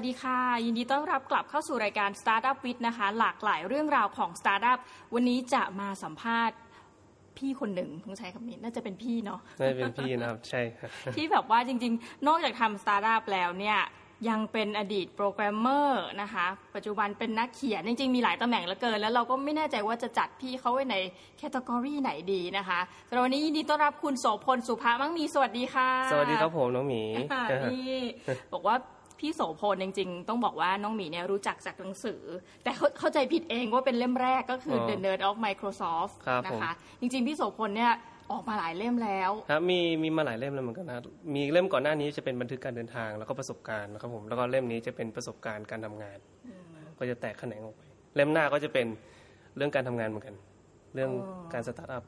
สวัสดีค่ะ ยินดีต้อนรับกลับเข้าสู่รายการ Startup w i t นะคะ หลากหลายเรื่องราวของ Startup วันนี้จะมาสัมภาษณ์พี่คนหนึ่งต้องใช้คำนี้น่าจะเป็นพี่เนาะน่าจะเป็นพี่นะครับ ใช่ครับที่แบบว่าจริง ๆ นอกจากทำสตาร์ทอัพแล้วเนี่ยยังเป็นอดีตโปรแกรมเมอร์นะคะ ปัจจุบันเป็นนักเขียน จริง ๆ มีหลายตำแหน่งเหลือเกิน แล้วเราก็ไม่แน่ใจว่าจะจัดพี่เขาไว้ใน category ไหนดีนะคะสำหรับวันนี้ยินดีต้อนรับคุณโสพลสุภามั่งมีสวัสดีค่ะ สวัสดีครับผมน้องหมีค่ะนี่บอกว่า พี่โสพลจริงๆ ต้องบอกว่าน้องหมีเนี่ยรู้จักจากหนังสือ แต่เข้าเข้าใจผิดเองว่าเป็นเล่มแรกก็คือออ The Nerd of Microsoft ครับนะผมคะจริงๆ พี่โสพลเนี่ยออกมาหลายเล่มแล้วครับมีมีมาหลายเล่มแล้วเหมือนกันนะมีเล่มก่อนหน้านี้จะเป็นบันทึกการเดินทางแล้วก็ประสบการณ์นะครับผมแล้วก็เล่มนี้จะเป็นประสบการณ์การทำงาน ก็จะแตกแขนงออกไป เล่มหน้าก็จะเป็นเรื่องการทำงานเหมือนกัน เรื่องอ๋อการสตาร์ทอัพ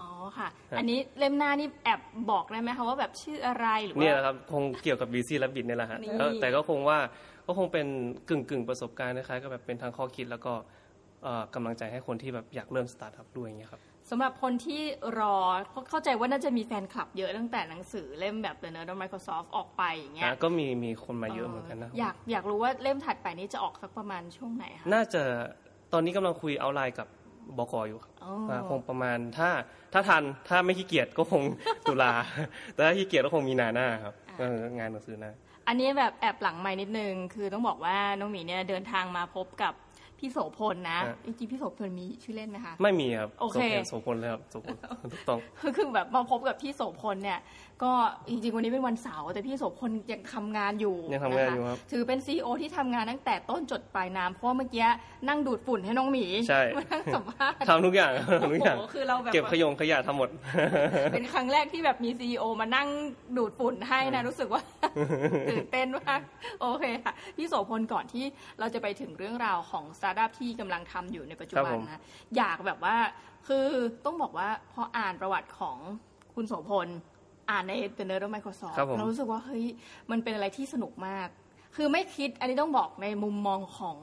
อ๋อค่ะครับอันนี้เล่มหน้านี่แอบบอกได้ไหมคะว่าแบบชื่ออะไรหรือว่าเนี่ยแหละครับคงเกี่ยวกับ BC และบิดเนี่ยแหละฮะนี่แล้วแต่ก็คงว่าก็คงเป็นกึ่งกึ่งๆประสบการณ์คล้ายๆกับแบบเป็นทางข้อคิดแล้วก็เอ่อกำลังใจให้คนที่แบบอยากเริ่มสตาร์ทอัพด้วยอย่างเงี้ยครับสำหรับคนที่รอเข้าใจว่าน่าจะมีแฟนคลับเยอะตั้งแต่หนังสือเล่มแบบ The Nerd of Microsoft ออกไปอย่างเงี้ยอะก็มีมีคนมาเยอะเหมือนกันนะอยากอยากรู้ว่าเล่มถัดไปนี้จะออกสักประมาณช่วงไหนคะน่าจะตอนนี้กำลังคุยเอาไลน์กับ บกอยู่ครับอ๋อว่าคงประมาณถ้าถ้าทันถ้าไม่ขี้เกียจก็คงตุลา แต่ถ้าขี้เกียจก็คงมีนาหน้าครับเอองานหนังสือหน้าอันนี้แบบแอบหลังไม่นิดนึง คือต้องบอกว่าน้องหมีเนี่ยเดินทางมาพบกับพี่โสพลนะฮะจริงๆพี่โสพลมีชื่อเล่นไหมคะไม่มีครับโอเคโสพลเลยครับโสพลถูกต้องคือคือแบบมาพบกับพี่โสพลเนี่ย ก็จริงๆวันนี้เป็นวันเสาร์แต่พี่โสพลยังทำงานอยู่ยังทำงานะะอยู่ครับถือเป็นซีอที่ทำงานตั้งแต่ต้นจดปลายน้ำเพราะว่าเมื่อกี้นั่งดูดฝุ่นให้น้องหมีใช่มานั่งสัมภาษณ์ทำทุกอย่างทำทุกอย่างโอ้โหคือเราแบบเก็บขยงขยะทำหมด เป็นครั้งแรกที่แบบมี CEO มานั่งดูดฝุ่นให้นะรู้สึกว่าตื่นเต้นมากโอเคค่ะพี่โสพลก่อนที่เราจะไปถึงเรื่องราวของสตาร์ทอัพที่กำลังทำอยู่ในปัจจุบันครับผมนะอยากแบบว่าคือต้องบอกว่าพออ่านประวัติของคุณโสพล อ่านใน The Nerd of Microsoft ครับผมเรารู้สึกว่าเฮ้ยมันเป็นอะไรที่สนุกมาก คือไม่คิดอันนี้ต้องบอกในมุมมองของ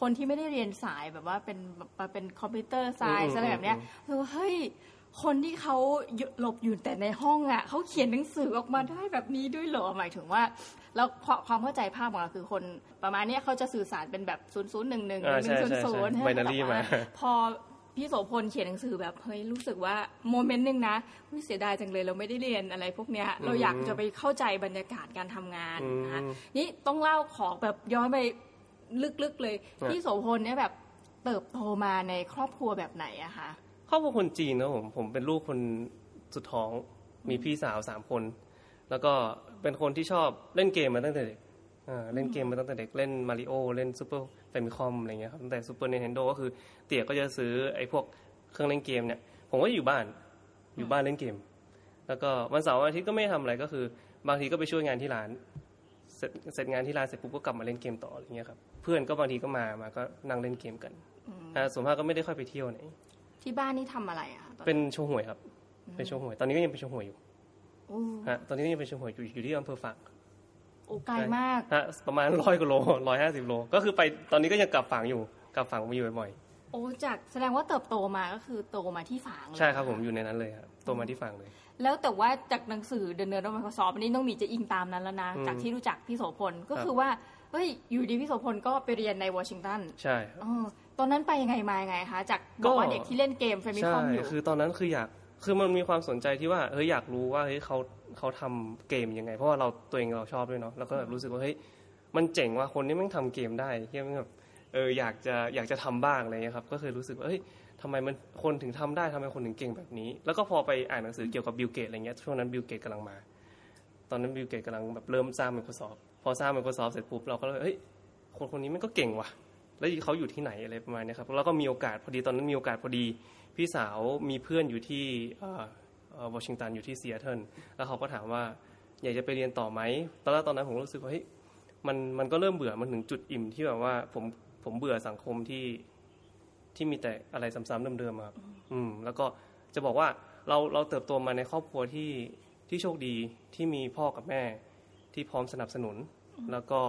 คนที่ไม่ได้เรียนสายแบบว่าเป็นแบบเป็น computer science อะไรแบบเนี้ยคือว่าเฮ้ยคนที่เขาหลบอยู่แต่ในห้องอะเขาเขียนหนังสือออกมาได้แบบนี้ด้วยเหรอหมายถึงว่าแล้วความความเข้าใจภาพของเราคือคนประมาณเนี้ยเขาจะสื่อสารเป็นแบบศูนย์ศูนย์หนึ่งหนึ่งหอ่านึ่งใช่ศูนย์ใช่ศูนย์ใช่ binary มาพอ พี่โสพลเขียนหนังสือแบบเฮ้ยรู้สึกว่า moment หนึ่งนะอุ๊ยเสียดายจังเลยเราไม่ได้เรียนอะไรพวกเนี้ยเราอยากจะไปเข้าใจบรรยากาศการทำงานนะคะอืมนี่ต้องเล่าขอแบบย้อนไปลึกๆเลยครับพี่โสพลเนี่ยแบบเติบโตมาในครอบครัวแบบไหนอะคะครอบครัวคนจีนนะผมผมเป็นลูกคนสุดท้องมีพี่สาวสามคน แล้วก็เป็นคนที่ชอบเล่นเกมมาตั้งแต่เด็กอ่าเล่นเกมมาตั้งแต่เด็กเล่นมาริโอเล่นซูเปอร์แฟมิคอมอะไรเงี้ยครับตั้งแต่ Super NES ก็คือเตี่ยก็จะซื้อไอ้พวกเครื่องเล่นเกมเนี่ย ผมก็อยู่บ้านอยู่บ้านเล่นเกม แล้วก็วันเสาร์วันอาทิตย์ก็ไม่ทำอะไรก็คือ บางทีก็ไปช่วยงานที่ร้าน เสร็จเสร็จงานที่ร้านเสร็จปุ๊บก็กลับมาเล่นเกมต่ออะไรเงี้ยครับเพื่อนก็บางทีก็มามาก็นั่งเล่นเกมกันอ่าส่วนมากก็ไม่ได้ค่อยไปเที่ยวไหนที่บ้านนี่ทำอะไรอะคะตอนเป็นโชว์หวยครับ เป็นโชว์หวย ตอนนี้ก็ยังเป็นโชว์หวยอยู่โอ้ฮะตอนนี้ก็ยังเป็นโชว์หวยอยู่อยู่ที่อำเภอฝาง โอ้ไกลมากฮะประมาณร้อยกว่าโลร้อยห้าสิบโล ก็คือไปตอนนี้ก็ยังกลับฝางอยู่กลับฝางมาอยู่บ่อยโอ้จากแสดงว่าเติบโตมาก็คือโตมาที่ฝางเลยๆใช่ครับผมอยู่ในนั้นเลยครับตัวมาที่ฝางเลย แล้วแต่ว่าจากหนังสือ The Nerd of Microsoft อันนี้น้องหมีจะอิงตามนั้นแล้วนะอืมจากที่รู้จักพี่โสพลก็ครับคือว่าเฮ้ยอยู่ดีพี่โสพลก็ไปเรียนในวอชิงตันใช่ครับออตอนนั้นไปยังไงมายังไงคะจากก็บอกว่าเด็กที่เล่นเกมแฟมิคใช่อมอยู่คือตอนนั้นคืออยากคือมันมีความสนใจที่ว่าเฮ้ยอยากรู้ว่าเฮ้ยเขา เขาทำเกมยังไง เพราะว่าเราตัวเองเราชอบด้วยเนาะแล้วก็แบบรู้สึกว่าเฮ้ยมันเจ๋งว่าคนนี้ม่งทำเกมได้เฮียม่งแบบเอออยากจะอยากจะทำบ้างอะไรเงี้ยครับ ก็เคยรู้สึกว่าเฮ้ยทำไมมันคนถึงทำได้ทำไมคนถึงเก่งแบบนี้ แล้วก็พอไปอ่านหนังสือเกี่ยวกับบิลเกตส์อะไรเงี้ยช่วงนั้นบิลเกตส์กำลังมา ตอนนั้นบิลเกตส์กำลังแบบเริ่มสร้าง Microsoft พอสร้าง Microsoft เสร็จปุ๊บเราก็เลยเฮ้ยคนคนนี้มันก็เก่งว่ะ แล้วเขาอยู่ที่ไหนอะไรประมาณนี้ครับแล้วก็มีโอกาสพอดีตอนนั้นมีโอกาสพอดี พี่สาวมีเพื่อนอยู่ที่ วอชิงตันอยู่ที่ซีแอตเทิลแล้วเขาก็ถามว่าอยากจะไปเรียนต่อไหมตอนแรกตอนนั้นผมรู้สึกว่าเฮ้ยมันมันก็เริ่มเบื่อมันถึงจุดอิ่มที่แบบว่าผมผมเบื่อสังคมที่ที่มีแต่อะไรซ้ำๆเดิมๆอะครับอืม แล้วก็จะบอกว่าเราเราเติบโตมาในครอบครัวที่ที่โชคดีที่มีพ่อกับแม่ที่พร้อมสนับสนุน แล้วก็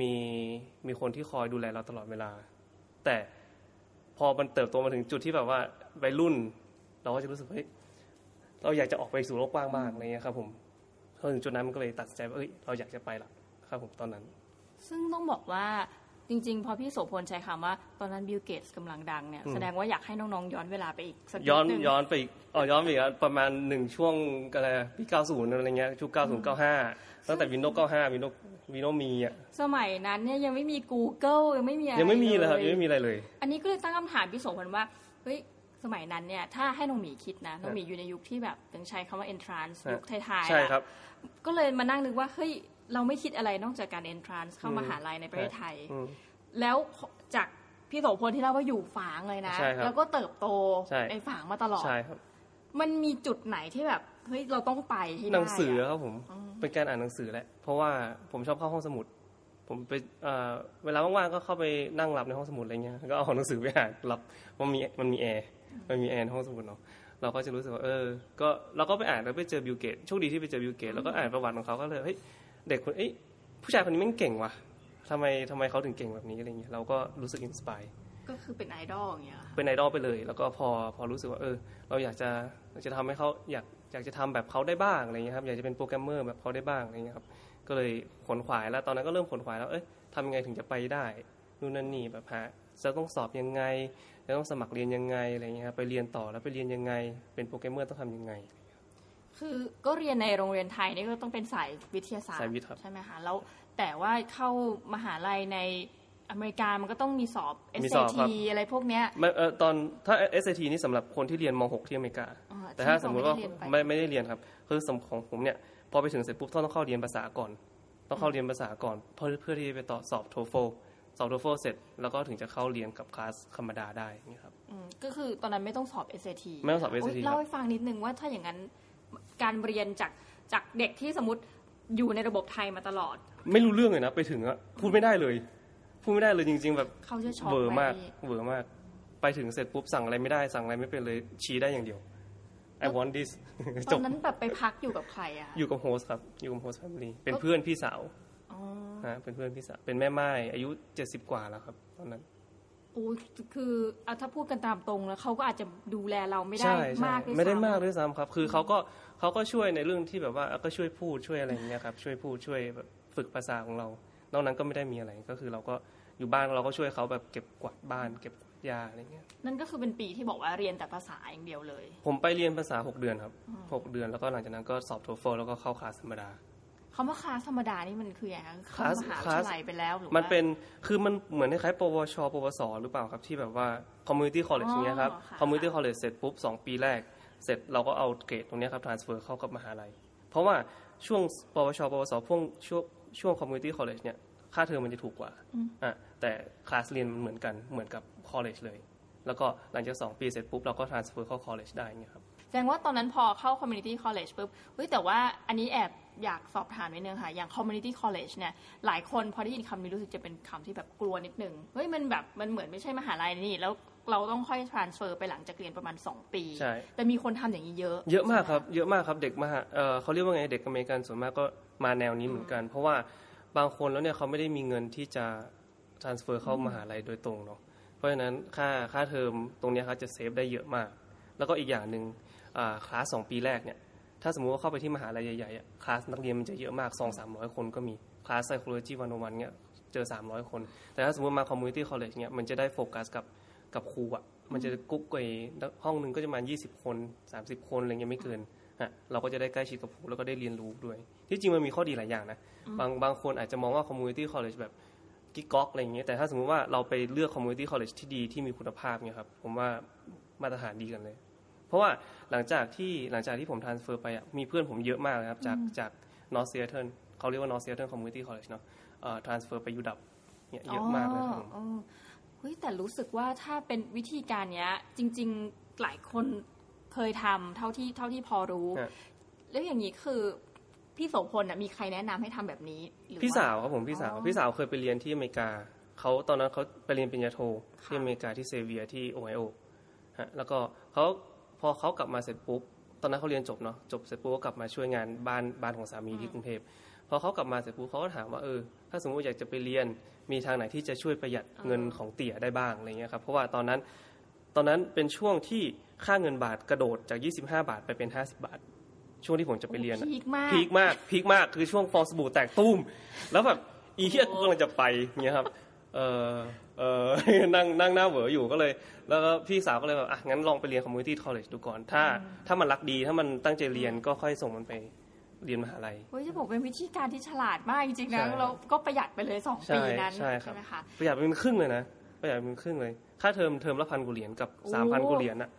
มีมีคนที่คอยดูแลเราตลอดเวลา แต่พอมันเติบโตมาถึงจุดที่แบบว่าวัยรุ่น เราก็จะรู้สึกว่า เฮ้ยเราอยากจะออกไปสู่โลกกว้างบ้างอะไรเงี้ยครับ ผมพอถึงจุดนั้นมันก็เลยตัดสินใจว่าเอ้ยเราอยากจะไปละครับผมตอนนั้น ซึ่งต้องบอกว่าจริงๆ พอพี่โสพลใช้คำว่าตอนนั้นบิลเกตส์กำลังดังเนี่ยอืมแสดงว่าอยากให้น้องๆ ย้อนเวลาไปอีกสักย้อนดหงย้อนไปอีกอ๋อย้อนไปอีกอะประมาณหนึ่งช่วงอะไรปี90อะไรเงี้ยช่วง90 95ตั้งแต่ Windows 95 Windows Windows มีอะสมัยนั้นเนี่ยยังไม่มี Google ยังไม่มีอะไรยังไม่มีเลยครับยังไม่มีอะไรเลย อันนี้ก็เลยตั้งคำถามพี่โสพลว่าเฮ้ย สมัยนั้นเนี่ยถ้าให้น้องหมีคิดนะน้องหมีอยู่ในยุคที่แบบยังใช้คำว่า entrance ฮะยุคท้ายๆใช่อะครับ ก็เลยมานั่งนึกว่า เฮ้ย เราไม่คิดอะไรนอกจากการ entrance เข้าอืมมหาลัยในประเทศไทยอืมแล้วจากพี่โสพลที่เล่าว่าอยู่ฝางเลยนะใช่ครับแล้วก็เติบโตใช่ในฝางมาตลอดใช่ครับมันมีจุดไหนที่แบบเฮ้ยเราต้องไปให้ได้หนังสืออะครับผมเป็นการอ่านหนังสือแหละเพราะว่าผมชอบเข้าห้องสมุด ผมไปเอ่อเวลาว่างๆก็เข้าไปนั่งหลับในห้องสมุดอะไรเงี้ยก็เอาหนังสือไปอ่านหลับมันมีมันมีแอร์ มันมีแอร์ในห้องสมุดเนาะเราก็จะรู้สึกว่าเออ ก็เราก็ไปอ่านแล้วไปเจอบิลเกตส์โชคดีที่ไปเจอบิลเกตส์แล้วก็อ่านประวัติของเขาก็เลยเฮ้ยเด็กคนเอ้ยผู้ชายคนนี้แม่งเก่งว่ะทำไมทำไมเขาถึงเก่งแบบนี้อะไรเงี้ยเราก็รู้สึก inspireก็คือเป็นไอดอลอย่างเงี้ยเหรอค่ะเป็นไอดอลไปเลย แล้วก็พอพอรู้สึกว่าเออ เราอยากจะอยากจะทำให้เขาอยากอยากจะทำแบบเขาได้บ้างอะไรเงี้ยครับอยากจะเป็นโปรแกรมเมอร์แบบเขาได้บ้างอะไรเงี้ยครับก็เลยขวนขวายแล้วตอนนั้นก็เริ่มขวนขวายแล้วเอ้ยทำยังไงถึงจะไปได้นู่นนั่นนี่แบบฮะจะต้องสอบยังไง จะต้องสมัครเรียนยังไงอะไรเงี้ยครับไปเรียนต่อแล้วไปเรียนยังไง เป็นโปรแกรมเมอร์ต้องทำยังไง คือก็เรียนในโรงเรียนไทยนี่ก็ต้องเป็นสายวิทยาศาสตร์สายวิทย์ครับใช่ไหมคะแล้วแต่ว่าเข้ามหาลัยในอเมริกามันก็ต้องมีสอบมีสอบ SAT ครับอะไรพวกเนี้ยไม่เออตอนถ้า SAT นี่สำหรับคนที่เรียนม .6 ที่อเมริกาอ๋อแต่ถ้าสมมติว่าที่เรไม่ไม่ได้เรียนไปไม่ได้เรียนครับคือสมของผมเนี่ยพอไปถึงเสร็จปุ๊บต้องเข้าเรียนภาษาก่อน ต้องเข้าเรียนภาษาก่อน เพื่อเพื่อที่จะไปต่อสอบ TOEFL สอบ TOEFL เสร็จ แล้วก็ถึงจะเข้าเรียนกับคลาสธรรมดาได้อย่างเงี้ยครับอืมก็คือตอนนั้นไม่ต้องสอบ SAT ไม่ต้องสอบโย SAT เล่าครับให้ฟังนิดนึงว่าถ้าอย่างนั้นการเรียนจากจากเด็กที่สมมติอยู่ในระบบไทยมาตลอด ไม่รู้เรื่องเลยนะ ไปถึงอะพูดไม่ได้เลย พูดไม่ได้เลยจริง ๆ แบบ culture shock เวอร์ไหมมากเวอร์มาก ไปถึงเสร็จปุ๊บสั่งอะไรไม่ได้สั่งอะไรไม่เป็นเลยชี้ได้อย่างเดียว I want this ตจอบนนั้นแบบไปพักอยู่กับใครอะอยู่กับ host ครับอยู่กับ host family เป็นเพื่อนพี่สาว อ๋อนะเป็นเพื่อนพี่สาวเป็นแม่ม่ายอายุเจ็ดสิบกว่าแล้วครับตอนนั้นโอ้ยคือเอาถ้าพูดกันตามตรงแล้วเขาก็อาจจะดูแลเราไม่ได้ใช่ใช่มากด้วยไม่ได้ซ้ำมากด้วยซ้ำครับ คือเขาก็เขาก็ช่วยในเรื่องที่แบบว่าก็ช่วยพูดช่วยอะไรอย่างเงี้ยครับ ช่วยพูดช่วยแบบฝึกภาษาของเรา นอกนั้นก็ไม่ได้มีอะไรก็คือเราก็อยู่บ้านเราก็ช่วยเขาแบบเก็บกวาดบ้าน เก็บกวาดหญ้าอะไรเงี้ยนั่นก็คือเป็นปีที่บอกว่าเรียนแต่ภาษาอย่างเดียวเลย ผมไปเรียนภาษา 6 เดือนครับหกเดือนแล้วก็หลังจากนั้นก็สอบโทเฟลแล้วก็เข้าคลาสธรรมดา คำว่าคลาสธรรมดานี่มันคืออย่างไรคเข้าลาสมหาควิลาทสยาลัยไปแล้วหรือว่ามันเป็นคือมันเหมือนคล้ายๆปวช ปวส หรือเปล่าครับที่แบบว่า community college อ๋ออย่างเงี้ยครับค่ะ community college เสร็จปุ๊บ2ปีแรก เสร็จเราก็เอาเกรดตรงเนี้ยครับ transfer เข้ากับมหาลัย เพราะว่าช่วงปวช ปวสพวกช่วงช่วง community college เนี่ยค่าเทอมมันจะถูกกว่าอะแต่คลาสเรียนมันเหมือนกันเหมือนกับ college เลย แล้วก็หลังจาก2ปีเสร็จปุ๊บเราก็ transfer เข้า college ได้เงี้ยครับแสดงว่าตอนนั้นพอเข้า community college ปุ๊บเฮ้ยแต่ว่าอันนี้แอบ อยากสอบถามนิดนึงค่ะ อย่าง community college เนี่ย หลายคนพอได้ยินคำนี้รู้สึกจะเป็นคำที่แบบกลัวนิดนึง เฮ้ย มันแบบมันเหมือนไม่ใช่มหาลัยนี่ แล้วเราต้องค่อย transfer ไปหลังจากเรียนประมาณ 2 ปี ใช่ แต่มีคนทำอย่างนี้เยอะ เยอะมากครับ เยอะมากครับ เด็กมหาเอ่อเขาเรียกว่าไง เด็กอเมริกันส่วนมากก็มาแนวนี้เหมือนกัน เพราะว่าบางคนแล้วเนี่ยเขาไม่ได้มีเงินที่จะ transfer เข้ามหาลัยโดยตรงเนาะ เพราะฉะนั้นค่าค่าเทอมตรงเนี้ยครับจะเซฟได้เยอะมาก แล้วก็อีกอย่างหนึ่งอ่าคลาสสองปีแรกเนี่ย ถ้าสมมุติว่าเข้าไปที่มหาลัยใหญ่ๆอะคลาสนักเรียนมันจะเยอะมากสองสามร้อยคนก็มีคลาส psychology วันวันเนี่ยเจอ300คน แต่ถ้าสมมติมา community college เนี่ยมันจะได้โฟกัสกับกับครูอะมันจะกุ๊กไอ้ห้องหนึ่งก็จะประมาณ20คน30คนอะไรเงี้ยไม่เกินฮะเราก็จะได้ใกล้ชิดกับครูแล้วก็ได้เรียนรู้ด้วย ที่จริงมันมีข้อดีหลายอย่างนะบางบางคนอาจจะมองว่า community college แบบกิ๊กก๊อกอะไรอย่างเงี้ยแต่ถ้าสมมติว่าเราไปเลือก community college ที่ดีที่มีคุณภาพเนี่ยครับผมว่ามาตรฐานดีกันเลย เพราะว่าหลังจากที่หลังจากที่ผม transfer ไปอะมีเพื่อนผมเยอะมากนะครับ จากจาก North Seattle เขาเรียกว่า North Seattle Community College เนาะเอ่อ transfer ไปยูดับเนี่ยเยอะมากเลยครับผมอ๋อเฮ้ยแต่รู้สึกว่าถ้าเป็นวิธีการเนี้ย จริง ๆหลายคนเคยทำเท่าที่เท่าที่พอรู้ฮะแล้วอย่างนี้คือพี่โสพลน่ะมีใครแนะนำให้ทำแบบนี้หรือพี่ว่าสาวครับผมพี่สาวอ๋อพี่สาวเคยไปเรียนที่อเมริกาเขาตอนนั้นเขาไปเรียนปริญญาโทค่ะที่อเมริกาที่เซเวียที่โอไฮโอฮะแล้วก็เขา พอเขากลับมาเสร็จปุ๊บตอนนั้นเขาเรียนจบเนาะจบเสร็จปุ๊บก็กลับมาช่วยงานบ้านบ้านของสามีที่กรุงเทพพอเขากลับมาเสร็จปุ๊บเขาก็ถามว่าเออถ้าสมมติอยากจะไปเรียนมีทางไหนที่จะช่วยประหยัดเงินของเตี่ยได้บ้างอะไรเงี้ยครับเพราะว่าตอนนั้นตอนนั้นเป็นช่วงที่ค่าเงินบาทกระโดดจาก 25 บาทไปเป็น 50 บาท ช่วงที่ผมจะไปเรียนอะพีคมากพีคมากพีคมากคือช่วงฟองสบู่แตกตุ้ม แล้วแบบอีเหี้ยกูกำลังจะไปเงี้ยครับ เออเออนั่งนั่งหน้าเหวออยู่ก็เลย แล้วก็พี่สาวก็เลยแบบอะงั้นลองไปเรียน community college ดูก่อน ถ้าถ้ามันรักดีถ้ามันตั้งใจเรียนก็ค่อยส่งมันไปเรียนมหาลัยเฮ้ยจะบอกเป็นวิธีการที่ฉลาดมากจริงๆนะใช่แล้วก็ประหยัดไปเลยสองใช่ปีนั้นใช่ครับไหมคะประหยัดไปเป็นครึ่งเลยนะประหยัดไปเป็นครึ่งเลย ค่าเทอมเทอมละพันกว่าเหรียญกับโอ้สามพันกว่าเหรียญอะ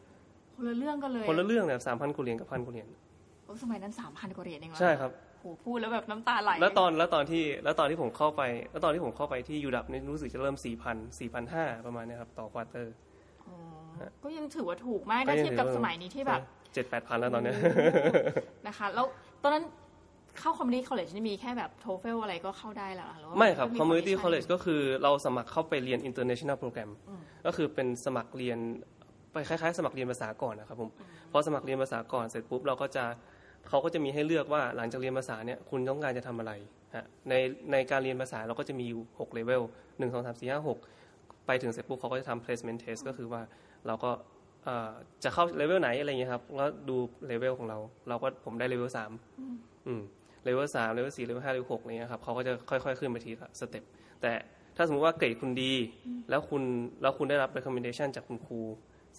คนละเรื่องกันเลยคนละเรื่องเนี่ยสามพันกว่าเหรียญกับพันกว่าเหรียญโอ้สมัยนั้นสามพันกว่าเหรียญเองเหรอใช่ครับ โหพูดแล้วแบบน้ำตาไหลแล้วตอนแล้วตอนที่แล้วตอนที่ผมเข้าไป แล้วตอนที่ผมเข้าไปที่ U-Dub นี่รู้สึกจะเริ่มสี่พันสี่พันห้าประมาณเนี้ยครับ ต่อ quarterอ๋อก็ยังถือว่าถูกมากก็นะยังเทียบกับถือว่าสมัยนี้ที่แบบเจ็ดแปดพันแล้วตอนเนี้ยนะคะ แล้วตอนนั้นเข้าคอมมิ n นิ c o คอลเลจนี่มีแค่แบบ TOEFL อะไรก็เข้าได้แล้วเหรอหอว่าไม่ครับนก็ community college ก็คือเราสมัครเข้าไปเรียน international program อืมก็คือเป็นสมัครเรียนไปคล้ายๆ สมัครเรียนภาษาก่อนนะครับผมพอสมัครเรียนภาษาก่อนเสร็จปุ๊บเราก็จะ เขาก็จะมีให้เลือกว่าหลังจากเรียนภาษาเนี่ยคุณต้องการจะทำอะไรฮะในในการเรียนภาษาเราก็จะมีอยู่6 level 1 2 3 4 5 6 ไปถึงเสร็จปุ๊บเขาก็จะทำ placement test ก็คือว่าเราก็เอ่อจะเข้าเลเวลไหนอะไรเงี้ยครับแล้วดูเลเวลของเรา เราก็ผมได้เลเวลสามอืมเลเวลสามเลเวลสี่เลเวลห้าเลเวลหกอะไรเงี้ยครับเขาก็จะค่อย ๆ ขึ้นไปทีละ step แต่ถ้าสมมติว่าเกรดคุณดี แล้วคุณแล้วคุณได้รับ recommendation จากคุณครู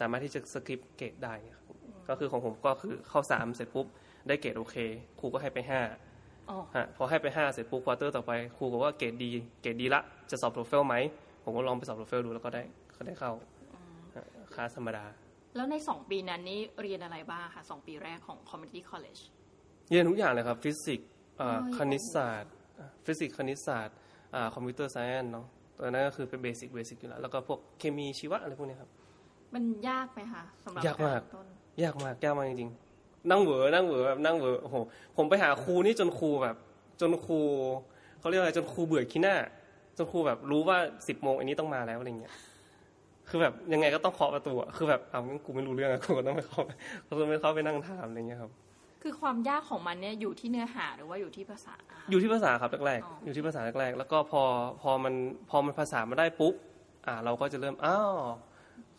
สามารถที่จะ skip เกรดได้ครับก็คือของผมก็คือเข้าสามเสร็จปุ๊บ ได้เกรดโอเค ครูก็ให้ไปห้าอ๋อฮะพอให้ไปห้าเสร็จปุ๊บ quarter ต่อไปครูบอกว่าเกรดดีเกรดดีละจะสอบ TOEFL ไหมผมก็ลองไปสอบ TOEFL ดูแล้วก็ได้ก็ได้เข้าฮะคลาสธรรมดา แล้วในสองปีนั้นนี่เรียนอะไรบ้างคะสองปีแรกของ community college เรียนทุกอย่างเลยครับ ฟิสิกส์อ่าเอ้ยคณิตศาสตร์อ่าฟิสิกส์คณิตศาสตร์อ่า computer science เนาะตัวนั้นก็คือเป็น basic basic อยู่แล้ว แล้วก็พวกเคมีชีวะอะไรพวกเนี้ยครับ มันยากไหมคะสำหรับยากมากรต้นยากมาก ยากมากจริงๆ นั่งเหวอนั่งเหวอแบบนั่งเหวอโอ้โหผมไปหาครูนี่จนครูแบบ จนครูเขาเรียกอะไรจนครูเบื่อขี้หน้า จนครูแบบรู้ว่าสิบโมงอันนี้ต้องมาแล้วอะไรเงี้ยคือแบบยังไงก็ต้องเคาะประตูอะคือแบบเอางั้นกูไม่รู้เรื่องอะกูก็ต้องไปเข้าก็ต้องไปเข้าไปนั่งถามอะไรเงี้ยครับ คือความยากของมันเนี่ยอยู่ที่เนื้อหาหรือว่าอยู่ที่ภาษา อยู่ที่ภาษาครับแรกอ๋อๆออยู่ที่ภาษาแรกๆแล้วก็พอพอมันพอมันภาษามาได้ปุ๊บอ่า เราก็จะเริ่มอ้าว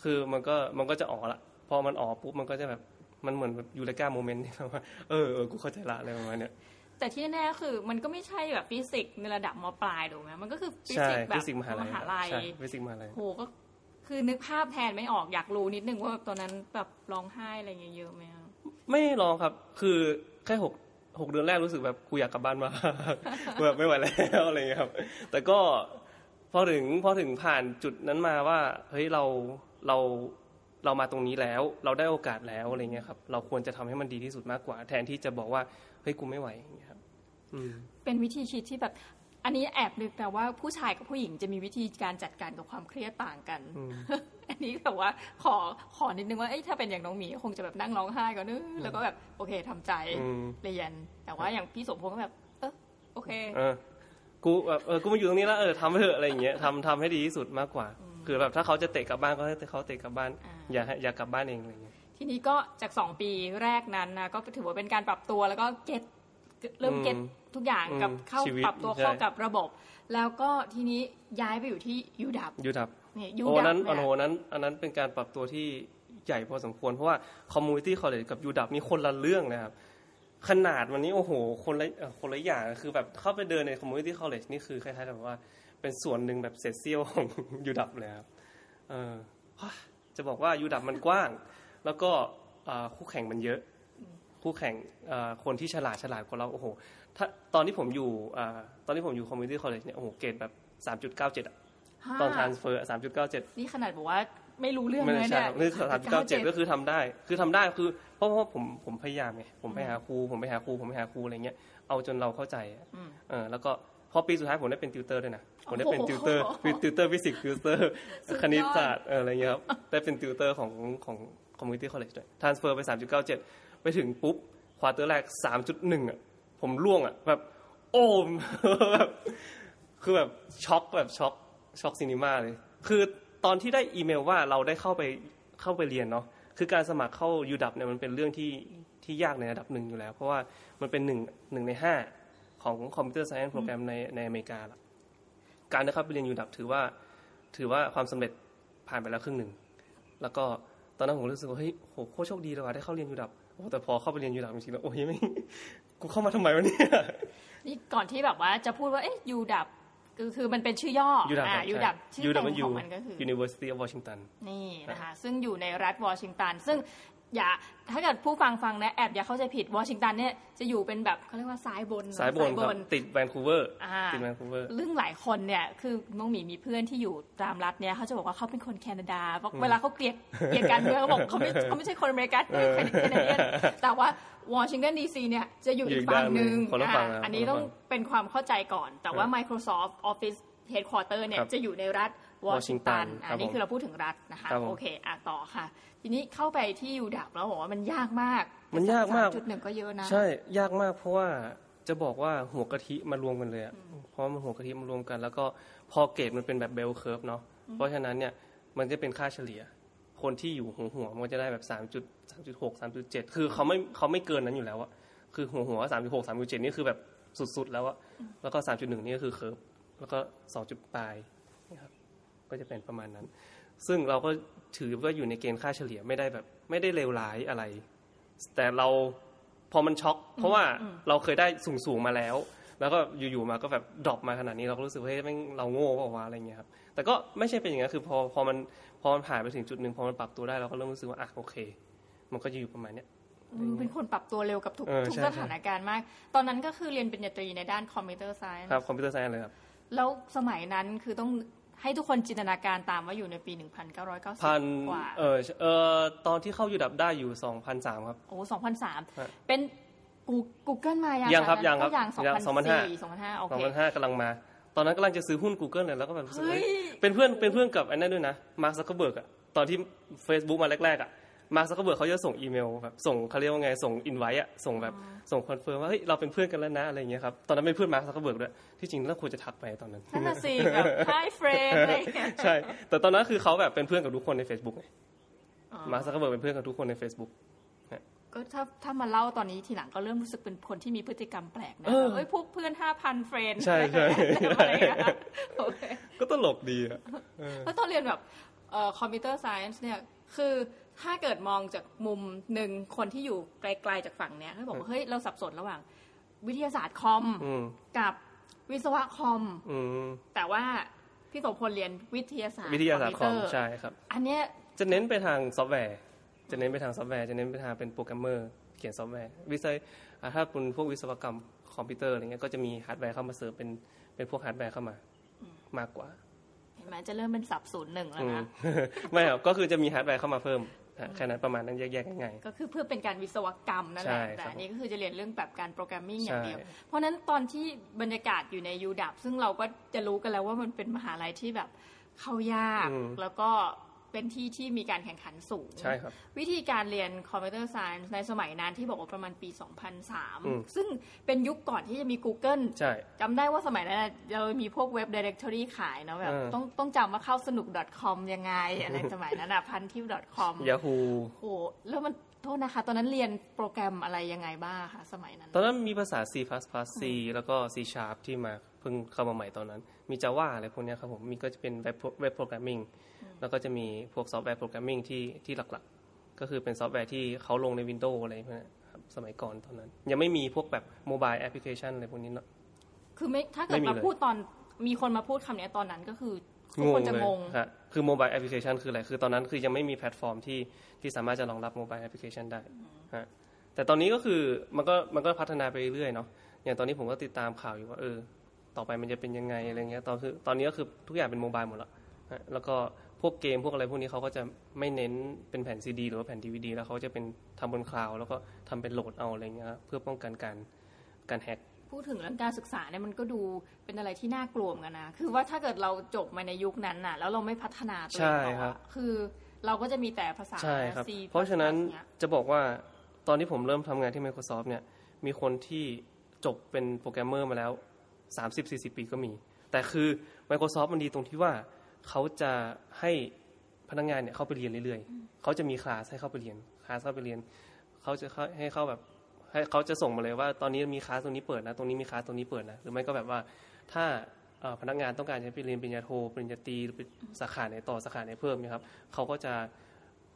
คือมันก็มันก็จะอ๋อละพอมันอ๋อปุ๊บมันก็จะแบบ มันเหมือนแบบ eureka moment ที่แบบว่าเออเออกูเข้าใจละอะไรประมาณเนี้ยแต่ที่แน่ๆคือมันก็ไม่ใช่แบบฟิสิกส์ในระดับมปลายถูกไหมมันก็คือฟิใช่สิกส์แบฟิบสิกส์มหาลัยมหาลัยใช่ฟิสิกส์มหาลัยโหก็คือนึกภาพแทนไม่ออกอยากรู้นิดนึงว่าตอนนั้นแบบร้องไห้อะไรเงี้ยเยอะไหมอะไม่ร้องครับคือแค่หกหกเดือนแรกรู้สึกแบบกูอยากกลับบ้านมากแบบไม่ไหวแล้วอะไรเงี้ยครับ แต่ก็พอถึงพอถึงผ่านจุดนั้นมาว่าเฮ้ยเราเรา เรามาตรงนี้แล้ว เราได้โอกาสแล้วอะไรเงี้ยครับ เราควรจะทำให้มันดีที่สุดมากกว่า แทนที่จะบอกว่าเฮ้ยกูไม่ไหวอย่างเงี้ยครับอืมเป็นวิธีคิดที่แบบ อันนี้แอบนึกแต่ว่าผู้ชายกับผู้หญิงจะมีวิธีการจัดการกับความเครียดต่างกันอืมอันนี้แบบว่าขอขอนิดนึงว่าเอ้ยถ้าเป็นอย่างน้องหมีคงจะแบบนั่งร้องไห้ก่อนนึกแล้วก็แบบโอเคทำใจอืมเรียน แต่ว่าอย่างพี่สมพงษ์ก็แบบ เออโอเคเออกูแบบเออกูมาอยู่ตรงนี้แล้วเออทำไปเถอะอะไรอย่างเงี้ยทำทำให้ดีที่สุดมากกว่า คือแบบถ้าเขาจะเตะกลับบ้านก็ให้เขาเตะกลับบ้านอ่าอย่าให้อย่ากลับบ้านเองอะไรอย่างเงี้ยทีนี้ก็จากสองปีแรกนั้นนะก็ถือว่าเป็นการปรับตัวแล้วก็ get เริ่ม get อืมทุกอย่างกับอืมเข้าชีวิตปรับตัวใช่เข้ากับระบบ แล้วก็ทีนี้ย้ายไปอยู่ที่ U-Dub U-Dub เนี่ยยูโอ้ดันั้นเนี่โอ้ยโหนั้นอันนั้นเป็นการปรับตัวที่ใหญ่พอสมควรเพราะว่า community college กับ U-Dub นี่คนละเรื่องนะครับขนาดวันนี้โอ้โห คนละเอ่อคนละอย่างคือแบบเข้าไปเดินใน community college นี่คือคล้ายๆกับว่า เป็นส่วนหนึ่งแบบเศษเสี้ยวของ U-Dub เลยครับเออจะบอกว่า U-Dub มันกว้าง แล้วก็อ่าคู่แข่งมันเยอะ คู่แข่งอ่าคนที่ฉลาดฉลาดกว่าเราโอ้โหถ้าตอนที่ผมอยู่อ่าตอนที่ผมอยู่ community college เนี่ยโอ้โหเกรดแบบสามจุดเก้าเจ็ดตอน transfer สามจุดเก้าเจ็ดนี่ขนาดบอกว่าไม่รู้เรื่องไม่เลได้ยใช่เนี่ยครับนี่สามเก้าเจ็ดก็คือทำได้ คือทำได้คือ เพราะเพราะผมผมพยายามไงผมไปหาครูผมไปหาครูผมไปหาครูอะไรเงี้ยเอาจนเราเข้าใจอะอืมเออแล้วก็ พอปีสุดท้ายผมได้เป็นติวเตอร์ด้วยนะผมได้เป็นโอ้โหติวเตอร์ติวเตอร์ฟิสิกส์ติวเตอร์สุดยอดคณิตศาสตร์เอออะไรเงี้ยครับได้เป็นติวเตอร์ของของ community college ด้วย transfer ไปสามจุดเก้าเจ็ดไปถึงปุ๊บ quarter แรกสามจุดหนึ่งอะ ผมร่วงอะ แบบ โอ้มแบบคือแบบ ช็อกแบบช็อกช็อกซีเนม่าเลย คือตอนที่ได้อีเมลว่าเราได้เข้าไปเข้าไปเรียนเนาะคือการสมัครเข้า U-Dub เนี่ยมันเป็นเรื่องที่ที่ยากในระดับหนึ่งอยู่แล้ว เพราะว่ามันเป็นหนึ่งหนึ่งในห้า ของ computer science program ในในอเมริกาละการได้เข้าไปเรียน U-Dub ถือว่าถือว่าความสำเร็จผ่านไปแล้วครึ่งหนึ่ง แล้วก็ตอนนั้นผมรู้สึกว่าเฮ้ยโหโคตรโชคดีเลยว่ะได้เข้าเรียน U-Dub โอ้แต่พอเข้าไปเรียน U-Dub จริงๆแล้วโอ้ยไม่กูเข้ามาทำไมวะเนี่ยนี่ก่อนที่แบบว่าจะพูดว่าเอ๊ะ U-Dub คือคือมันเป็นชื่อย่อ U-Dub อ่า U-Dub ชื่อเต็มของมันก็คือ University of Washington นี่นะคะ ซึ่งอยู่ในรัฐวอชิงตัน ซึ่ง อย่าถ้าเกิดผู้ฟังฟังนะแอบอย่าเข้าใจผิดวอชิงตันเนี่ยจะอยู่เป็นแบบเขาเรียกว่าซ้ายบนซ้ายบนครับติดแวนคูเวอร์อ่าติดแวนคูเวอร์เรื่องหลายคนเนี่ยคือน้องหมีมีเพื่อนที่อยู่ตามรัฐเนี่ยเขาจะบอกว่าเขาเป็นคนแคนาดาเพราะเวลาเขาเกลียดเกลียดกันเมืองเขาบอกเขาไม่เขาไม่ใช่คนอเมริกันเขาเป็น Canadianแต่ว่าวอชิงตันดีซีเนี่ยจะอยู่อยู่อีอีกกฝั่งหนึ่งด้านหนึ่งคนละฝั่งอ่าครับอันนี้คนละต้องฝั่งเป็นความเข้าใจก่อน แต่ว่าครับ Microsoft Office Headquarter เนี่ยครับจะอยู่ในรัฐ วอชิงตัน Washington อันนี้ครับผมคือเราพูดถึงรัฐนะคะครับผมโอเคอะต่อค่ะ ทีนี้เข้าไปที่ยูดับแล้วบอกว่ามันยากมาก มันยากมากจุดหนึ่งก็เยอะนะ ใช่ ยากมากเพราะว่าจะบอกว่าหัวกะทิมารวมกันเลยอะเพราะมันหัวกะทิมารวมกัน แล้วก็พอเกรดมันเป็นแบบเบลเคิร์ฟเนาะ เพราะฉะนั้นเนี่ยมันจะเป็นค่าเฉลี่ย คนที่อยู่หัวหัวมันจะได้แบบสามจุดสามจุดหกสามจุดเจ็ดคือเขาไม่เขาไม่เกินนั้นอยู่แล้วอะคือหัวหัวสามจุดหกสามจุดเจ็ดนี่คือแบบสุดๆแล้วอะแล้วก็สามจุดหนึ่งนี่ก็คือ curve แล้วก็สองจุดปลายนะครับ ก็จะเป็นประมาณนั้น ซึ่งเราก็ถือว่าอยู่ในเกณฑ์ค่าเฉลี่ยไม่ได้แบบ ไม่ได้เลวร้ายอะไร แต่เราพอมันช็อก เพราะว่าเราเคยได้สูงสูงๆมาแล้ว แล้วก็อยู่ๆมาก็แบบ drop มาขนาดนี้เราก็รู้สึกว่าเฮ้ยแม่งเราโง่เปล่าวะอะไรเงี้ยครับแต่ก็ไม่ใช่เป็นอย่างนั้นคือพอพอมันพอมันผ่านไปถึงจุดหนึ่งพอมันปรับตัวได้เราก็เริ่มรู้สึกว่าอะโอเค มันก็จะอยู่ประมาณเนี้ยอืมเป็นคนปรับตัวเร็วกับทุกเออทุกใช่สถานการณ์มาก ตอนนั้นก็คือเรียนปริญญาตรีในด้านคอมพิวเตอร์ไซน์ครับคอมพิวเตอร์ไซน์เลยครับ แล้วสมัยนั้นคือต้อง ให้ทุกคนจินตนาการตามว่าอยู่ในปีพัน1990กว่าเออเออตอนที่เข้ายูดับได้อยู่สองพันสามครับ โอ้ฮะ2003 เป็น Google มายังยังครับตอนนั้นยังครับก็ยังยัง2004 2005โอสองเคพันห้ากำลังมา ตอนนั้นกำลังจะซื้อหุ้น Google เลยแล้วก็แบบรู้สึกเฮ้เฮ้ยยเป็นเพื่อนเป็นเพื่อนกับไอ้นั่นด้วยนะมาร์คซักเคอร์เบิร์กอะตอนที่ Facebook มาแรกๆอะ มาร์คซักเคอร์เบิร์กเขาจะส่งอีเมลแบบส่งเขาเรียกว่าไงส่งอินไว้อะส่งแบบส่งคอนเฟิร์มว่าเฮ้ยเราเป็นเพื่อนกันแล้วนะอะไรอย่างเงี้ยครับตอนนั้นเป็นเพื่อนมาร์คซักเคอร์เบิร์กด้วยที่จริงเราควรจะทักไปตอนนั้นนั่นน่ะสิแบบ Hi friend อะไรอย่างเงี้ยใช่ แต่ตอนนั้นคือเขาแบบเป็นเพื่อนกับทุกคนใน Facebook ไงอ๋อมาร์คซักเคอร์เบิร์กเป็นเพื่อนกับทุกคนใน Facebook ก็ถ้าถ้ามาเล่าตอนนี้ทีหลังก็เริ่มรู้สึกเป็นคนที่มีพฤติกรรมแปลกนะเออเอ้ยพวกเพื่อน5,000 friend ใช่ใช่อะไรอย่างเงี้ยโอเคก็ตลกดีอะแล้วตอนเรียนแบบ computer science เนี่ยคือ ถ้าเกิดมองจากมุมหนึ่งคนที่อยู่ไกลๆจากฝั่งเนี้ยเขาบอกว่าเฮ้ยเราสับสนระหว่าง วิทยาศาสตร์คอมอืมกับวิศวะคอมอืมแต่ว่าพี่โสพลเรียนวิทยาศาสตร์วิทยาศาสตร์คอมพิวเตอร์ใช่ครับ อันเนี้ยจะเน้นไปทางซอฟต์แวร์จะเน้นไปทางซอฟต์แวร์จะเน้นไปทางเป็นโปรแกรมเมอร์เขียนซอฟต์แวร์วิศวอ่าถ้าเป็นพวกวิศวกรรมคอมพิวเตอร์อะไรเงี้ยก็จะมีฮาร์ดแวร์เข้ามาเสริมเป็นเป็นพวกฮาร์ดแวร์เข้ามามากกว่าเห็นไหมจะเริ่มเป็นสับศูนย์หนึ่งแล้วอืมนะไม่ครับก็คือจะมีฮาร์ดแวร์เข้ามาเพิ่มฮะ แค่นั้นประมาณนั้นแยกๆง่ายก็คือเพื่อเป็นการวิศวกรรมนั่นแหละใช่แต่ครับอันนี้ก็คือจะเรียนเรื่องแบบการ programming อย่างเดียวใช่เพราะฉะนั้นตอนที่บรรยากาศอยู่ใน U-Dub ซึ่งเราก็จะรู้กันแล้วว่ามันเป็นมหาลัยที่แบบเข้ายากแล้วก็ เป็นที่ที่มีการแข่งขันสูงๆใช่ครับ วิธีการเรียนคอมพิวเตอร์ไซน์ในสมัยนั้นที่บอกว่าประมาณปีอืม2003 ซึ่งเป็นยุคก่อนที่จะมี Google ใช่จำได้ว่าสมัยนั้นน่ะเรามีพวกเว็บ directory ขายเนาะแบบเออต้องต้องจำว่าเข้าสนุก .com ยังไง อะไรสมัยนั้นอะพันทิว .com ยาฮูโอ้โหแล้วมัน โทษนะคะ ตอนนั้นเรียนโปรแกรมอะไรยังไงบ้างคะสมัยนั้น ตอนนั้นมีภาษา C++, C แล้วก็ C Sharp ที่มาเพิ่งเข้ามาใหม่ตอนนั้น มี Java อะไรพวกเนี้ยครับผม มีก็จะเป็นเว็บเว็บ programming แล้วก็จะมีพวก software programming ที่ที่หลักๆ ก็คือเป็นซอฟต์แวร์ที่เขาลงใน Windows อะไรพวกเนี้ยครับสมัยก่อนตอนนั้น ยังไม่มีพวกแบบ mobile application อะไรพวกนี้เนาะคือไม่ถ้าเกิดไม่มีมาเลยพูดตอนมีคนมาพูดคำเนี้ยตอนนั้นก็คือ ทุกคนจะเลยงงฮะคือ mobile application คืออะไร คือตอนนั้นคือยังไม่มีแพลตฟอร์มที่ที่สามารถจะรองรับ mobile application ได้ฮะแต่ตอนนี้ก็คือมันก็มันก็พัฒนาไปเรื่อยๆเนาะอย่างตอนนี้ผมก็ติดตามข่าวอยู่ว่าเออ ต่อไปมันจะเป็นยังไงอะไรเงี้ยตอนคือตอนนี้ก็คือทุกอย่างเป็น mobile หมดแล้วฮะแล้วก็พวกเกมพวกอะไรพวกนี้เขาก็จะไม่เน้นเป็นแผ่นซีดีหรือว่าแผ่นดีวดีแล้วเขาจะเป็นทำบนคลาวด์แล้วก็ทำเป็นโหลดเอาอะไรเงี้ยครับเพื่อป้องกันการการแฮก พูดถึงเรื่องการศึกษาเนี่ยมันก็ดูเป็นอะไรที่น่ากลัวเหมือนกันนะ คือว่าถ้าเกิดเราจบมาในยุคนั้นน่ะ แล้วเราไม่พัฒนาตัวเองใช่ต่อครับอะคือเราก็จะมีแต่ภาษาใช่ครับ C เพราะฉะนั้นเยจะบอกว่าตอนที่ผมเริ่มทำงานที่ Microsoft เนี่ย มีคนที่จบเป็นโปรแกรมเมอร์มาแล้ว 30-40 ปีก็มี แต่คือ Microsoft มันดีตรงที่ว่าเขาจะให้พนักงานเนี่ยเข้าไปเรียนเรื่อยๆ เขาจะมีคลาสให้เข้าไปเรียน คลาสเข้าไปเรียน เขาจะเข้าให้เข้าแบบ ให้เขาจะส่งมาเลยว่าตอนนี้มีคลาสตรงนี้เปิดนะตรงนี้มีคลาสตรงนี้เปิดนะหรือไม่ก็แบบว่าถ้าเอ่อพนักงานต้องการจะไปเรียนปริญญาโทปริญญาตรีหรือไปสาขาไหนต่อสาขาไหนเพิ่มเนี่ยครับเขาก็จะ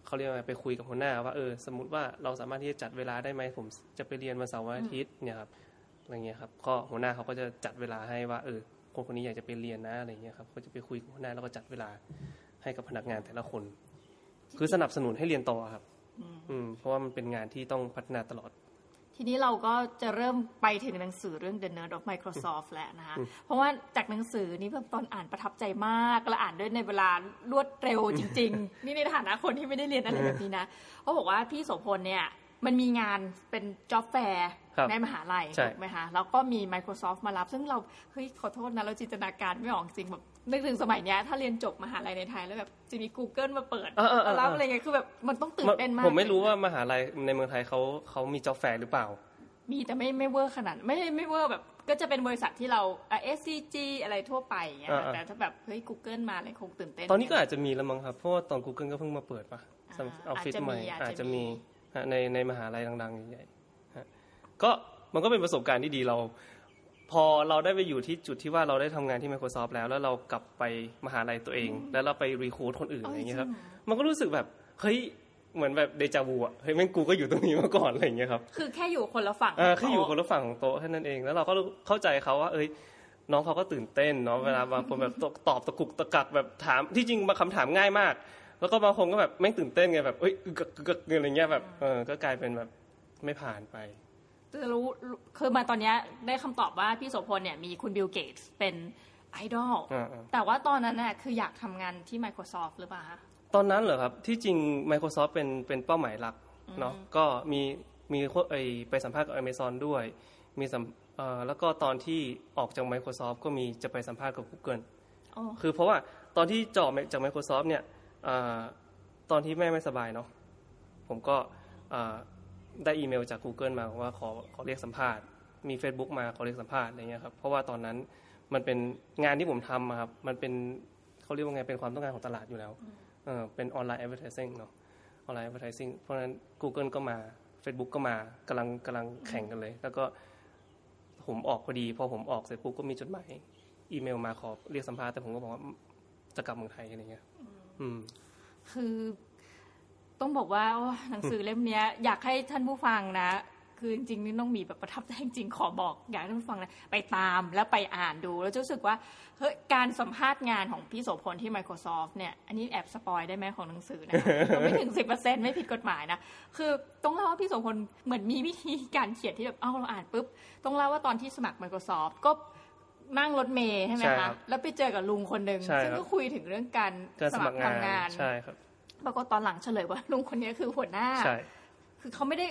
เขาเรียกว่าไปคุยกับหัวหน้าว่าเออสมมติว่าเราสามารถที่จะจัดเวลาได้ไหมผมจะไปเรียนวันเสาร์วันอาทิตย์เนี่ยครับอะไรเงี้ยครับก็หัวหน้าเขาก็จะจัดเวลาให้ว่าเออคนคนนี้อยากจะไปเรียนนะอะไรเงี้ยครับก็จะไปคุยกับหัวหน้าแล้วก็จัดเวลาให้กับพนักงานแต่ละคน คือสนับสนุนให้เรียนต่อครับ อืมเพราะว่ามันเป็นงานที่ต้องพัฒนาตลอด ทีนี้เราก็จะเริ่มไปถึงหนังสือเรื่อง The Nerd of Microsoft แล้วนะคะเพราะว่าจากหนังสือนี้แบบตอนอ่านประทับใจมาก และอ่านด้วยในเวลารวดเร็วจริง ๆ นี่ในฐานะคนที่ไม่ได้เรียนอะไรแบบนี้นะเขาบอกว่าพี่โสพลเนี่ย มันมีงานเป็น job fair ครับในมหาลัยใช่ถูกไหมคะแล้วก็มี Microsoft มารับ ซึ่งเราเฮ้ยขอโทษนะ เราจินตนาการไม่ออกจริงแบบนึกถึงสมัยเนี้ยถ้าเรียนจบมหาลัยในไทยแล้วแบบจะมี Google มาเปิดเออเออเออมารับอะไรเงี้ยคือแบบมันต้องตื่นเต้นมาก ผมไม่รู้ว่ามหาลัยในเมืองไทยเขาเขามีจ็อบแฟร์หรือเปล่า มีแต่ไม่ไม่เวอร์ขนาดไม่ไม่เวอร์แบบก็จะเป็นบริษัทที่เราเอ่อ SCG อะไรทั่วไปอย่างเงี้ยอ่าอ่าแต่ถ้าแบบเฮ้ย Google มาเลยคงตื่นเต้น ตอนนี้ก็อาจจะมีแล้วมั้งครับเพราะว่าตอน Google ก็เพิ่งมาเปิดปะอ่าออฟฟิศอาจจะมีใหม่อาอาจจจะจะมีมีฮะ ในในมหาลัยดังๆใหญ่ๆฮะก็มันก็เป็นประสบการณ์ที่ดีเรา พอเราได้ไปอยู่ที่จุดที่ว่าเราได้ทำงานที่ Microsoft แล้ว แล้วเรากลับไปมหาลัยตัวเอง แล้วเราไป recruit คนอื่นอะไรอย่างเงี้ยครับมันก็รู้สึกแบบเฮ้ยเหมือนแบบเดจาวูอะเฮ้ยแม่งกูก็อยู่ตรงนี้มาก่อนอะไรอย่างเงี้ยครับคือแค่อยู่คนละฝั่งเออแค่อยู่คนละฝั่งของโต๊ะแค่นั้นเองแล้วเราก็เข้าใจเขาว่า เอ้ยน้องเขาก็ตื่นเต้นเนาะเวลาบางคนแบบตอบตอบตะกุกตะกักแบบถามที่จริงบางคำถามง่ายมาก แล้วก็บางคนก็แบบแม่งตื่นเต้นไงแบบเอ้ยอึกกึกกึกกึกอะไรเงี้ยแบบเออก็กลายเป็นแบบไม่ผ่านไปจะรู้คือมาตอนเนี้ยได้คำตอบว่าพี่โสพลเนี่ยมีคุณบิลเกตส์เป็นไอดอลอ่าแต่ว่าตอนนั้นน่ะคืออยากทำงานที่ Microsoft หรือเปล่าคะตอนนั้นเหรอครับ ที่จริง Microsoft เป็นเป็นเป้าหมายหลักเนาะก็มีมีไอไปสัมภาษณ์กับ Amazon ด้วย มีสัมเอ่อแล้วก็ตอนที่ออกจาก Microsoft ก็มีจะไปสัมภาษณ์กับ Google โอ้คือเพราะว่าตอนที่จอบจาก Microsoft เนี่ยอา ตอนที่แม่ไม่สบายเนาะผมก็อ่าได้อีเมลจาก Google มาว่าขอขอเรียกสัมภาษณ์มี Facebook มาขอเรียกสัมภาษณ์อะไรเงี้ยครับเพราะว่าตอนนั้นมันเป็นงานที่ผมทำอะครับมันเป็นเขาเรียกว่าไงเป็นความต้องการของตลาดอยู่แล้วเออเป็นออนไลน์ advertising เนาะออนไลน์ advertising เพราะฉะนั้น Google ก็มา Facebook ก็มากำลังกำลังแข่งกันเลย แล้วก็ผมออกพอดี พอผมออกเสร็จปุ๊บก็มีจดหมายอีเมลมาขอเรียกสัมภาษณ์แต่ผมก็บอกว่าจะกลับเมืองไทยอะไรเงี้ยอืม คือต้องบอกว่าหนังสือเล่มนี้ยอยากให้ท่านผู้ฟังนะ คือจริงๆนี่ต้องมีแบบประทับใจจริงขอบอก อยากให้ท่านผู้ฟังนะไปตามแล้วไปอ่านดู แล้วจะรู้สึกว่าเฮ้ยการสัมภาษณ์งานของพี่โสพลที่ Microsoft เนี่ย อันนี้แอบสปอยได้ไหมของหนังสือนะไม่ถึงสิบเปอร์เซ็นไม่ผิดกฎหมายนะคือต้องเล่าว่าพี่โสพลเหมือนมีวิธีการเขียนที่แบบเอ้าเราอ่านปุ๊บต้องเล่าว่าตอนที่สมัคร Microsoft ก็ นั่งรถเมย์ใช่ไหมใช่ครัคะ บแล้วไปเจอกับลุงคนหนึ่งใช่ซึ่งครับ ก็คุยถึงเรื่องการการสมัครงานทำงาน ใช่ครับปรากฏตอนหลังเฉลยว่าลุงคนนี้คือหัวหน้า ใช่ คือเขาไม่ได้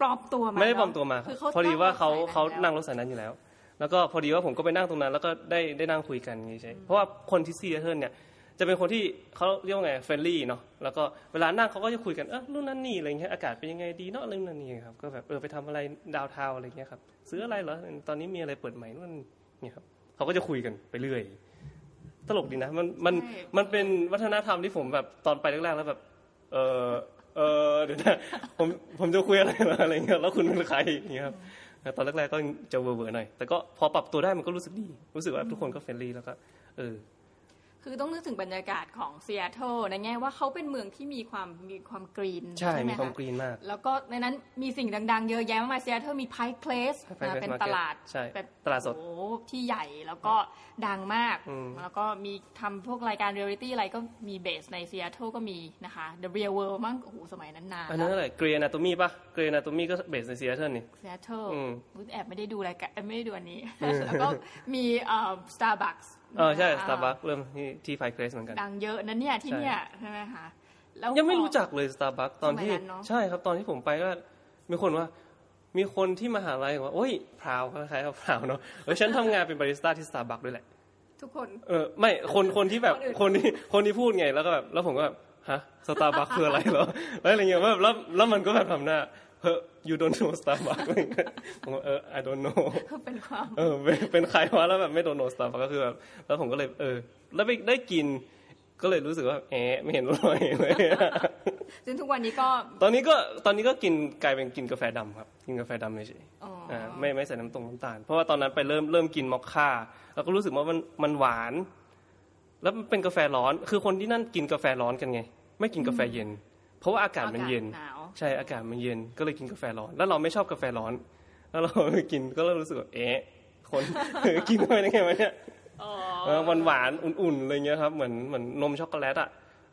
ปลอมตัวมาไม่ได้เนะปลอมตัวมาคือพอดีว่าเขานั่เขางรถสยนั่งรถสายนั้นอยู่แล้ว แล้วก็พอดีว่าผมก็ไปนั่งตรงนั้น แล้วก็ได้ได้นั่งคุยกันอย่างงี้ใช่เพราะว่าคนที่ซีแอตเทิลเนี่ยจะเป็นคนที่เขาเรียกว่าไง friendly เนาะแล้วก็เวลานั่งเขาก็จะคุยกันเออนู่นนั่นนี่อะไรเงี้ยอากาศเป็นยังไงดีเนาะอะไรนู่นนั่นนี่ครับก็แบบเออไปทำอะไรดาวเทาอะไรเงี้ยครับซื้ออะไรเหรอตอนนี้มีอะไรเปิดใหม่นู่นนี่ครับ เขาก็จะคุยกันไปเรื่อย ตลกดีนะ มันมันใช่มันเป็นวัฒนธรรมที่ผมแบบตอนไปแรกๆแล้วแบบ เออเออเดี๋ยวนะผมผมจะคุยอะไรเหรออะไรเงี้ยแล้วคุณเป็นใครอย่างเงี้ยครับแต่ตอนแรกๆก็จะเวอร์ๆหน่อยแต่ก็พอปรับตัวได้มันก็รู้สึกดี รู้สึกว่าทุกคนก็ friendly แล้วก็เออ คือต้องนึกถึงบรรยากาศของซีแอตเทิลในแง่ว่าเขาเป็นเมืองที่มีความมีความ green ใช่ไหมีความคะ green มาก แล้วก็ในนั้นมีสิ่งดังๆ เยอะแยะมากมายซีแอตเทิลมี Pike Place Pike Place เป็น Market ตลาดใช่แบบตลาดสดโอ้โหที่ใหญ่แล้วก็ดังมากอืมแล้วก็มีทำพวกรายการเรียลลิตี้อะไรก็มี base ในซีแอตเทิลก็มีนะคะ The Real World มั้งโอ้โหสมัยนั้นนานอันนั้นอะไร Grey's Anatomy มีป่ะ Grey's Anatomy มีก็ base ในซีแอตเทิลนี่ซีแอตเทิลอืมแอบไม่ได้ดูรายการเอ้ยไม่ได้ดูอันนี้แล้วก็มีเอ่อ Starbucks เออใช่สตาร์บัคเริ่มที่ที่ Pike Place เหมือนกันดังเยอะนะเนี่ยที่เนี่ยใช่ไหมคะแล้วยังไม่พอรู้จักเลยสตาร์บัคตอนที่สมัยนั้นเนอะใช่ครับตอนที่ผมไปก็มีคนว่ามีคนที่มหาลัยบอกว่าโอ้ย proud คล้ายๆกับ proud เนาะเออฉันทำงานเป็นบาริสต้าที่สตาร์บัคด้วยแหละ ทุกคน เออไม่คนคนที่แบบคนอื่นคนที่คนที่พูดไงแล้วก็แบบแล้วผมก็แบบฮะสตาร์บัคคืออะไรเหรอแล้วอะไรเงี้ยแบบแล้วแล้วมันก็แบบทำหน้า เฮ้ย you don't know Starbucks อะไรเงี้ยผมก็เออ I don't know เป็นความเออเป็นเป็นใครวะแล้วแบบ I don't know Star ก็คือแบบแล้วผมก็เลยเออ แล้วไปได้กินก็เลยรู้สึกว่าแอะไม่เห็นอร่อยเลยซึ่งทุกวันนี้ก็ ตอนนี้ก็ตอนนี้ก็กินกลายเป็นกินกาแฟดำครับ กินกาแฟดำเฉยอ๋อๆออ่าไม่ไม่ใส่น้ำตรงน้ำตาล เพราะว่าตอนนั้นไปเริ่มเริ่มกินมอคค่า แล้วก็รู้สึกว่ามันมันหวาน แล้วมันเป็นกาแฟร้อน คือคนที่นั่นกินกาแฟร้อนกันไง ไม่กินกาแฟเย็น เพราะว่าอากาศมันเย็นหนาว ใช่อากาศมันเย็นก็เลยกินกาแฟร้อน แล้วเราไม่ชอบกาแฟร้อน แล้วเราไปกินก็เลยรู้สึกว่าเอ๊ะคนกินเข้าไปได้ไงวะเนี่ยหวานหวานๆอุ่นๆอะไรเงี้ยครับเหมือนเหมือนนมช็อกโกแลตอะ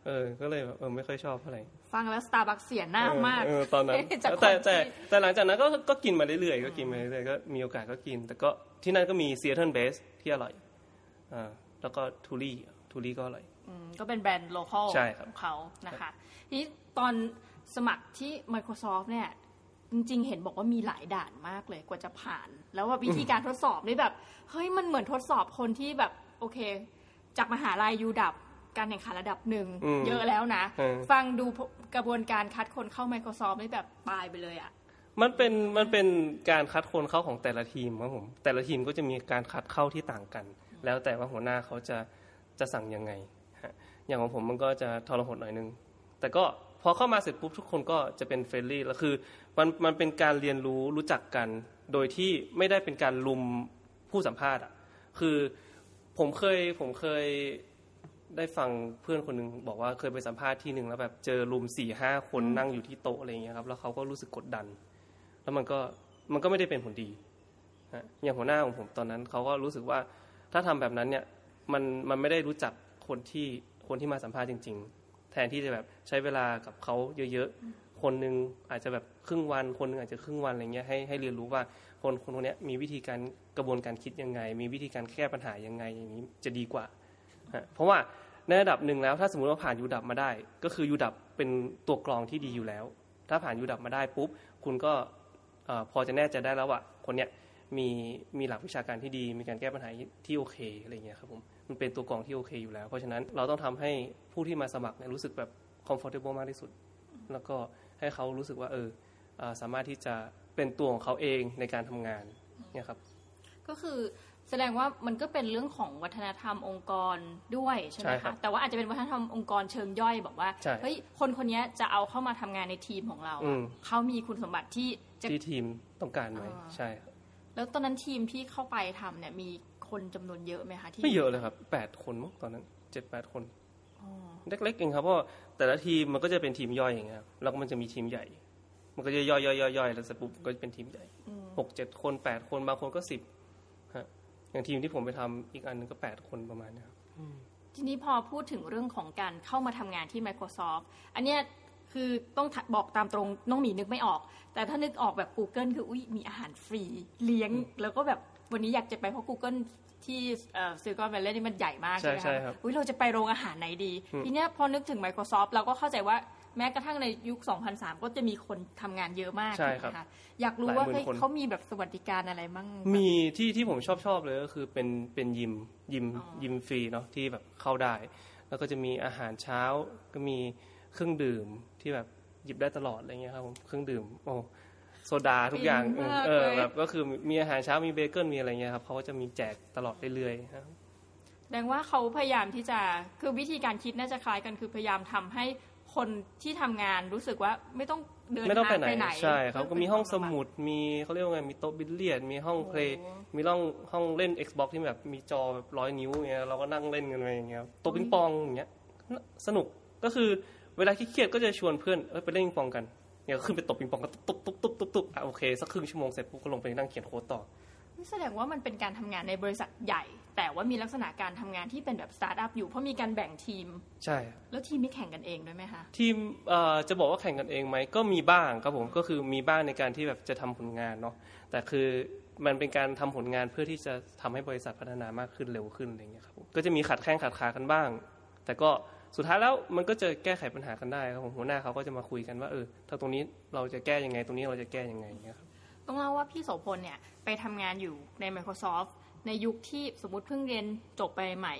เออ ก็เลยแบบเออไม่ค่อยชอบเท่าไหร่ฟังแล้วสตาร์บัคเสียหน้ามากเออเออตอนนั้นจากคนแต่แต่ที่แต่หลังจากนั้นก็ก็กินมาเรื่อยๆก็กินมาเรื่อยๆก็มีโอกาสก็กิน แต่ก็ที่นั่นก็มีซี a อ t เทิลเบสที่อร่อยอ่าแล้วก็ Tully's Tully's ก็อร่อยอืมก็เป็นแบรนด์ local ใช่ครับของเขานะคะทีนี้ตอน สมัครที่ Microsoft เนี่ย จริงๆ เห็นบอกว่ามีหลายด่านมากเลยกว่าจะผ่าน แล้วว่าวิธีการทดสอบนี่แบบ เฮ้ยมันเหมือนทดสอบคนที่แบบ โอเค จากมหาลัยยูดับการแข่งขันระดับหนึ่งอืมเยอะแล้วนะเออฟังดูกระบวนการคัดคนเข้า Microsoft นี่แบบตายไปเลยอะมันเป็นมันเป็นการคัดคนเข้าของแต่ละทีมครับผมแต่ละทีมก็จะมีการคัดเข้าที่ต่างกัน แล้วแต่ว่าหัวหน้าเขาจะจะสั่งยังไงฮะอย่างของผมมันก็จะทรหดหน่อยนึงแต่ก็ พอเข้ามาเสร็จปุ๊บทุกคนก็จะเป็นเฟรนลี่แล้วคือมันมันเป็นการเรียนรู้รู้จักกัน โดยที่ไม่ได้เป็นการลุมผู้สัมภาษณ์อะคือผมเคยผมเคยได้ฟังเพื่อนคนหนึงบอกว่าเคยไปสัมภาษณ์ที่หนึ่งแล้วแบบเจอรุมสี่ห้าคนนั่งอยู่ที่โต๊ะอะไรอย่างเงี้ยครับแล้วเขาก็รู้สึกกดดัน แล้วมันก็มันก็ไม่ได้เป็นผลดีฮะอย่างหัวหน้าของผมตอนนั้นเขาก็รู้สึกว่าถ้าทำแบบนั้นเนี่ยมันมันไม่ได้รู้จักคนที่คนที่มาสัมภาษณ์จริง ๆ แทนที่จะแบบใช้เวลากับเขาเยอะๆ คนหนึ่งอาจจะแบบครึ่งวัน คนหนึ่งอาจจะครึ่งวันอะไรเงี้ยให้ให้เรียนรู้ว่าคนคนคนนี้มีวิธีการกระบวนการคิดยังไง มีวิธีการแก้ปัญหายังไงอย่างนี้จะดีกว่า เพราะว่าในระดับหนึ่งแล้วถ้าสมมติว่าผ่านยูดับมาได้ ก็คือยูดับเป็นตัวกรองที่ดีอยู่แล้ว ถ้าผ่านยูดับมาได้ปุ๊บคุณก็พอจะแน่ใจได้แล้วว่าคนเนี้ย มีมีหลักวิชาการที่ดี มีการแก้ปัญหาที่โอเคอะไรเงี้ยครับผมมันเป็นตัวกรองที่โอเคอยู่แล้ว เพราะฉะนั้นเราต้องทำให้ผู้ที่มาสมัครเนี่ยรู้สึกแบบ comfortable มากที่สุด แล้วก็ให้เขารู้สึกว่าเออเอ่อสามารถที่จะเป็นตัวของเขาเองในการทำงานเนี่ยครับก็คือแสดงว่ามันก็เป็นเรื่องของวัฒนธรรมองค์กรด้วยใช่ไหมใช่ครัคะบแต่ว่าอาจจะเป็นวัฒนธรรมองค์กรเชิงย่อยบอกว่าใช่เฮ้ยคนคนนี้จะเอาเข้ามาทำงานในทีมของเราอือะมเขามีคุณสมบัติที่จะที่ทีมต้องการไหมอ่าใช่ครับ แล้วตอนนั้นทีมที่เข้าไปทำเนี่ยมีคนจำนวนเยอะไหมคะที่ไม่เยอะเลยครับแปดคนมั้งตอนนั้นเจ็ดแปดคน อ๋อเล็กๆเองครับเพราะว่าแต่ละทีมมันก็จะเป็นทีมย่อยอย่างเงี้ยครับแล้วก็มันจะมีทีมใหญ่ มันก็จะย่อยๆๆๆแล้วเสร็จปุ๊บก็จะเป็นทีมใหญ่อืมหกเจ็ดคนแปดคนบางคนก็สิบฮะอย่างทีมที่ผมไปทำอีกอันนึงก็แปดคนประมาณเนี้ยครับ ทีนี้พอพูดถึงเรื่องของการเข้ามาทำงานที่ Microsoft อันเนี้ย คือต้องบอกตามตรงน้องหมีนึกไม่ออก แต่ถ้านึกออกแบบ Google คืออุ้ยมีอาหารฟรีเลี้ยง แล้วก็แบบวันนี้อยากจะไปเพราะ Google ที่ซิลิคอนแวลเลย์นี่มันใหญ่มากใช่ใช่ไหมใช่ครัคะบอุ้ยเราจะไปโรงอาหารไหนดีอืมทีเนี้ยพอนึกถึง Microsoft เราก็เข้าใจว่าแม้กระทั่งในยุค 2003 ก็จะมีคนทำงานเยอะมากใช่ถูกครับไหมคะอยากรู้ว่าหลายหมื่นเฮ้ยคนเขามีแบบสวัสดิการอะไรมั่ง มีที่ที่ผมชอบชอบเลยก็คือเป็นเป็นยิมยิมอ๋อยิมฟรีเนาะที่แบบเข้าได้ แล้วก็จะมีอาหารเช้าก็มีเครื่องดื่ม ที่แบบหยิบได้ตลอดอะไรเงี้ยครับผมเครื่องดื่มโอ้โซดาทุกอย่างฟินมากเออเลยแบบก็คือมีอาหารเช้ามีเบเกิลมีอะไรเงี้ยครับเขาก็จะมีแจกตลอดเรื่อยๆครับแสดงว่าเขาพยายามที่จะคือวิธีการคิดน่าจะคล้ายกันคือพยายามทำให้คนที่ทำงานรู้สึกว่าไม่ต้องเดินไม่ต้องทางไปไปไหไหนนใช่ครับเพื่ก็อมีห้องเป็นสความมุดมีเขาเรียกว่าไงมีโต๊ะบิลเลียด มีห้อง play โอ้มีห้องห้องเล่น Xbox ที่แบบมีจอแบบร้อยนิ้วอย่างเงี้ยเราก็นั่งเล่นกันไปอย่างเงี้ยโต๊ะปิงปองอย่างเงี้ยสนุกก็คือ เวลาเครียดๆก็จะชวนเพื่อนเอ้ยไปเล่นปิงปองกันเนี่ยก็ขึ้นไปตบปิงปองก็ตุ๊บตุ๊บตุ๊บตุ๊บตุ๊บอะโอเคสักครึ่งชั่วโมงเสร็จปุ๊บก็ลงไปนั่งเขียนโค้ดต่อนี่แสดงว่ามันเป็นการทำงานในบริษัทใหญ่ แต่ว่ามีลักษณะการทำงานที่เป็นแบบสตาร์ทอัพอยู่เพราะมีการแบ่งทีม ใช่ แล้วทีมนี้แข่งกันเองด้วยไหมคะ ทีมเอ่อจะบอกว่าแข่งกันเองไหมก็มีบ้างครับผมก็คือมีบ้างในการที่แบบจะทำผลงานเนาะแต่คือมันเป็นการทำผลงานเพื่อที่จะทำให้บริษัทพัฒนามากขึ้นเร็วขึ้นอะไรเงี้ยครับผมก็จะมีขัดแข้งขัดขากันบ้าง แต่ก็ สุดท้ายแล้วมันก็จะแก้ไขปัญหากันได้ครับผมหัวหน้าเขาก็จะมาคุยกันว่าเออถ้าตรงนี้เราจะแก้ยังไง ตรงนี้เราจะแก้ยังไงอย่างเงี้ยครับต้องเล่าว่าพี่โสพลเนี่ยไปทำงานอยู่ใน Microsoft ในยุคที่สมมติเพิ่งเรียนจบไปใหม่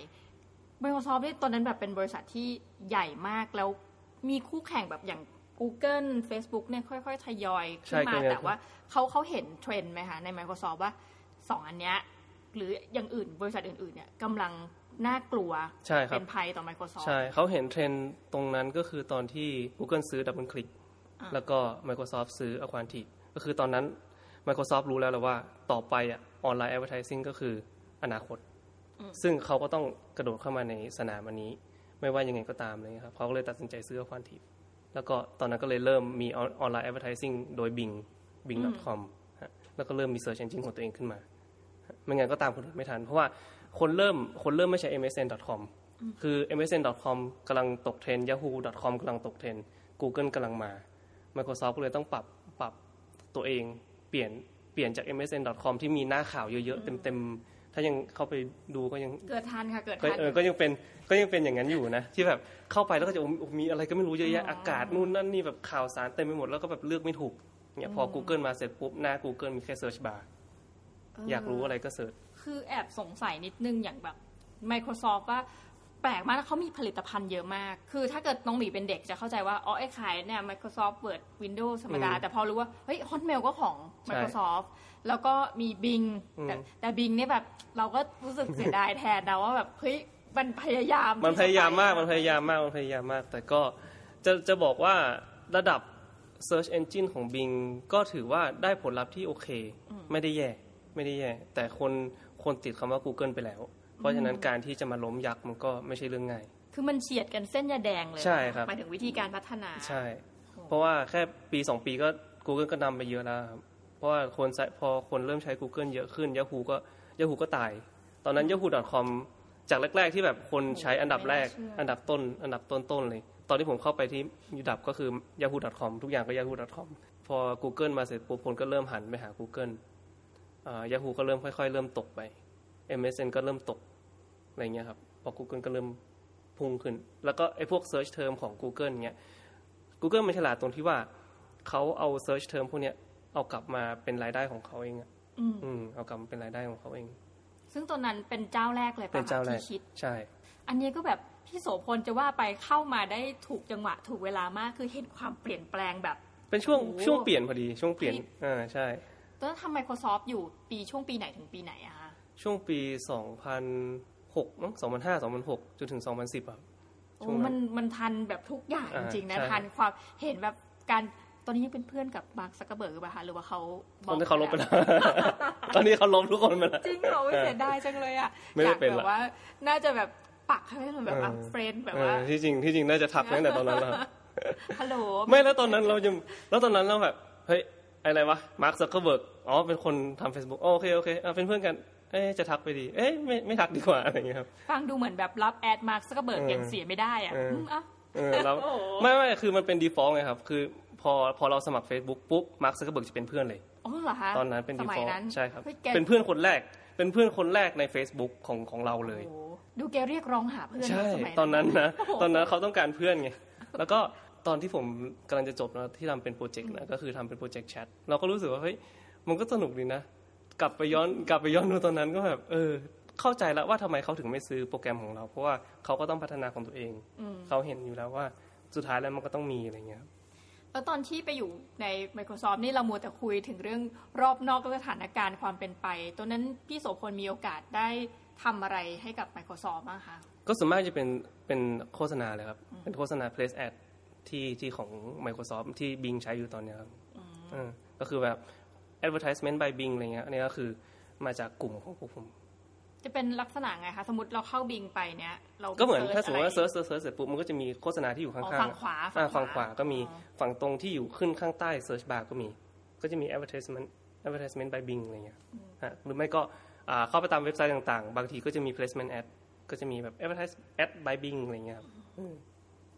Microsoft นี่ตอนนั้นแบบเป็นบริษัทที่ใหญ่มากแล้วมีคู่แข่งแบบอย่าง Google Facebook เนี่ยค่อย ๆ ทยอยขึ้นใช่มาก็เนี่ยแต่ว่าเขาเขาเห็นเทรนด์ไหมคะใน Microsoft ว่าสองอันเนี้ยหรืออย่างอื่นบริษัทอื่นๆเนี่ยกำลัง น่ากลัวใช่ครับเป็นภัยต่อ Microsoft ใช่เขาเห็นเทรนด์ตรงนั้นก็คือตอนที่ Google ซื้อ Double Click อ่าแล้วก็ Microsoft ซื้อ Aquantic ก็คือตอนนั้น Microsoft รู้แล้วแหละว่าต่อไปอะออนไลน์ Advertising ก็คืออนาคต ซึ่งเขาก็ต้องกระโดดเข้ามาในสนามอันนี้ ไม่ว่ายังไงก็ตามเลยครับเขาก็เลยตัดสินใจซื้อ Aquantic แล้วก็ตอนนั้นก็เลยเริ่มมีออนไลน์ Advertising โดย Bing Bing.com ฮะแล้วก็เริ่มมี Search Engine ของตัวเองขึ้นมา ไม่งั้นก็ตามคนอื่นไม่ทัน เพราะว่า คนเริ่มคนเริ่มไม่ใช้ msn.com คือ msn.com กำลังตกเทรน yahoo.com กำลังตกเทรน Google กำลังมา Microsoft ก็เลยต้องปรับปรับตัวเองเปลี่ยนเปลี่ยนจาก msn.com ที่มีหน้าข่าวเยอะๆ เต็มๆ ถ้ายังเข้าไปดูก็ยังเกิดทันค่ะเกิดก็ทันเออก็ยังเป็นก็ยังเป็นอย่างนั้นอยู่นะ ที่แบบเข้าไปแล้วก็จะโอ้โหมีอะไรก็ไม่รู้เยอะแยะอ๋อออากาศนู่นนั่นนี่แบบข่าวสารเต็มไปหมดแล้วก็แบบเลือกไม่ถูกเนี่ยพอ Google มาเสร็จปุ๊บหน้า Google มีแค่ Search Bar อยากรู้อะไรก็เสิร์ช คือแอบสงสัยนิดนึงอย่างแบบ Microsoft ว่าแปลกมากนะเขามีผลิตภัณฑ์เยอะมาก คือถ้าเกิดน้องหมีเป็นเด็กจะเข้าใจว่า อ๋อ ไอ้ขายเนี่ย Microsoft Word Windows ธรรมดาอืมแต่พอรู้ว่า เฮ้ย Hotmail ก็ของใช่ Microsoft แล้วก็มี Bing อืมแต่แต่ Bing เนี่ยแบบ เราก็รู้สึกเสียดายแทนนะว่าแบบ เฮ้ย มันพยายาม มันพยายามมากที่มันจะไปพยายามมาก มันพยายามมาก แต่ก็จะจะบอกว่าระดับ Search Engine ของ Bing ก็ถือว่าได้ผลลัพธ์ที่โอเค ไม่ได้แย่ ไม่ได้แย่ แต่คน คนติดคำว่า Google ไปแล้ว เพราะฉะนั้นการที่จะมาล้มยักษ์มันก็ไม่ใช่เรื่องง่ายคือมันเฉียดกันเส้นยาแดงเลยใช่ครับหมายถึงวิธีการพัฒนาใช่ เพราะว่าแค่ปีสองปีก็ Google ก็นำไปเยอะแล้วครับเพราะว่าคนใช้พอคนเริ่มใช้ Google เยอะขึ้น Yahoo ก็ Yahoo ก็ตาย ตอนนั้น yahoo.com จากแรก ๆ ที่แบบคนใช้อันดับแรกไม่น่าเชื่ออัอันดับต้น อันดับต้นๆเลย ตอนที่ผมเข้าไปที่ยูดับก็คือ yahoo.com ทุกอย่างก็ yahoo.com พอ Google มาเสร็จปุ๊บคนก็เริ่มหันไปหา Google อ่า Yahoo ก็เริ่มค่อย ๆ เริ่มตกไป MSN ก็เริ่มตกอะไรเงี้ยครับพอ Google ก็เริ่มพุ่งขึ้น แล้วก็ไอ้พวก Search Term ของ Google เงี้ย Google มันฉลาดตรงที่ว่าเขาเอา Search Term พวกเนี้ยเอากลับมาเป็นรายได้ของเขาเองอะอืมอืมเอากลับมาเป็นรายได้ของเขาเอง ซึ่งตอนนั้นเป็นเจ้าแรกเลยเป็ปะนเจ้าแรกที่คิดใช่ อันนี้ก็แบบพี่โสพลจะว่าไปเข้ามาได้ถูกจังหวะถูกเวลามากคือเห็นความเปลี่ยนแปลงแบบ เป็นช่วงโอ้ช่วงเปลี่ยนพอดีช่วงเปลี่ยนพลิกอ่าใช่ ตอนนั้นทำ Microsoft อยู่ปีช่วงปีไหนถึงปีไหนอะคะช่วงปี 2006มั้ง2005 2006 จนถึง 2010อะโอ้ช่วงนั้นมันมันทันแบบทุกอย่างจอ่าริงๆนะใช่ทันความเห็นแบบการตอนนี้ยังเป็นเพื่อนกับมาร์คซักเกอร์เบิร์กหรือเปล่าคะหรือว่าเขาบตออกนนี้เขาลบไปแล้ว ตอนนี้เขาลบทุกคนไปแล้ว จริงเหรออุ๊ยเสียดายจังเลยอะไม่อได้ยากเป็นแบหรอกบว่า น่าจะแบบปักให้มันแบบว่าเออ friend แบบเอว่าอที่จริงที่จริงน่าจะทักตั้งแต่ตอนนั้นแล้วฮัลโหล ไม่แล้วตอนนั้นเรายังแล้วตอนนั้นเราแบบ เฮ้ยอะไรวะ มาร์คซักเคอร์เบิร์ก อ๋อเป็นคนทำ Facebook อ๋อโอเคโอเคอะเป็นเพื่อนกันเอ๊ะจะทักไปดี เอ๊ะไม่ไม่ทักดีกว่าอะไรอย่างเงี้ยครับฟังดูเหมือนแบบรับ add มาร์คซักเกอร์เบิร์กเออยังเสียไม่ได้อะเอออืมอะเออแล้วโอ้โหไม่ไม่คือมันเป็น default ไงครับ คือพอพอเราสมัคร Facebook ปุ๊บมาร์คซักเคอร์เบิร์กจะเป็นเพื่อนเลยอ๋อเหรอคะตอนนั้นเป็นสมัย default นั้นใช่ครับฮ้ยแกเป็นเพื่อนคนแรก เป็นเพื่อนคนแรกใน Facebook ของของเราเลยโอ้โหดูแกเรียกร้องหาเพื่อนใช่สมัยตอนนั้นนะโอ้โหตอนนั้นเขาต้องการเพื่อนไงแล้วก็ตอนที่ผมกำลังจะจบนะที่ทำเป็น project นะก็คือทำเป็น project แชทเราก็รู้สึกว่าเฮ้ย มันก็สนุกดีนะ กลับไปย้อนกลับไปย้อนดูตอนนั้นก็แบบเออ เข้าใจแล้วว่าทำไมเขาถึงไม่ซื้อโปรแกรมของเรา เพราะว่าเขาก็ต้องพัฒนาของตัวเองอืมเขาเห็นอยู่แล้วว่าสุดท้ายแล้วมันก็ต้องมีอะไรเงี้ยครับแล้วตอนที่ไปอยู่ใน Microsoft นี่เรามัวแต่คุยถึงเรื่องรอบนอกสถานการณ์ความเป็นไปตอนนั้นพี่โสพลมีโอกาสได้ทำอะไรให้กับ Microsoft บ้างคะก็ส่วนมากจะเป็นเป็นโฆษณาเลยครับ เป็นโฆษณา place ad ที่ที่ของ Microsoft ที่ Bing ใช้อยู่ตอนเนี้ยครับเออก็คือแบบ advertisement by Bing อะไรเงี้ยอันนี้ก็คือมาจากกลุ่มของพวกผม จะเป็นลักษณะไงคะ สมมติเราเข้า Bing ไปเนี่ยเราก็เหมือนถ้าสมมติว่าอะ search search search เสร็จปุ๊บมันก็จะมีโฆษณาที่อยู่ข้างอ๋อๆฝั่งขวาอ่าฝั่ฝั่งงขขวาวาก็มีอ๋อฝั่งตรงที่อยู่ขึ้นข้างใต้ search bar ก็มี ก็จะมี advertisement advertisement by Bing อะไรเงี้ยฮะหรือไม่ก็อ่าเข้าไปตามเว็บไซต์ต่างๆ บางทีก็จะมี placement ad ก็จะมีแบบ advertise ad by Bing อะไรเงี้ยครับ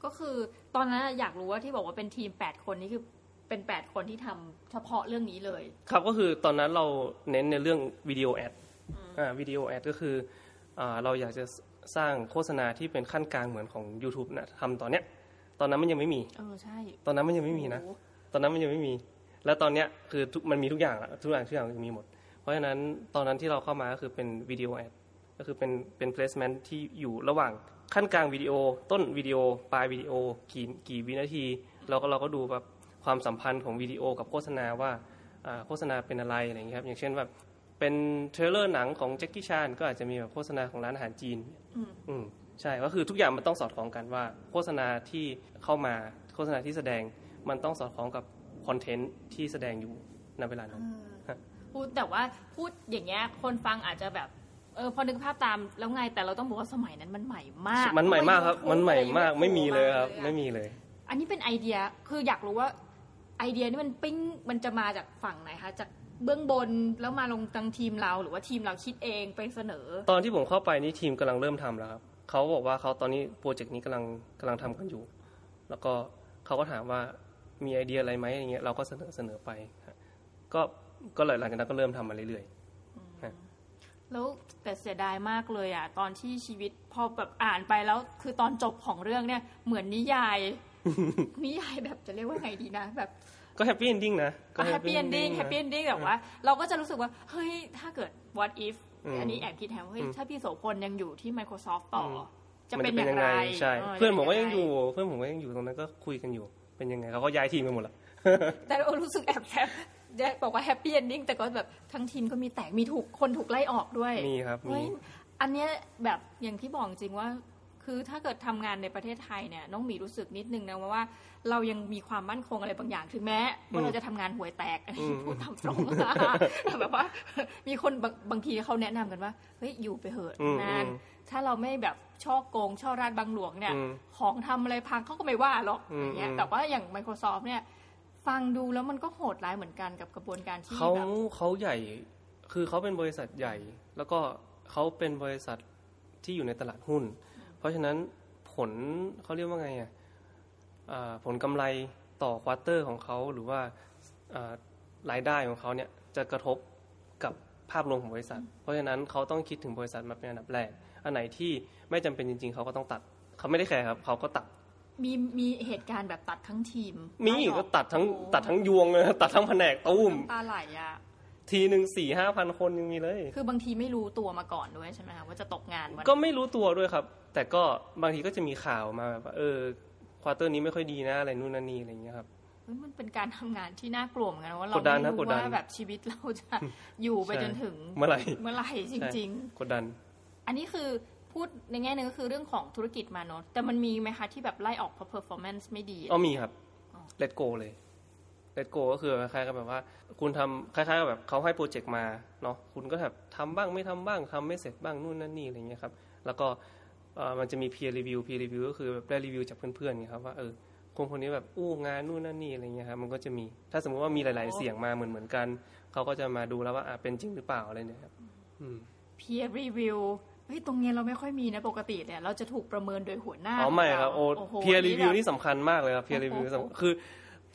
ก็คือตอนนั้นอยากรู้ว่าที่บอกว่าเป็นทีม 8 คนนี่คือ เป็น8คนที่ทำเฉพาะเรื่องนี้เลย ครับก็คือตอนนั้นเราเน้นในเรื่องวิดีโอแอดอ่าวิดีโอแอดก็คืออ่าเราอยากจะสร้างโฆษณาที่เป็นขั้นกลางเหมือนของ YouTube นะทำตอนเนี้ย ตอนนั้นมันยังไม่มีเออใช่ ตอนนั้นมันยังไม่มีนะโอ้โหตอนนั้นมันยังไม่มี แล้วตอนเนี้ยคือทุกมันมีทุกอย่างอะทุกอย่างทุกอย่างมีหมด เพราะฉะนั้นตอนนั้นที่เราเข้ามาก็คือเป็นวิดีโอแอดก็คือเป็นเป็น placement ที่อยู่ระหว่างขั้นกลางวิดีโอ ต้นวิดีโอปลายวิดีโอกี่กี่วินาที เราก็เราก็ดูแบบ ความสัมพันธ์ของวิดีโอกับโฆษณาว่าอ่าโฆษณาเป็นอะไรอะไรอย่างเงี้ยครับอย่างเช่นแบบเป็น trailer หนังของแจ็คกี้ชานก็อาจจะมีแบบโฆษณาของร้านอาหารจีนอืมอืมใช่ก็คือทุกอย่างมันต้องสอดคล้องกันว่า โฆษณาที่เข้ามาโฆษณาที่แสดงมันต้องสอดคล้องกับ content ที่แสดงอยู่ในเวลานั้นพูดแต่ว่าพูดอย่างเงี้ยคนฟังอาจจะแบบเออพอนึกภาพตามแล้วไงแต่เราต้องบอกว่าสมัยนั้นมันใหม่มาก มันใหม่มากครับ มันใหม่มากเพระว่ไม่มีเลยครับอะไม่มีเลย อันนี้เป็นไอเดียคืออยากรู้ว่า ไอเดียนี่มันปิ้งมันจะมาจากฝั่งไหนคะจากเบื้องบนแล้วมาลงตังทีมเราหรือว่าทีมเราคิดเองไปเสนอ ตอนที่ผมเข้าไปนี่ทีมกำลังเริ่มทำแล้วครับเขาบอกว่าเขาตอนนี้โปรเจกต์นี้กำลังกำลังทำกันอยู่ แล้วก็เขาก็ถามว่ามีไอเดียอะไรไหมอย่างเงี้ยเราก็เสนอเสนอไปฮะก็ก็เลยหลังจากนั้นก็เริ่มทำมาเรื่อยแล้วแต่เสียดายมากเลยอะตอนที่ชีวิตพอแบบอ่านไปแล้ว คือตอนจบของเรื่องเนี่ยเหมือนนิยาย นิยายแบบจะเรียกว่าไงดีนะแบบๆก็แฮปปี้เอนดิ้งนะก็แฮปปี้เอนดิ้ง ending แฮปปี้เอนดิ้งนะแบบว่า เราก็จะรู้สึกว่า เฮ้ย ถ้าเกิด what if อืมอันนี้แอบคิดแทนว่าเฮ้ยอืมถ้าพี่โสพลยังอยู่ที่ Microsoft ต่ออืมมันจะเป็นอย่างไรจะอเป็นย่างยังไรไงใช่เพื่อนผมก็ยังไอยู่ เพื่อนผมก็ยังอยู่ตรงนั้นก็คุยกันอยู่ เป็นยังไงเขาก็ย้ายทีมไปหมดละแต่เรารู้สึกแอบแอบได้บอกว่า happy ending แต่ก็แบบทั้งทีมก็มีแตกมีถูกคนถูกไล่ออกด้วยมีครับเฮ้มียอันเนี้ยแบบอย่างที่บอกจริงว่า คือถ้าเกิดทำงานในประเทศไทยเนี่ยน้องหมีรู้สึกนิดนึงนะว่า เรายังมีความมั่นคงอะไรบางอย่างถึงแม้ว่าเราจะทำงานห่วยแตกอันนี้พูดตามตรงแต่แบบว่า มีคนบางบางทีเขาแนะนำกันว่าเฮ้ยอยู่ไปเหอะอืมนานอืมถ้าเราไม่แบบช่อโกง ช่อราดบังหลวงเนี่ยอืมของทำอะไรพังเขาก็ไม่ว่าหรอกอืมอย่างเงี้ยอืมแต่ว่าอย่าง Microsoft เนี่ย ฟังดูแล้วมันก็โหดร้ายเหมือนกันกับกระบวนการที่เขาแบบเขาใหญ่ คือเขาเป็นบริษัทใหญ่ แล้วก็เขาเป็นบริษัทที่อยู่ในตลาดหุ้นเพ ราะฉะนั้นผลเขาเรียกว่าไงอะอ่าผลกำไรต่อควอเตอร์ของเขาหรือว่าอ่ารายได้ของเขาเนี่ยจะกระทบกับภาพรวมของบริษัท เพราะฉะนั้นเขาต้องคิดถึงบริษัทมาเป็นอันดับแรก อันไหนที่ไม่จำเป็นจริง ๆ เขาก็ต้องตัด เขาไม่ได้แคร์ครับ เขาก็ตัด มีมีเหตุการณ์แบบตัดทั้งทีม มีไล่ออก็ตัดทั้งโอ้โหตัดทั้งยวงเลยตัดทั้งแผนกตุ้มน้ำตาไหลอะ ทีหนึ่งสี่ห้าพันคนยังมีเลย คือบางทีไม่รู้ตัวมาก่อนด้วยใช่ไหมคะว่าจะตกงานวันก็ไม่รู้ตัวด้วยครับ แต่ก็บางทีก็จะมีข่าวมาแบบว่าเออควอเตอร์นี้ไม่ค่อยดีนะอะไรนู่นนั่นนี่อะไรอย่างเงี้ยครับเฮ้ยมันเป็นการทำงานที่น่ากลัวเหมือนกันนะว่าเรากดดันไม่นะกรู้ดดันว่าแบบชีวิตเราจะอยู่ไปใช่จนถึงเมื่อไหร่เมื่อไหร่จริงกดดันๆอันนี้คือพูดในแง่หนึงก็คือเรื่องของธุรกิจมาเนอะแต่มันมีไหมคะที่แบบไล่ออกเพราะ performance ไม่ดีอ๋อมีครับอ๋อ let go เลย let go ก็คือคล้ายๆกับแบบว่า คุณทำคล้ายๆกับแบบเขาให้โปรเจกต์มาเนาะคุณก็แบบทำบ้างไม่ทำบ้างทำไม่เสร็จบ้างนู่นนั่นนี่อะไรเงี้ยครับแล้วก็เอ่อมันจะมี peer review peer review ก็คือแบบได้รีวิวจากเพื่อนๆไงครับว่าเออคนคนนี้แบบอู้งานนู่นนั่นนี่อะไรเงี้ยครับมันก็จะมีถ้าสมมติว่ามีหลาย ๆเสียงมาเหมือนเหมือนๆกันเขาก็จะมาดูแล้วว่าอะเป็นจริงหรือเปล่าอะไรเนี่ยครับอืม peer review เฮ้ยตรงเนี้ยเราไม่ค่อยมีนะปกติเนี่ยเราจะถูกประเมินโดยหัวหน้า อ๋อไม่ครับขโอ้งเราโห peer นี่ review แบบนี่สำคัญมากเลยครับ peer โอ้ review โหสำคัญคือ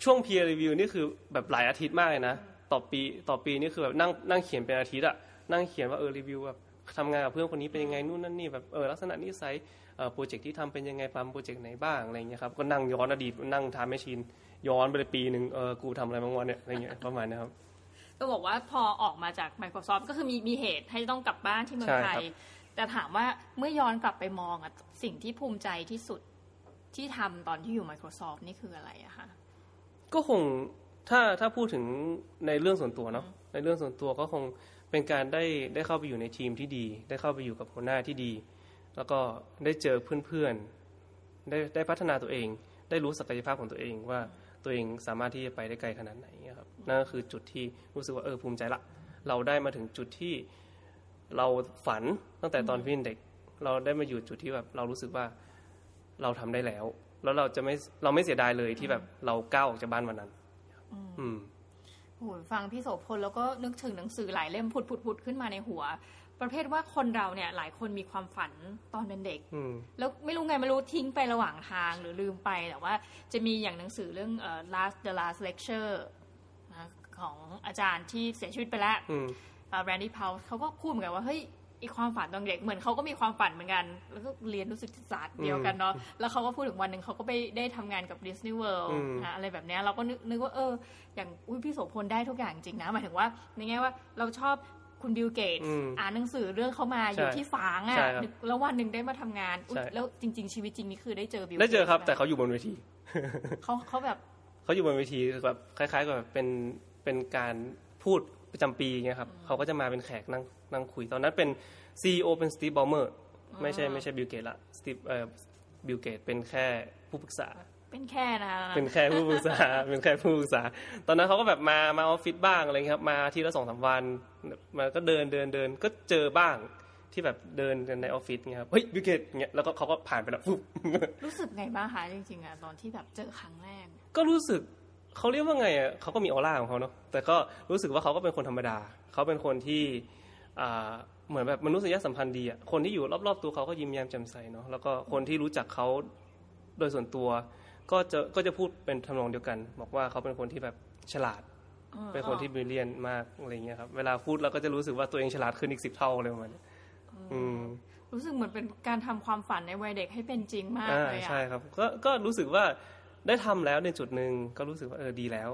ช่วง peer review นี่คือแบบหลายอาทิตย์มากเลยนะ ต่อปีต่อปีนี่คือแบบนั่งนั่งเขียนเป็นอาทิตย์อะนั่งเขียนว่าเออรีวิวแบบทำงานกับเพื่อนคนนี้เป็นยังไงนู่นนั่นนี่แบบเออลักษณะนิสัยเอ่อโปรเจกต์ที่ทำเป็นยังไงปั๊มโปรเจกต์ไหนบ้างอะไรเงี้ยครับก็นั่งย้อนอดีตนั่งทำแมชชีนย้อนไปเลยปีหนึ่งเออกูทำอะไรบ้างวันเนี่ยอะไรเงี้ยประมาณนะครับก็บอกว่าพอออกมาจาก Microsoft ก็คือมีมีเหตุให้ต้องกลับบ้านที่เมืองใช่ไทครัยบแต่ถามว่าเมื่อย้อนกลับไปมองอะสิ่งที่ภูมิใจที่สุดที่ทำตอนที่อยู่ Microsoft นี่คืออะไรอะคะ ก็คงถ้าถ้าพูดถึงในเรื่องส่วนตัวเนาะในเรื่องส่วนตัวก็คงเป็นการได้ได้เข้าไปอยู่ในทีมที่ดี ได้เข้าไปอยู่กับหัวหน้าที่ดี แล้วก็ได้เจอเพื่อนๆได้ได้พัฒนาตัวเอง ได้รู้ศักยภาพของตัวเองว่าตัวเองสามารถที่จะไปได้ไกลขนาดไหนเงี้ยครับนั่นก็คือจุดที่รู้สึกว่าเออภูมิใจละ เราได้มาถึงจุดที่เราฝันตั้งแต่ตอนพี่เป็นเด็ก เราได้มาอยู่จุดที่แบบเรารู้สึกว่าเราทำได้แล้ว แล้วเราจะไม่เราไม่เสียดายเลยที่แบบเราก้าวออกจากบ้านวันนั้น อืมโอ้ยฟังพี่โสพลแล้วก็นึกถึงหนังสือหลายเล่มผุดผุดผุดขึ้นมาในหัว ประเภทว่าคนเราเนี่ย หลายคนมีความฝันตอนเป็นเด็กอืมแล้วไม่รู้ไงไม่รู้ทิ้งไประหว่างทางหรือลืมไปแต่ว่าจะมีอย่างหนังสือเรื่องเอ่อ last the last lecture นะของอาจารย์ที่เสียชีวิตไปแล้วอืม Randy Pausch เขาก็พูดเหมือนกันว่าเฮ้ย อีความฝันตอนเด็กเหมือนเขาก็มีความฝันเหมือนกัน แล้วก็เรียนรู้สึกศาสตร์เดียวกันเนาะแล้วเขาก็พูดถึงวันหนึ่งเขาก็ไปได้ทำงานกับ Disney World อืมนะอะไรแบบเนี้ยเราก็นึกนึกว่าเออ อย่างอุ้ยพี่โสพลได้ทุกอย่างจริงนะหมายถึงว่าในแง่ว่าเราชอบคุณบิลเกตส์อืมอ่านหนังสือเรื่องเขามาอยู่ใช่ที่ฝางอะใช่ครับนึกแล้ววันหนึ่งได้มาทำงานอุ๊ยใช่แล้วจริง ๆ ชีวิตจริงนี่คือได้เจอบิลได้เจอครับกตแต่เขาอยู่บนเวทีเขาเขาแบบเขาอยู่บนเวทีแบบคล้าย ๆ กับแบบเป็นเป็นการพูด ประจำปีเงี้ยครับเขาก็จะมาเป็นแขกนั่งนั่งคุยตอนนั้นเป็นซีอเป็นสตี v บอลเมอร์ไม่ใช่ไม่ใช่บิลเกตส์ละ Steve เอ่อบิลเกตส์เป็นแค่ผู้ปรึกษาเป็นแค่นะเป็นแค่ผู้ปรึกษาเป็นแค่ผู้ปรึกษา ตอนนั้นเขาก็แบบมามาออฟฟิศบ้างอะไรเงี้ยครับ มาทีละสองสามวันมาก็เดินเดินเดินก็เจอบ้างที่แบบเดินกันในออฟฟิศเงี้ยครับเฮ้ยบิลเกตส์เงี้ยแล้วก็เขาก็ผ่านไปแล้วฟุบรู้สึกไงบ้างคะจริงๆอะตอนที่แบบเจอครั้งแรก ก็รู้สึก เขาเรียกว่าไงอะเขาก็มีออร่าของเขาเนาะแต่ก็รู้สึกว่าเขาก็เป็นคนธรรมดา เขาเป็นคนที่อ่าเหมือนแบบมนุษยสัมพันธ์ดีอะคนที่อยู่รอบๆตัวเขาก็ยิ้มแย้มแจ่มใสเนาะแล้วก็คนที่รู้จักเขาโดยส่วนตัว ก็จะก็จะพูดเป็นทำนองเดียวกัน บอกว่าเขาเป็นคนที่แบบฉลาด เป็นคนที่บริเลียนมากอะไรเงี้ยครับเวลาพูดเราก็จะรู้สึกว่าตัวเองฉลาดขึ้นอีกสิบเท่าเลยประมันอืมรู้สึกเหมือนเป็นการทำความฝันในวัยเด็กให้เป็นจริงมากอ่าเลยอะใช่ครับก็ก็รู้สึกว่า ได้ทำแล้วในจุดหนึ่งก็รู้สึกว่าเออดีแล้ว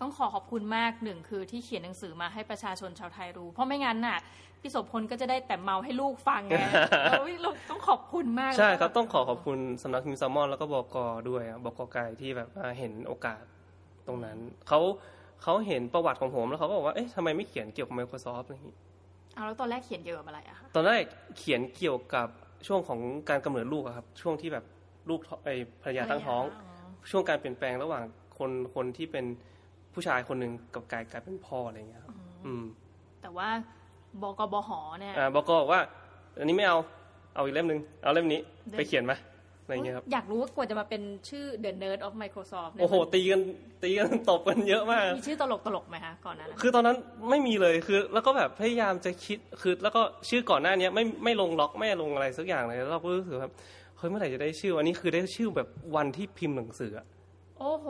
ต้องขอขอบคุณมากหนึ่งคือที่เขียนหนังสือมาให้ประชาชนชาวไทยรู้ เพราะไม่งั้นน่ะพี่โสพลก็จะได้แต่เมาให้ลูกฟังไงเราเราต้องขอบคุณมากใช่ครับต้องขอขอบคุณสำนักพิมพ์แซลมอนแล้วก็บกด้วยอะบกไก่ที่แบบว่าเห็นโอกาสตรงนั้นเขาเขาเห็นประวัติของผมแล้วเขาก็บอกว่า เอ๊ะทำไมไม่เขียนเกี่ยวกับ Microsoft อะไรอย่างนี้เอาแล้วตอนแรกเขียนเกี่ยวกับอะไรอะคะตอนแรกเขียนเกี่ยวกับช่วงของการกำเนิดลูกอะครับ ช่วงที่แบบลูกท้องไอ้ภรรยาตั้งท้อง ช่วงการเปลี่ยนแปลงระหว่างคนคนที่เป็นผู้ชายคนหนึ่งกับกลายกลายเป็นพ่ออะไรอย่างเงี้ยครับอืม แต่ว่าบกบหเนี่ยอ่าบอกบอกว่า อันนี้ไม่เอาเอาอีกเล่มหนึ่งเอาเล่มนี้ได้ไปเขียนไหมอะไรอย่างเงี้ยครับอยากรู้ว่ากว่าจะมาเป็นชื่อ The Nerd of Microsoft เนี่ยโอ้โห ตีกันตีกันตบกันเยอะมาก มีชื่อตลกตลกๆไหมคะก่อนหนั้านคือตอนนั้นไม่มีเลยคือ แล้วก็แบบพยายามจะคิดคือแล้วก็ชื่อก่อนหน้าเนี้ยไม่ไม่ลงล็อกไม่ลงอะไรสักอย่างเลยแล้วเราก็รู้สึกว่า เฮ้ยเมื่อไหร่จะได้ชื่อ อันนี้คือได้ชื่อแบบวันที่พิมพ์หนังสืออะโอ้โห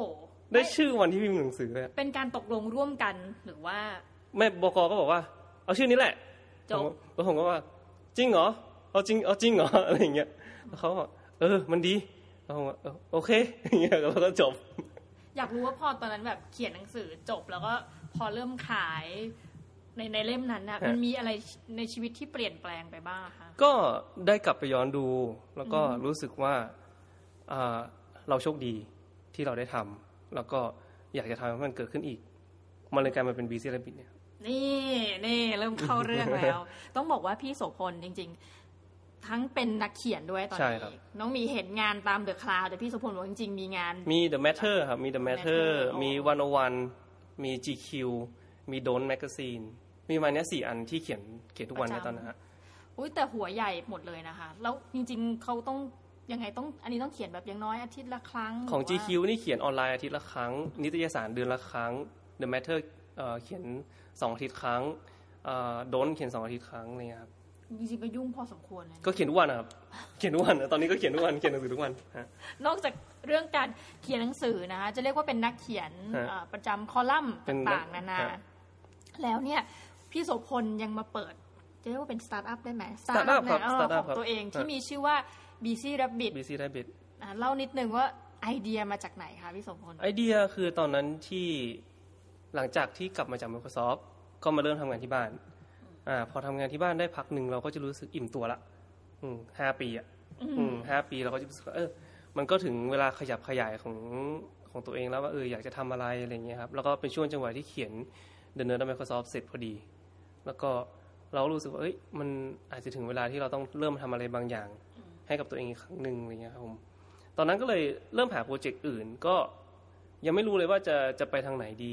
ได้ชื่อวันที่พิมพ์หนังสือเลยอะเป็นการตกลงร่วมกันหรือว่าแม่บกก็บอกว่า เอาชื่อนี้แหละจบผมแล้วผมก็ว่า จริงเหรอเอาจริงเอาจริงเหรออะไรอย่างเงี้ยแล้วเขาก็บอกเออ มันดีแล้วผมว่าเออโอเคอย่างเงี้ยแล้วก็จบ อยากรู้ว่าพอตอนนั้นแบบเขียนหนังสือจบแล้วก็พอเริ่มขาย ในในเล่มนั้นนะฮะมันมีอะไรในชีวิตที่เปลี่ยนแปลงไปบ้างคะก็ได้กลับไปย้อนดู แล้วก็รู้สึกว่าอ่าเราโชคดีที่เราได้ทำแล้วก็อยากจะทำให้มันเกิดขึ้นอีก มันเลยกลายมาเป็น BC Rabbit เนี่ยนี่นี่เริ่มเข้าเรื่องแล้ว ต้องบอกว่าพี่โสพลจริง ๆ ทั้งเป็นนักเขียนด้วยตอนใช่นี้ครับน้องหมีเห็นงานตาม The Cloud แต่พี่โสพลบอกจริง ๆ มีงาน มี The Matter ครับมี The Matter Matter มี101มี GQ มี Don't Magazine มีประมาณเนี้ยสี่อันที่เขียนเขียนทุกวันประในจำตอนนั้นฮะอุ้ยแต่หัวใหญ่หมดเลยนะคะ แล้วจริงๆเขาต้องยังไงต้องอันนี้ต้องเขียนแบบอย่างน้อยอาทิตย์ละครั้งของหรือว่า GQ นี่เขียนออนไลน์อาทิตย์ละครั้ง นิตยสารเดือนละครั้ง The Matter เอ่อเขียนสองอาทิตย์ครั้งโดนเขียนสองอาทิตย์ครั้งอะไรเงี้ยครับจริงๆก็ยุ่งพอสมควรเลยก็เขียนทุกวันนะครับ เขียนทุกวันนะตอนนี้ก็เขียนทุกวันเขียนหนังสือทุกวันฮะนอกจากเรื่องการเขียนหนังสือนะคะจะเรียกว่าเป็นนักเขียนฮะเอ่อประจำคอลัมน์เป็นต่างๆนานาฮะ แล้วเนี่ยพี่โสพลยังมาเปิดจะเรียกว่าเป็นสตาร์ทอัพได้ไหม Startup ครับเนี่ยเออ Startup ของตัวเองครับที่มีชื่อว่า BC Rabbit BC Rabbit อะเล่านิดนึงว่าไอเดียมาจากไหนคะพี่โสพลไอเดียคือตอนนั้นที่หลังจากที่กลับมาจาก Microsoft ก็มาเริ่มทำงานที่บ้านอ่าพอทำงานที่บ้านได้พักหนึ่งเราก็จะรู้สึกอิ่มตัวละอืมห้าปีอะอืมห้าปีเราก็จะรู้สึกว่าเออ มันก็ถึงเวลาขยับขยายของของตัวเองแล้วว่าเอออยากจะทำอะไรอะไรเงี้ยครับแล้วก็เป็นช่วงจังหวะที่เขียน The Nerd of Microsoft เสร็จพอดี แล้วก็เรารู้สึกว่าเอ้ยมันอาจจะถึงเวลาที่เราต้องเริ่มทำอะไรบางอย่าง ให้กับตัวเองอีกครั้งหนึ่งอะไรเงี้ยครับผมตอนนั้นก็เลยเริ่มหาโปรเจกต์อื่น ก็ยังไม่รู้เลยว่าจะจะไปทางไหนดี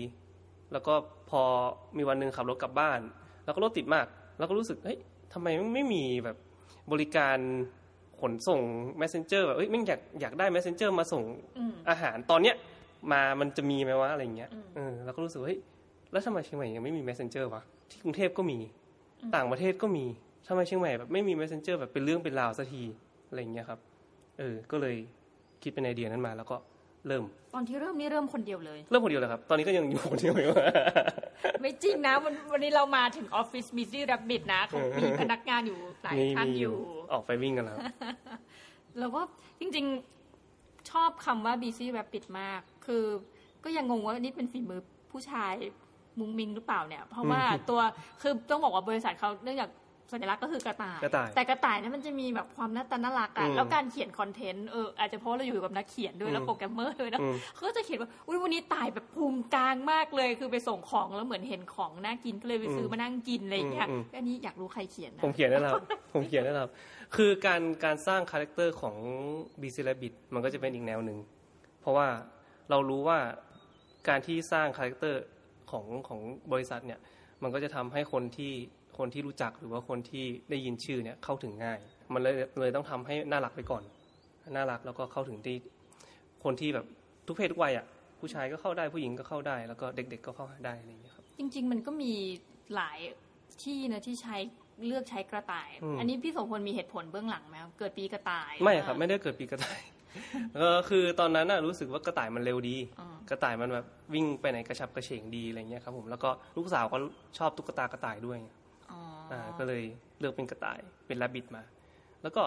แล้วก็พอมีวันหนึ่งขับรถกลับบ้าน แล้วก็รถติดมาก แล้วก็รู้สึกเฮ้ยทำไมไม่มีแบบบริการขนส่ง messenger แบบเอ้ยไม่งอยากอยากได้ messenger มาส่งอืมอาหารตอนเนี้ยมามันจะมีไหมวะอะไรเงี้ยอืมเออแล้วก็รู้สึกว่าเฮ้ย แล้วทำไมเชียงใหม่ยังไม่มี messenger วะที่กรุงเทพก็มีต่างประเทศก็มีทำไมเชียงใหม่แบบไม่มี messenger แบบเป็นเรื่องเป็นราวสักทีอะไรเงี้ยครับ เออ ก็เลยคิดเป็นไอเดียนั้นมาแล้วก็เริ่ม ตอนที่เริ่มนี่เริ่มคนเดียวเลย เริ่มคนเดียวเลยครับ ตอนนี้ก็ยังอยู่คนเดียวอยู่ ไม่จริงนะวันวันนี้เรามาถึงออฟฟิศ BC Rabbit นะเขามีพนักงานอยู่หลายมีท่านมีอยู่ ออกไปวิ่งกันแล้วแล้วก็จริงๆชอบคำว่า BC Rabbit มาก คือก็ยังงงว่านี่เป็นฝีมือผู้ชาย มุ้งมิ้งหรือเปล่าเนี่ย เพราะว่าตัวคือต้องบอกว่าบริษัทเขาเนื่องจากสัญลักษณ์ก็คือกระต่ายกระต่ายแต่กระต่ายเนี่ยมันจะมีแบบความหน้าตาน่ารักอะอืมแล้วการเขียน content เอออาจจะเพราะเราอยู่กับนักเขียนด้วยแล้วอืมโปรแกรมเมอร์ด้วยนะอืมเขาก็จะเขียนว่าอุ้ยวันนี้ตายแบบภูมิกลางมากเลย คือไปส่งของแล้วเหมือนเห็นของน่ากินก็เลยไปซื้อมานั่งกินอะไรอย่างเงี้ยอืมอันนี้อยากรู้ใครเขียนนะผมเขียนได้แล้วครับผมเขียนได้แล้วครับ คือการการสร้าง character ของ BC Rabbit มันก็จะเป็นอีกแนวหนึ่งเพราะว่าเรารู้ว่าการที่สร้าง character ของของบริษัทเนี่ยมันก็จะทำให้คนที่คนที่รู้จักหรือว่าคนที่ได้ยินชื่อเนี่ยเข้าถึงง่าย มันเลยเลยต้องทำให้น่ารักไปก่อน น่ารักแล้วก็เข้าถึงที่คนที่แบบทุกเพศทุกวัยอะผู้ชายก็เข้าได้ผู้หญิงก็เข้าได้ แล้วก็เด็ก ๆ ก็เข้าได้อะไรอย่างเงี้ยครับจริง ๆ มันก็มีหลายที่นะที่ใช้เลือกใช้กระต่ายอืมอันนี้พี่โสพลมีเหตุผลเบื้องหลังไหมครับเกิดปีกระต่าย ไม่ครับ ไม่ได้เกิดปีกระต่ายก็คือตอนนั้นน่ะรู้สึกว่ากระต่ายมันเร็วดีอ่า กระต่ายมันแบบวิ่งไปไหนกระชับกระเฉงดีอะไรเงี้ยครับผมแล้วก็ลูกสาวก็ชอบตุ๊กตากระต่ายด้วยอ๋อออ่าก็เลยเลือกเป็นกระต่ายเป็นแรบบิทมา แล้วก็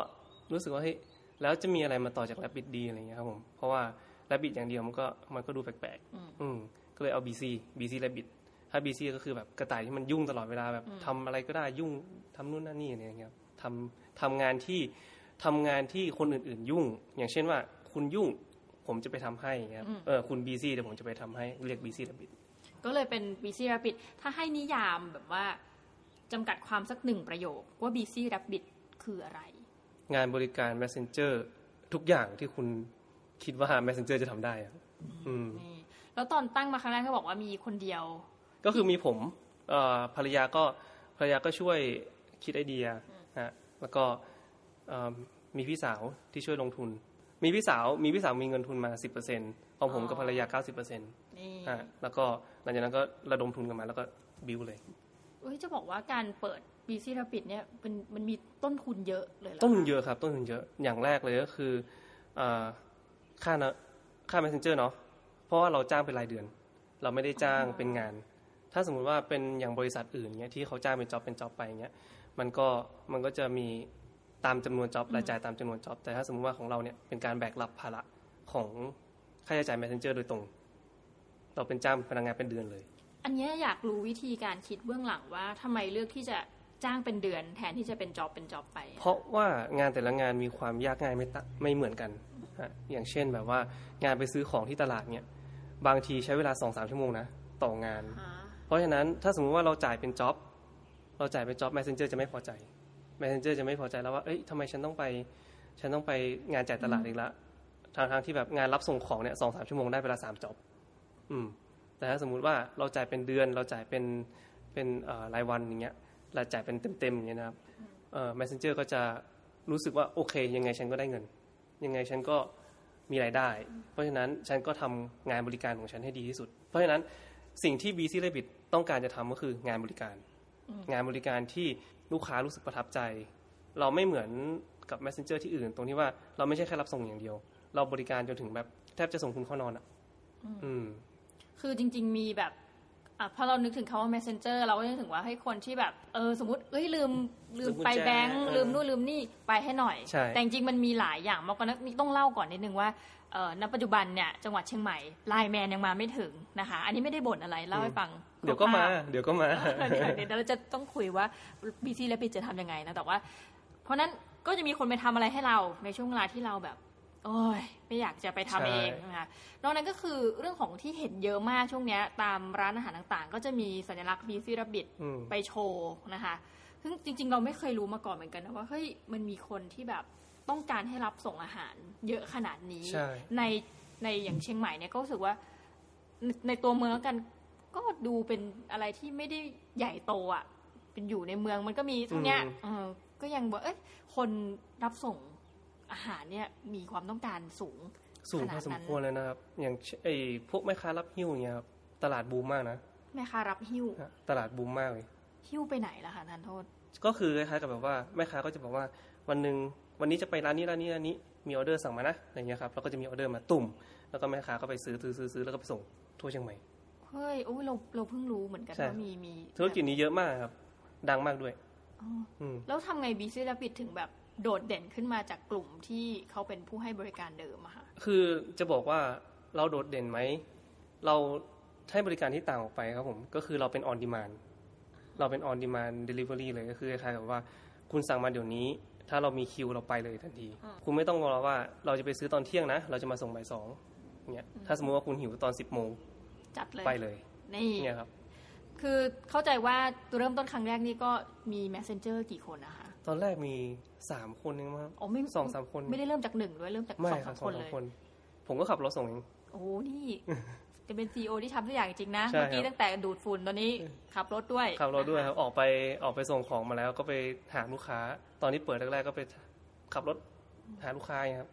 รู้สึกว่าเฮ้ยแล้วจะมีอะไรมาต่อจากแรบบิทดีอะไรเงี้ยครับผมเพราะว่าแรบบิทอย่างเดียวมันก็มันก็ดูแปลกๆอืมก็เลยเอา BC BC แรบบิทถ้า BC ก็คือแบบกระต่ายที่มันยุ่งตลอดเวลาแบบทำอะไรก็ได้ยุ่งทำนู่นนั่นนี่อะไรเงี้ยครับทำทำงานที่ทำงานที่คนอื่นๆ ยุ่ง อย่างเช่นว่าคุณยุ่ง ผมจะไปทำให้อย่างเงี้ยครับเออคุณ BC เดี๋ยวผมจะไปทำให้เรียก BC แรบบิทก็เลยเป็น BC Rabbit ถ้าให้นิยามแบบว่าจำกัดความสักหนึ่งประโยคว่า BC Rabbit คืออะไร งานบริการ Messenger ทุกอย่างที่คุณคิดว่า Messenger จะทำได้อะอืมนี่แล้วตอนตั้งมาครั้งแรกก็บอกว่ามีคนเดียว ก็คือมีผมเอ่อภรรยาก็ภรรยาก็ช่วยคิดไอเดียฮะแล้วก็เอิ่มมีพี่สาวที่ช่วยลงทุน มีพี่สาวมีพี่สาวมีเงินทุนมา10%ของผมกับภรรยา90%นนี่ะแล้วก็หลังจากนั้นก็ระดมทุนกันมาแล้วก็บิวเลยเอ้ยจะบอกว่าการเปิด BC Rabbit เนี่ยมันมันมีต้นทุนเยอะเลยเหรอต้นทุนเยอะครับ ต้นทุนเยอะอย่างแรกเลยก็คือเอ่อค่านะค่า messenger เนาะเพราะว่าเราจ้างเป็นรายเดือน เราไม่ได้จ้างเป็นงาน ถ้าสมมุติว่าเป็นอย่างบริษัทอื่นเนี้ยที่เขาจ้างเป็นจ็อบเป็นจ็อบไปเงี้ยมันก็มันก็จะมี ตามจำนวนจ็อบรายจ่ายตามจำนวนจ็อบแต่ถ้าสมมติว่าของเราเนี่ยเป็นการแบกรับภาระของค่าใช้จ่าย messenger โดยตรง เราเป็นจ้างพนักงานเป็นเดือนเลย อันเนี้ยอยากรู้วิธีการคิดเบื้องหลังว่าทำไมเลือกที่จะจ้างเป็นเดือน แทนที่จะเป็นจ็อบเป็นจ็อบไป เพราะว่างานแต่ละงานมีความยากง่ายไม่ตะไม่เหมือนกันฮะอย่างเช่นแบบว่างานไปซื้อของที่ตลาดเนี่ย บางทีใช้เวลาสองสามชั่วโมงนะต่องาน เพราะฉะนั้นถ้าสมมุติว่าเราจ่ายเป็นจ็อบเราจ่ายเป็นจ็อบ messenger จะไม่พอใจ messenger จะไม่พอใจแล้วว่าเอ้ยทำไมฉันต้องไป ฉันต้องไปงานจ่ายตลาดอีกละทางทางๆที่แบบงานรับส่งของเนี่ยสองสามชั่วโมงได้เวลาสามจ็อบอืม แต่ถ้าสมมุติว่าเราจ่ายเป็นเดือน เราจ่ายเป็นเป็นเอ่อรายวันอย่างเงี้ยเราจ่ายเป็นเต็มๆอย่างเงี้ยนะครับเอ่อ messenger ก็จะรู้สึกว่าโอเค ยังไงฉันก็ได้เงิน ยังไงฉันก็มีรายได้ เพราะฉะนั้นฉันก็ทำงานบริการของฉันให้ดีที่สุด เพราะฉะนั้นสิ่งที่ BC Rabbit ต้องการจะทำก็คืองานบริการ งานบริการที่ ลูกค้ารู้สึกประทับใจ เราไม่เหมือนกับ messenger ที่อื่น ตรงที่ว่าเราไม่ใช่แค่รับส่งอย่างเดียว เราบริการจนถึงแบบแทบจะส่งคุณเข้านอนอะ อืม คือจริง ๆ มีแบบอะพอเรานึกถึงคาว่า messenger เราก็นึกถึงว่าให้คนที่แบบ เออ สมมติเอ้ยลืมลืมลืมกุญแจไปแบงค์เออลืมนู่นลืมนี่ไปให้หน่อยใช่แต่จริงๆมันมีหลายอย่างมากกว่านั้นนี่ต้องเล่าก่อนนิดนึงว่าเออณปัจจุบันเนี่ยจังหวัดเชียงใหม่ไลน์แมนยังมาไม่ถึงนะคะ อันนี้ไม่ได้บ่นอะไรเล่าให้ฟัง เดี๋ยวก็มาคร่าวๆเดี๋ยวก็มา เดี๋ยวเดี๋ยวเราจะต้องคุยว่า BC และ b จะทำยังไงนะแต่ว่า เพราะนั้นก็จะมีคนไปทำอะไรให้เราในช่วงเวลาที่เราแบบ โอ้ยไม่อยากจะไปทำใช่เองนะคะนอกนั้นก็คือเรื่องของที่เห็นเยอะมากช่วงเนี้ยตามร้านอาหารต่างๆ ก็จะมีสัญลักษณ์ BC Rabbit อืมไปโชว์นะคะซึ่งจริง ๆ เราไม่เคยรู้มาก่อนเหมือนกันนะว่าเฮ้ยมันมีคนที่แบบต้องการให้รับส่งอาหารเยอะขนาดนี้ใช่ในในอย่างเชียงใหม่เนี่ยก็รู้สึกว่าในในตัวเมืองแล้วกัน ก็ดูเป็นอะไรที่ไม่ได้ใหญ่โตอะ เป็นอยู่ในเมืองมันก็มีเท่าเนี้ยอืมเออก็ยังบอกเอ้ยคนรับส่งอาหารเนี่ยมีความต้องการสูงสูงพอสมควรเลยนะครับ อย่างไอ้พวกแม่ค้ารับหิ้วอย่างเงี้ยครับตลาดบูมมากนะแม่ค้ารับหิ้วฮะตลาดบูมมากเลยหิ้วไปไหนล่ะคะทานโทษ ก็คือคล้ายๆกับแบบว่าแม่ค้าก็จะบอกว่าวันหนึ่งวันนี้จะไปร้านนี้ร้านนี้ร้านนี้มีออเดอร์สั่งมานะอะไรเงี้ยครับแล้วก็จะมีออเดอร์มาตุ่ม แล้วก็แม่ค้าก็ไปซื้อซื้อซื้อซื้อแล้วก็ไปส่งทั่วเชียงใหม่ เฮ้ยโอ้ยเราเราเพิ่งรู้เหมือนกันใช่ว่ามีมีธุรกิจนี้เยอะมากครับ ดังมากด้วยอ๋ออืมแล้วทำไงบีซีรับบิดถึงแบบโดดเด่นขึ้นมาจากกลุ่มที่เขาเป็นผู้ให้บริการเดิมอะค่ะคือจะบอกว่าเราโดดเด่นไหม เราให้บริการที่ต่างออกไปครับผม ก็คือเราเป็น on demand เราเป็น on demand delivery เลยก็คือคล้ายๆกับว่าคุณสั่งมาเดี๋ยวนี้ ถ้าเรามีคิวเราไปเลยทันทีอืมคุณไม่ต้องรอว่าเราจะไปซื้อตอนเที่ยงนะ เราจะมาส่งบ่ายสองเนี่ยถ้าสมมติว่าคุณหิวตอนสิบโมง จัดเลยไปเลยนี่เนี่ยครับคือเข้าใจว่าเริ่มต้นครั้งแรกนี่ก็มี messenger กี่คนนะคะ ตอนแรกมีสามคนเองมั้งอ๋อไม่สองสามคน ไม่ได้เริ่มจากหนึ่งด้วยเริ่มจากไม่สองครัสาบมสอคงนสาเลมยคนผมก็ขับรถส่งเองโอ้โหนี่จะเป็นซีอที่ทำทุกอย่างจริงๆนะใช่เมื่อกี้ครับตั้งแต่ดูดฝุ่นตอนนี้ขับรถด้วย ขับรถด้วยครับ ออกไปออกไปส่งของมาแล้วก็ไปหาลูกค้า ตอนที่เปิดแรกๆก็ไปขับรถหาลูกค้าอย่างเงี้ยครับ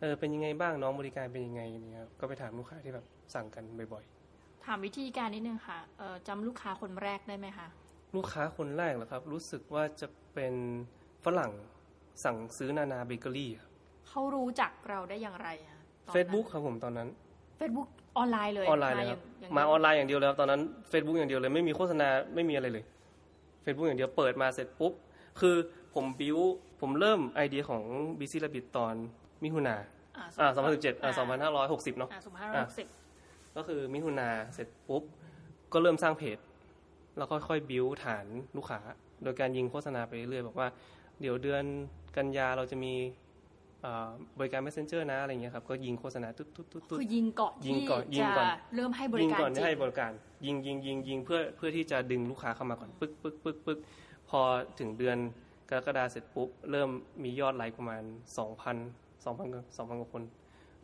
เออเป็นยังไงบ้างน้องบริการเป็นยังไงเนี่ยครับ ก็ไปถามลูกค้าที่แบบสั่งกันบ่อย ถามวิธีการนิดนึงค่ะเอ่อจำลูกค้าคนแรกได้ไหมคะๆลูกค้าคนแรกเหรอครับ รู้สึกว่าจะเป็นฝรั่งสั่งซื้อนานาเบเกอรี่ครับเขารู้จักเราได้อย่างไรอะตอนนั้น Facebook ครับผมตอนนั้นเฟซบุ๊กออนไลน์เลยออนไลน์เลยครับย่งย่งมาดีวออนไลน์อย่างเดียวเลยครับตอนนั้น Facebook อย่างเดียวเลยไม่มีโฆษณาไม่มีอะไรเลย Facebook อย่างเดียวเปิดมาเสร็จปุ๊บ คือผมบิวผมเริ่มไอเดียของ BC Rabbit ตอนมิถุนาอ่าอ่า2017อ่า2560เนาะอ่าสองพันห้าร้อยหกสิบ ก็คือมิถุนาเสร็จปุ๊บ ก็เริ่มสร้างเพจ แล้วค่อยๆบิวฐานลูกค้า โดยการยิงโฆษณาไปเรื่อยๆบอกว่า เดี๋ยวเดือนกันยาเราจะมีบริการ messenger นะอะไรเงี้ยครับก็ยิงโฆษณาตุ๊ดตุ๊ดตุ๊ดตุ๊ดคือยิงก่อนยิงที่ก่อนยิงก่อนเริ่มให้บริการก่อนจที่ริให้บริการ ยิงยิงยิงยิงเพื่อเพื่อที่จะดึงลูกค้าเข้ามาก่อนปึ๊กปึ๊กปึ๊กปึ๊กพอถึงเดือนกรกฎาเสร็จปุ๊บ เริ่มมียอดไลค์ประมาณ 2,000 2,000กว่า2,000กว่าคน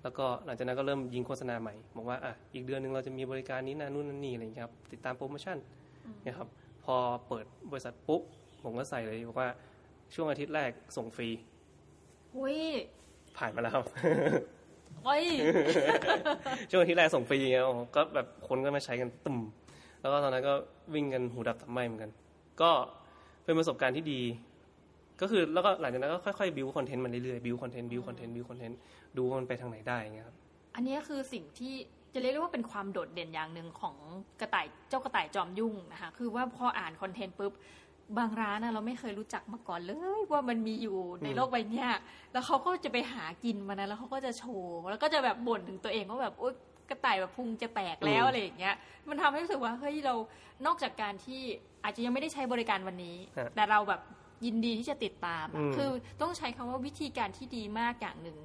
แล้วก็หลังจากนั้นก็เริ่มยิงโฆษณาใหม่บอกว่าอะอีกเดือนหนึ่งเราจะมีบริการนี้นะนู่นนั่นนี่อะไรอย่างเงี้ยครับ ติดตามโปรโมชั่นเนี่ยครับพอเปิดบริษัทปุ๊บผมก็ใส่เลยบอกว่าช่วงอาทิตย์แรกส่งฟรีอุ้ยผ่านมาแล้วครับโอ้ยช่วงอาทิตย์แรกส่งฟรีเงี้ยก็แบบคนก็มาใช้กันตู้มแล้วก็ตอนนั้นก็วิ่งกันหูดับตับไหมเหมือนกัน ก็เป็นประสบการณ์ที่ดี ก็คือแล้วก็หลังจากนั้นก็ค่อยๆ build content มันเรื่อยๆ build content build content build content ดูว่ามันไปทางไหนได้อย่างเงี้ยครับอันนี้คือสิ่งที่จะเรียกได้ว่าเป็นความโดดเด่นอย่างหนึ่งของกระต่ายเจ้ากระต่ายจอมยุ่งนะคะคือว่าพออ่านคอนเทนต์ปุ๊บบางร้านนะเราไม่เคยรู้จักมาก่อนเลยว่ามันมีอยู่ในโลกใบเนี้ยแล้วเขาก็จะไปหากินมันนะแล้วเขาก็จะโชว์แล้วก็จะแบบบ่นถึงตัวเองว่าแบบโอ๊ยกระต่ายแบบพุงจะแตกแล้วอืมอะไรอย่างเงี้ย มันทำให้รู้สึกว่าเฮ้ยเรานอกจากการที่อาจจะยังไม่ได้ใช้บริการวันนี้ฮะแต่เราแบบ ยินดีที่จะติดตามอะอืมคือต้องใช้คำว่าวิธีการที่ดีมากอย่างหนึ่ง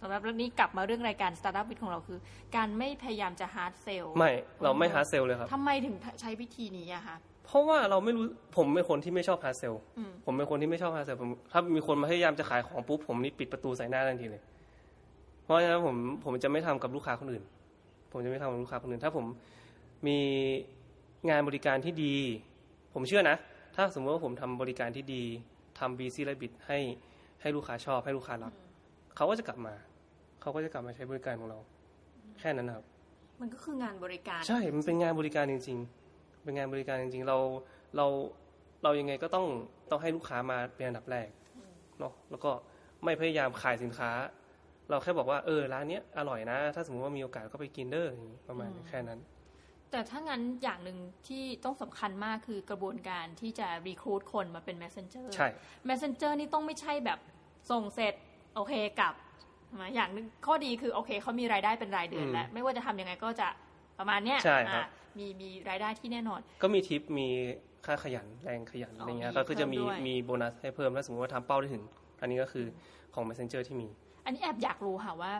สำหรับเรื่องนี้กลับมาเรื่องรายการ Startup Bit ของเราคือ การไม่พยายามจะ hard sell ไม่เราไม่ hard sell เลยครับทำไมถึงใช้วิธีนี้อะคะเพราะว่าเราไม่รู้ผมเป็นคนที่ไม่ชอบ hard sell อืมผมเป็นคนที่ไม่ชอบ hard sell ผมถ้ามีคนมาพยายามจะขายของปุ๊บผมนี่ปิดประตูใส่หน้าทันทีเลย เพราะฉะนั้นผมผมจะไม่ทำกับลูกค้าคนอื่น ผมจะไม่ทำกับลูกค้าคนอื่น ถ้าผมมีงานบริการที่ดี ผมเชื่อนะ ถ้าสมมติว่าผมทำบริการที่ดีทำ BC Rabbit ให้ให้ลูกค้าชอบให้ลูกค้ารักเขาก็จะกลับมาเขาก็จะกลับมาใช้บริการของเรา แค่นั้นนะครับมันก็คืองานบริการ ใช่ มันเป็นงานบริการจริง ๆ เป็นงานบริการจริง ๆ เราเราเรายังไงก็ต้องต้องให้ลูกค้ามาเป็นอันดับแรกเนาะแล้วก็ไม่พยายามขายสินค้า เราแค่บอกว่าเออร้านเนี้ยอร่อยนะ ถ้าสมมติว่ามีโอกาสก็ไปกินเด้ออย่างงี้ประมาณนี้แค่นั้น แต่ถ้างั้นอย่างหนึ่งที่ต้องสำคัญมากคือกระบวนการที่จะรีคูดคนมาเป็น messenger ใช่ messenger นี่ต้องไม่ใช่แบบส่งเสร็จ โอเคกลับใช่ไหมอย่างหนึงข้อดีคือโอเคเขามีรายได้เป็นรายเดือนอืมแล้ว ไม่ว่าจะทำยังไงก็จะประมาณเนี้ยใช่ครับอะมีมีรายได้ที่แน่นอน ก็มีทิปมีค่าขยันแรงขยันอ๋ออะไรเงี้ยมีก็คือจะมีเพิ่มด้วยมีโบนัสให้เพิ่มถ้าสมมติว่าทำเป้าได้ถึง อันนี้ก็คือของ Messenger ที่มี อันนี้แอบอยากรู้ค่ะว่า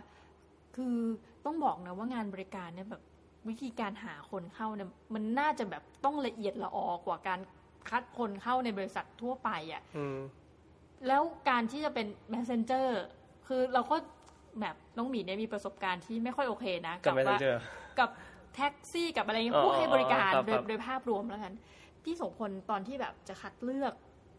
คือต้องบอกนะว่างานบริการเนี่ยแบบ วิธีการหาคนเข้าเนี่ยมันน่าจะแบบต้องละเอียดละออกว่าการคัดคนเข้าในบริษัททั่วไปอะ่ะอืมแล้วการที่จะเป็น messenger คือเราก็แบบน้องหมีเนี่ยมีประสบการณ์ที่ไม่ค่อยโอเคนะ กับว่า Messenger กับแท็กซี่กับอะไรเงี้ยอ๋อผู้ให้บริการครับโดคยรับโดยภาพรวมแล้วกันพี่โสมพลตอนที่แบบจะคัดเลือก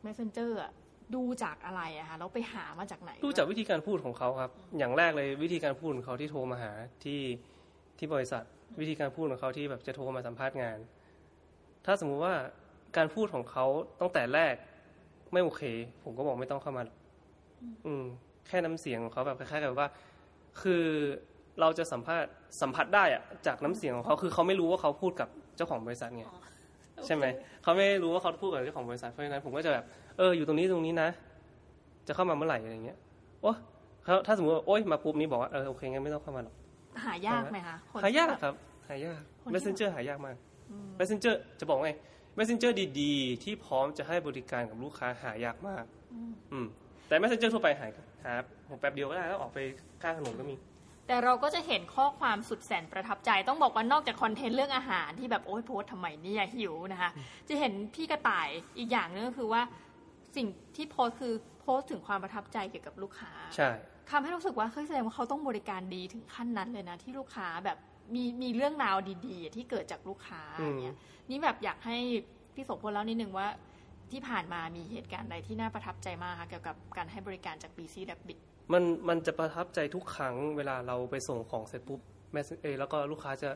messenger อะดูจากอะไรอะคะแล้วไปหามาจากไหน ดูจากวิธีการพูดของเขาครับ อย่างแรกเลยวิธีการพูดของเขาที่โทรมาหาที่ ที่บริษัทวิธีการพูดของเขาที่แบบจะโทรมาสัมภาษณ์งาน ถ้าสมมุติว่าการพูดของเขาตั้งแต่แรกไม่โอเค ผมก็บอกไม่ต้องเข้ามาหรอกอืม แค่น้ำเสียงของเขาแบบคล้ายๆกับว่า คือเราจะสัมภาษณ์สัมผัสได้อะจากน้ำเสียงของเขาคือเขาไม่รู้ว่าเขาพูดกับเจ้าของบริษัทไงใช่ไหมเขาไม่รู้ว่าเขาพูดกับเจ้าของบริษัทเพราะฉะนั้นผมก็จะแบบเอออยู่ตรงนี้ตรงนี้นะจะเข้ามาเมื่อไหร่อะไรเงี้ยโอ้เขาถ้าสมมติว่าโอ๊ยมาปุ๊บนี้บอกว่าเออโอเคงั้นไม่ต้องเข้ามาหรอก หายากไหมคะคนหายากที่แบบครับ หายากคนที่ messenger หายากมากอืม messenger จะบอกไง messenger ดีๆ ที่พร้อมจะให้บริการกับลูกค้าหายากมาก อืมแต่ messenger ทั่วไปหายหาผมแป๊บเดียวก็ได้แล้วออกไปข้างถนนก็มี แต่เราก็จะเห็นข้อความสุดแสนประทับใจต้องบอกว่านอกจากคอนเทนต์เรื่องอาหารที่แบบโอ๊ยโพสต์ทำไมเนี่ยหิวนะคะ จะเห็นพี่กระต่ายอีกอย่างนึงก็คือว่าสิ่งที่โพสต์คือโพสต์ถึงความประทับใจเกี่ยวกับลูกค้า ใช่ ทำให้รู้สึกว่าเฮ้ยแสดงว่าเขาต้องบริการดีถึงขั้นนั้นเลยนะ ที่ลูกค้าแบบมีมีเรื่องราวดีๆ ที่เกิดจากลูกค้าอืมอย่างเงี้ยนี่แบบอยากให้พี่โสมพลเล่านิดนึงว่าที่ผ่านมามีเหตุการณ์ใดที่น่าประทับใจมากคะเกี่ยวกับการให้บริการจาก BC Rabbit มันมันจะประทับใจทุกครั้งเวลาเราไปส่งของเสร็จปุ๊บแมสเออแล้วก็ลูกค้าจะ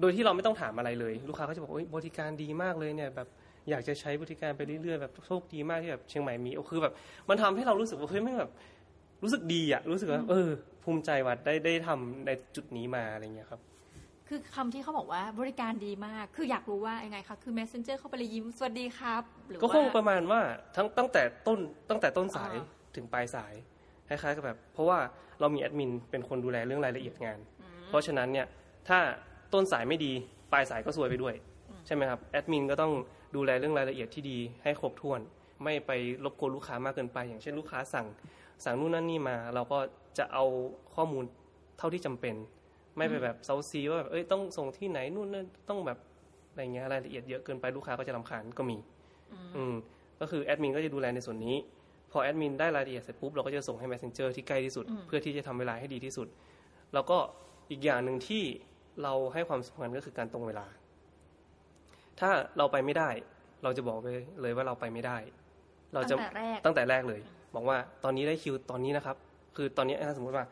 โดยที่เราไม่ต้องถามอะไรเลย ลูกค้าก็จะบอกโอ้ยบริการดีมากเลยเนี่ยแบบอยากจะใช้บริการไปเรื่อยๆแบบโชคดีมากที่แบบเชียงใหม่มีคือแบบมันทำให้เรารู้สึกว่าเฮ้ยไม่งแบบ รู้สึกดีอะรู้สึกว่าเออ ภูมิใจว่าได้ได้ทำในจุดนี้มาอะไรเงี้ยครับ คือคำที่เขาบอกว่าบริการดีมาก คืออยากรู้ว่ายังไงคะคือ messenger เข้าไปเลยยิ้มสวัสดีครับ หรือก็ว่าคงประมาณว่าทั้งตั้งแต่ต้นตั้งแต่ต้นสายอ่าถึงปลายสายคล้ายๆกับแบบ เพราะว่าเรามีแอดมินเป็นคนดูแลเรื่องรายละเอียดงาน เพราะฉะนั้นเนี่ยถ้าต้นสายไม่ดีปลายสายก็ซวยไปด้วย ใช่ไหมครับแอดมินก็ต้องดูแลเรื่องรายละเอียดที่ดีให้ครบถ้วน ไม่ไปรบกวนลูกค้ามากเกินไป อย่างเช่นลูกค้าสั่ง สั่งนู่นนั่นนี่มา เราก็จะเอาข้อมูลเท่าที่จำเป็น ไม่ไปแบบเซ้าซี้ว่าแบบเอ้ยต้องส่งที่ไหนนู่นนั่นต้องแบบอะไรเงี้ยรายละเอียดเยอะเกินไปลูกค้าก็จะรำคาญก็มี อืมก็คือแอดมินก็จะดูแลในส่วนนี้ พอแอดมินได้รายละเอียดเสร็จปุ๊บเราก็จะส่งให้ Messenger ที่ใกล้ที่สุด เพื่อที่จะทำเวลาให้ดีที่สุด แล้วก็อีกอย่างหนึ่งที่เราให้ความสำคัญก็คือการตรงเวลา ถ้าเราไปไม่ได้ เราจะบอกไปเลยว่าเราไปไม่ได้ เราจะตั้งแต่แรกตั้งแต่แรกเลย บอกว่าตอนนี้ได้คิวตอนนี้นะครับ คือตอนนี้ถ้าสมมติว่า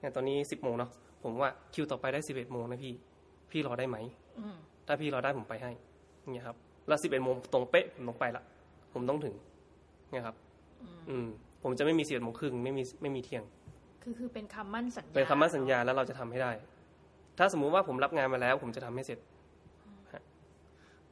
อย่างตอนนี้สิบโมงเนาะผมว่าคิวต่อไปได้สิบเอ็ดโมงนะพี่ พี่รอได้ไหมอืมถ้าพี่รอได้ผมไปให้อย่างเงี้ยครับ แล้วสิบเอ็ดโมงตรงเป๊ะผมต้องไปละผมต้องถึงเนี่ยครับ อืม ผมจะไม่มีสิบเอ็ดโมงครึ่งไม่มีไม่มีเที่ยง คือคือเป็นคำมั่นสัญญาเป็นคำมั่นสัญญาแล้วเราจะทำให้ได้ ถ้าสมมุติว่าผมรับงานมาแล้ว ผมจะทำให้เสร็จ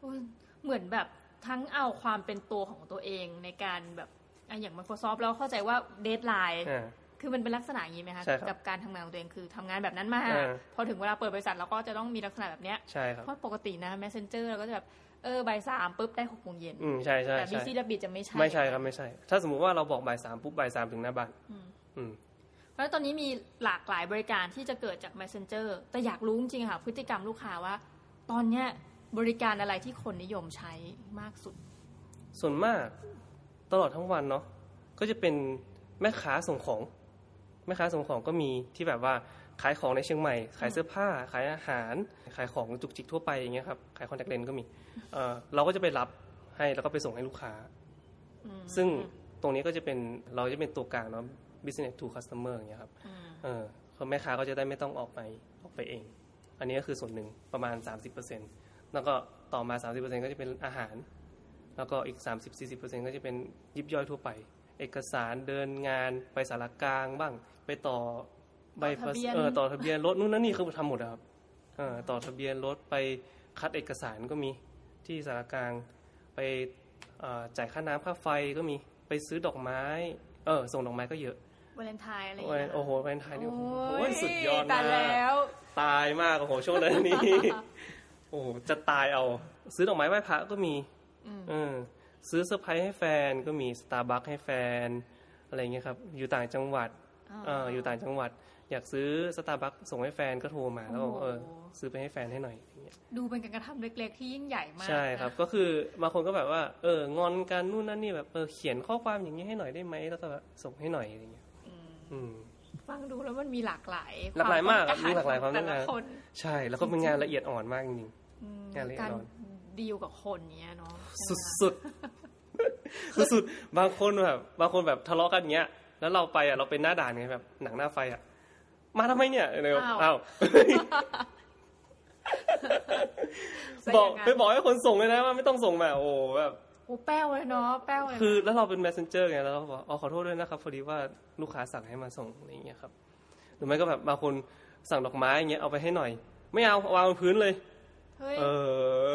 โอ้ยเหมือนแบบทั้งเอาความเป็นตัวของตัวเองในการแบบ อะอย่าง Microsoft เราเข้าใจว่าเดทไลน์อ่าคือมันเป็นลักษณะอย่างนี้ไหมคะใช่ครับกับการทำงานของตัวเองคือทำงานแบบนั้นมาอ่าพอถึงเวลาเปิดบริษัทเราก็จะต้องมีลักษณะแบบเนี้ยใช่ครับเพราะปกตินะ messenger เราก็จะแบบเออบ่ายสามปุ๊บได้หกโมงเย็นอืมใช่ใช่แต่ใช่ BC ดับบิจะไม่ใช่ไม่ใช่ครับไม่ใช่ ถ้าสมมุติว่าเราบอกบ่ายสามปุ๊บบ่ายสามถึงหน้าบ้านอืมเพราะฉะนั้นตอนนี้มีหลากหลายบริการที่จะเกิดจาก messenger แต่อยากรู้จริงๆค่ะ พฤติกรรมลูกค้าว่า ตอนเนี้ยบริการอะไรที่คนนิยมใช้มากสุด ส่วนมาก ตลอดทั้งวันเนาะก็จะเป็นแม่ค้าส่งของ แม่ค้าส่งของก็มีที่แบบว่าขายของในเชียงใหม่ ขายเสื้อผ้า ขายอาหาร ขายของจุกจิกทั่วไปอย่างเงี้ยครับ ขายคอนแทคเลนส์ก็มีเออเราก็จะไปรับให้แล้วก็ไปส่งให้ลูกค้า ซึ่งตรงนี้ก็จะเป็นเราจะเป็นตัวกลางเนาะ business to customer อย่างเงี้ยครับเออแม่ค้าก็จะได้ไม่ต้องออกไปออกไปเอง อันนี้ก็คือส่วนหนึ่งประมาณ 30%แล้วก็ต่อมา 30%ก็จะเป็นอาหาร แล้วก็อีก 30-40%ก็จะเป็นยิบย่อยทั่วไป เอกสารเดินงานไปสารกลางบ้าง ไปต่อใบต่อทะเบียนเออต่อทะเบียนรถนู่นนั่นนี่คือทำหมดอะครับเออต่อทะเบียนรถไปคัดเอกสารก็มีที่ศาลากลาง ไปเอ่อจ่ายค่าน้ำค่าไฟก็มีไปซื้อดอกไม้ เออส่งดอกไม้ก็เยอะวาเลนไทน์อะไรอย่างโอ้ยเงี้ยโอ้โหแฟนไทยนี่โอ้โหโอ้ยสุดยอดตายมากแล้วตายมากโอ้โหช่วงนั้นนี่โอ้โหจะตายเอา ซื้อดอกไม้ไหว้พระก็มี เออ ซื้อเซอร์ไพรส์ให้แฟนก็มีสตาร์บัคให้แฟน อะไรเงี้ยครับ อยู่ต่างจังหวัดเอออยู่ต่างจังหวัด อยากซื้อสตาร์บัคส่งให้แฟนก็โทรมาแล้วบอกเออโอ้โหซื้อไปให้แฟนให้หน่อยอย่างเงี้ยดูเป็นการกระทำเล็ก ๆ ที่ยิ่งใหญ่มาก ใช่ครับ ก็คือบางคนก็แบบว่า เอองอนกันนู่นนั่นนี่แบบเออเขียนข้อความอย่างนี้ให้หน่อยได้ไหมแล้วก็แบบส่งให้หน่อยอะไรเงี้ยอืมฟังดูแล้วมันมีหลากหลาย หลากหลายมากควมีหลากหลายความต้แต่องละการคนใช่ แล้วก็เป็นงานละเอียดอ่อนมากจริงๆงานละเอียการดอ่อน ดีลกับคนเนี้ยเนาะสุดสุดๆสุดๆบางคนแบบ บางคนแบบทะเลาะกันอย่างเงี้ย แล้วเราไปอะเราเป็นหน้าด่านไงแบบ หนังหน้าไฟอะ มาทำไมเนี่ยอะไรแบบอ้าวบอกไปบอกให้คนส่งเลยนะว่าไม่ต้องส่งมาโอ้โหแบบโอ้แป้วเลยเนาะแป้วเลยนะคือแล้วเราเป็น messenger ไงแล้วเราก็บอกอ๋อขอโทษด้วยนะครับพอดีว่าลูกค้าสั่งให้มาส่งอะไรอย่างเงี้ยครับหรือไม่ก็แบบบางคนสั่งดอกไม้อย่างเงี้ยเอาไปให้หน่อย ไม่เอาวางบนพื้นเลยเฮ้ยเออ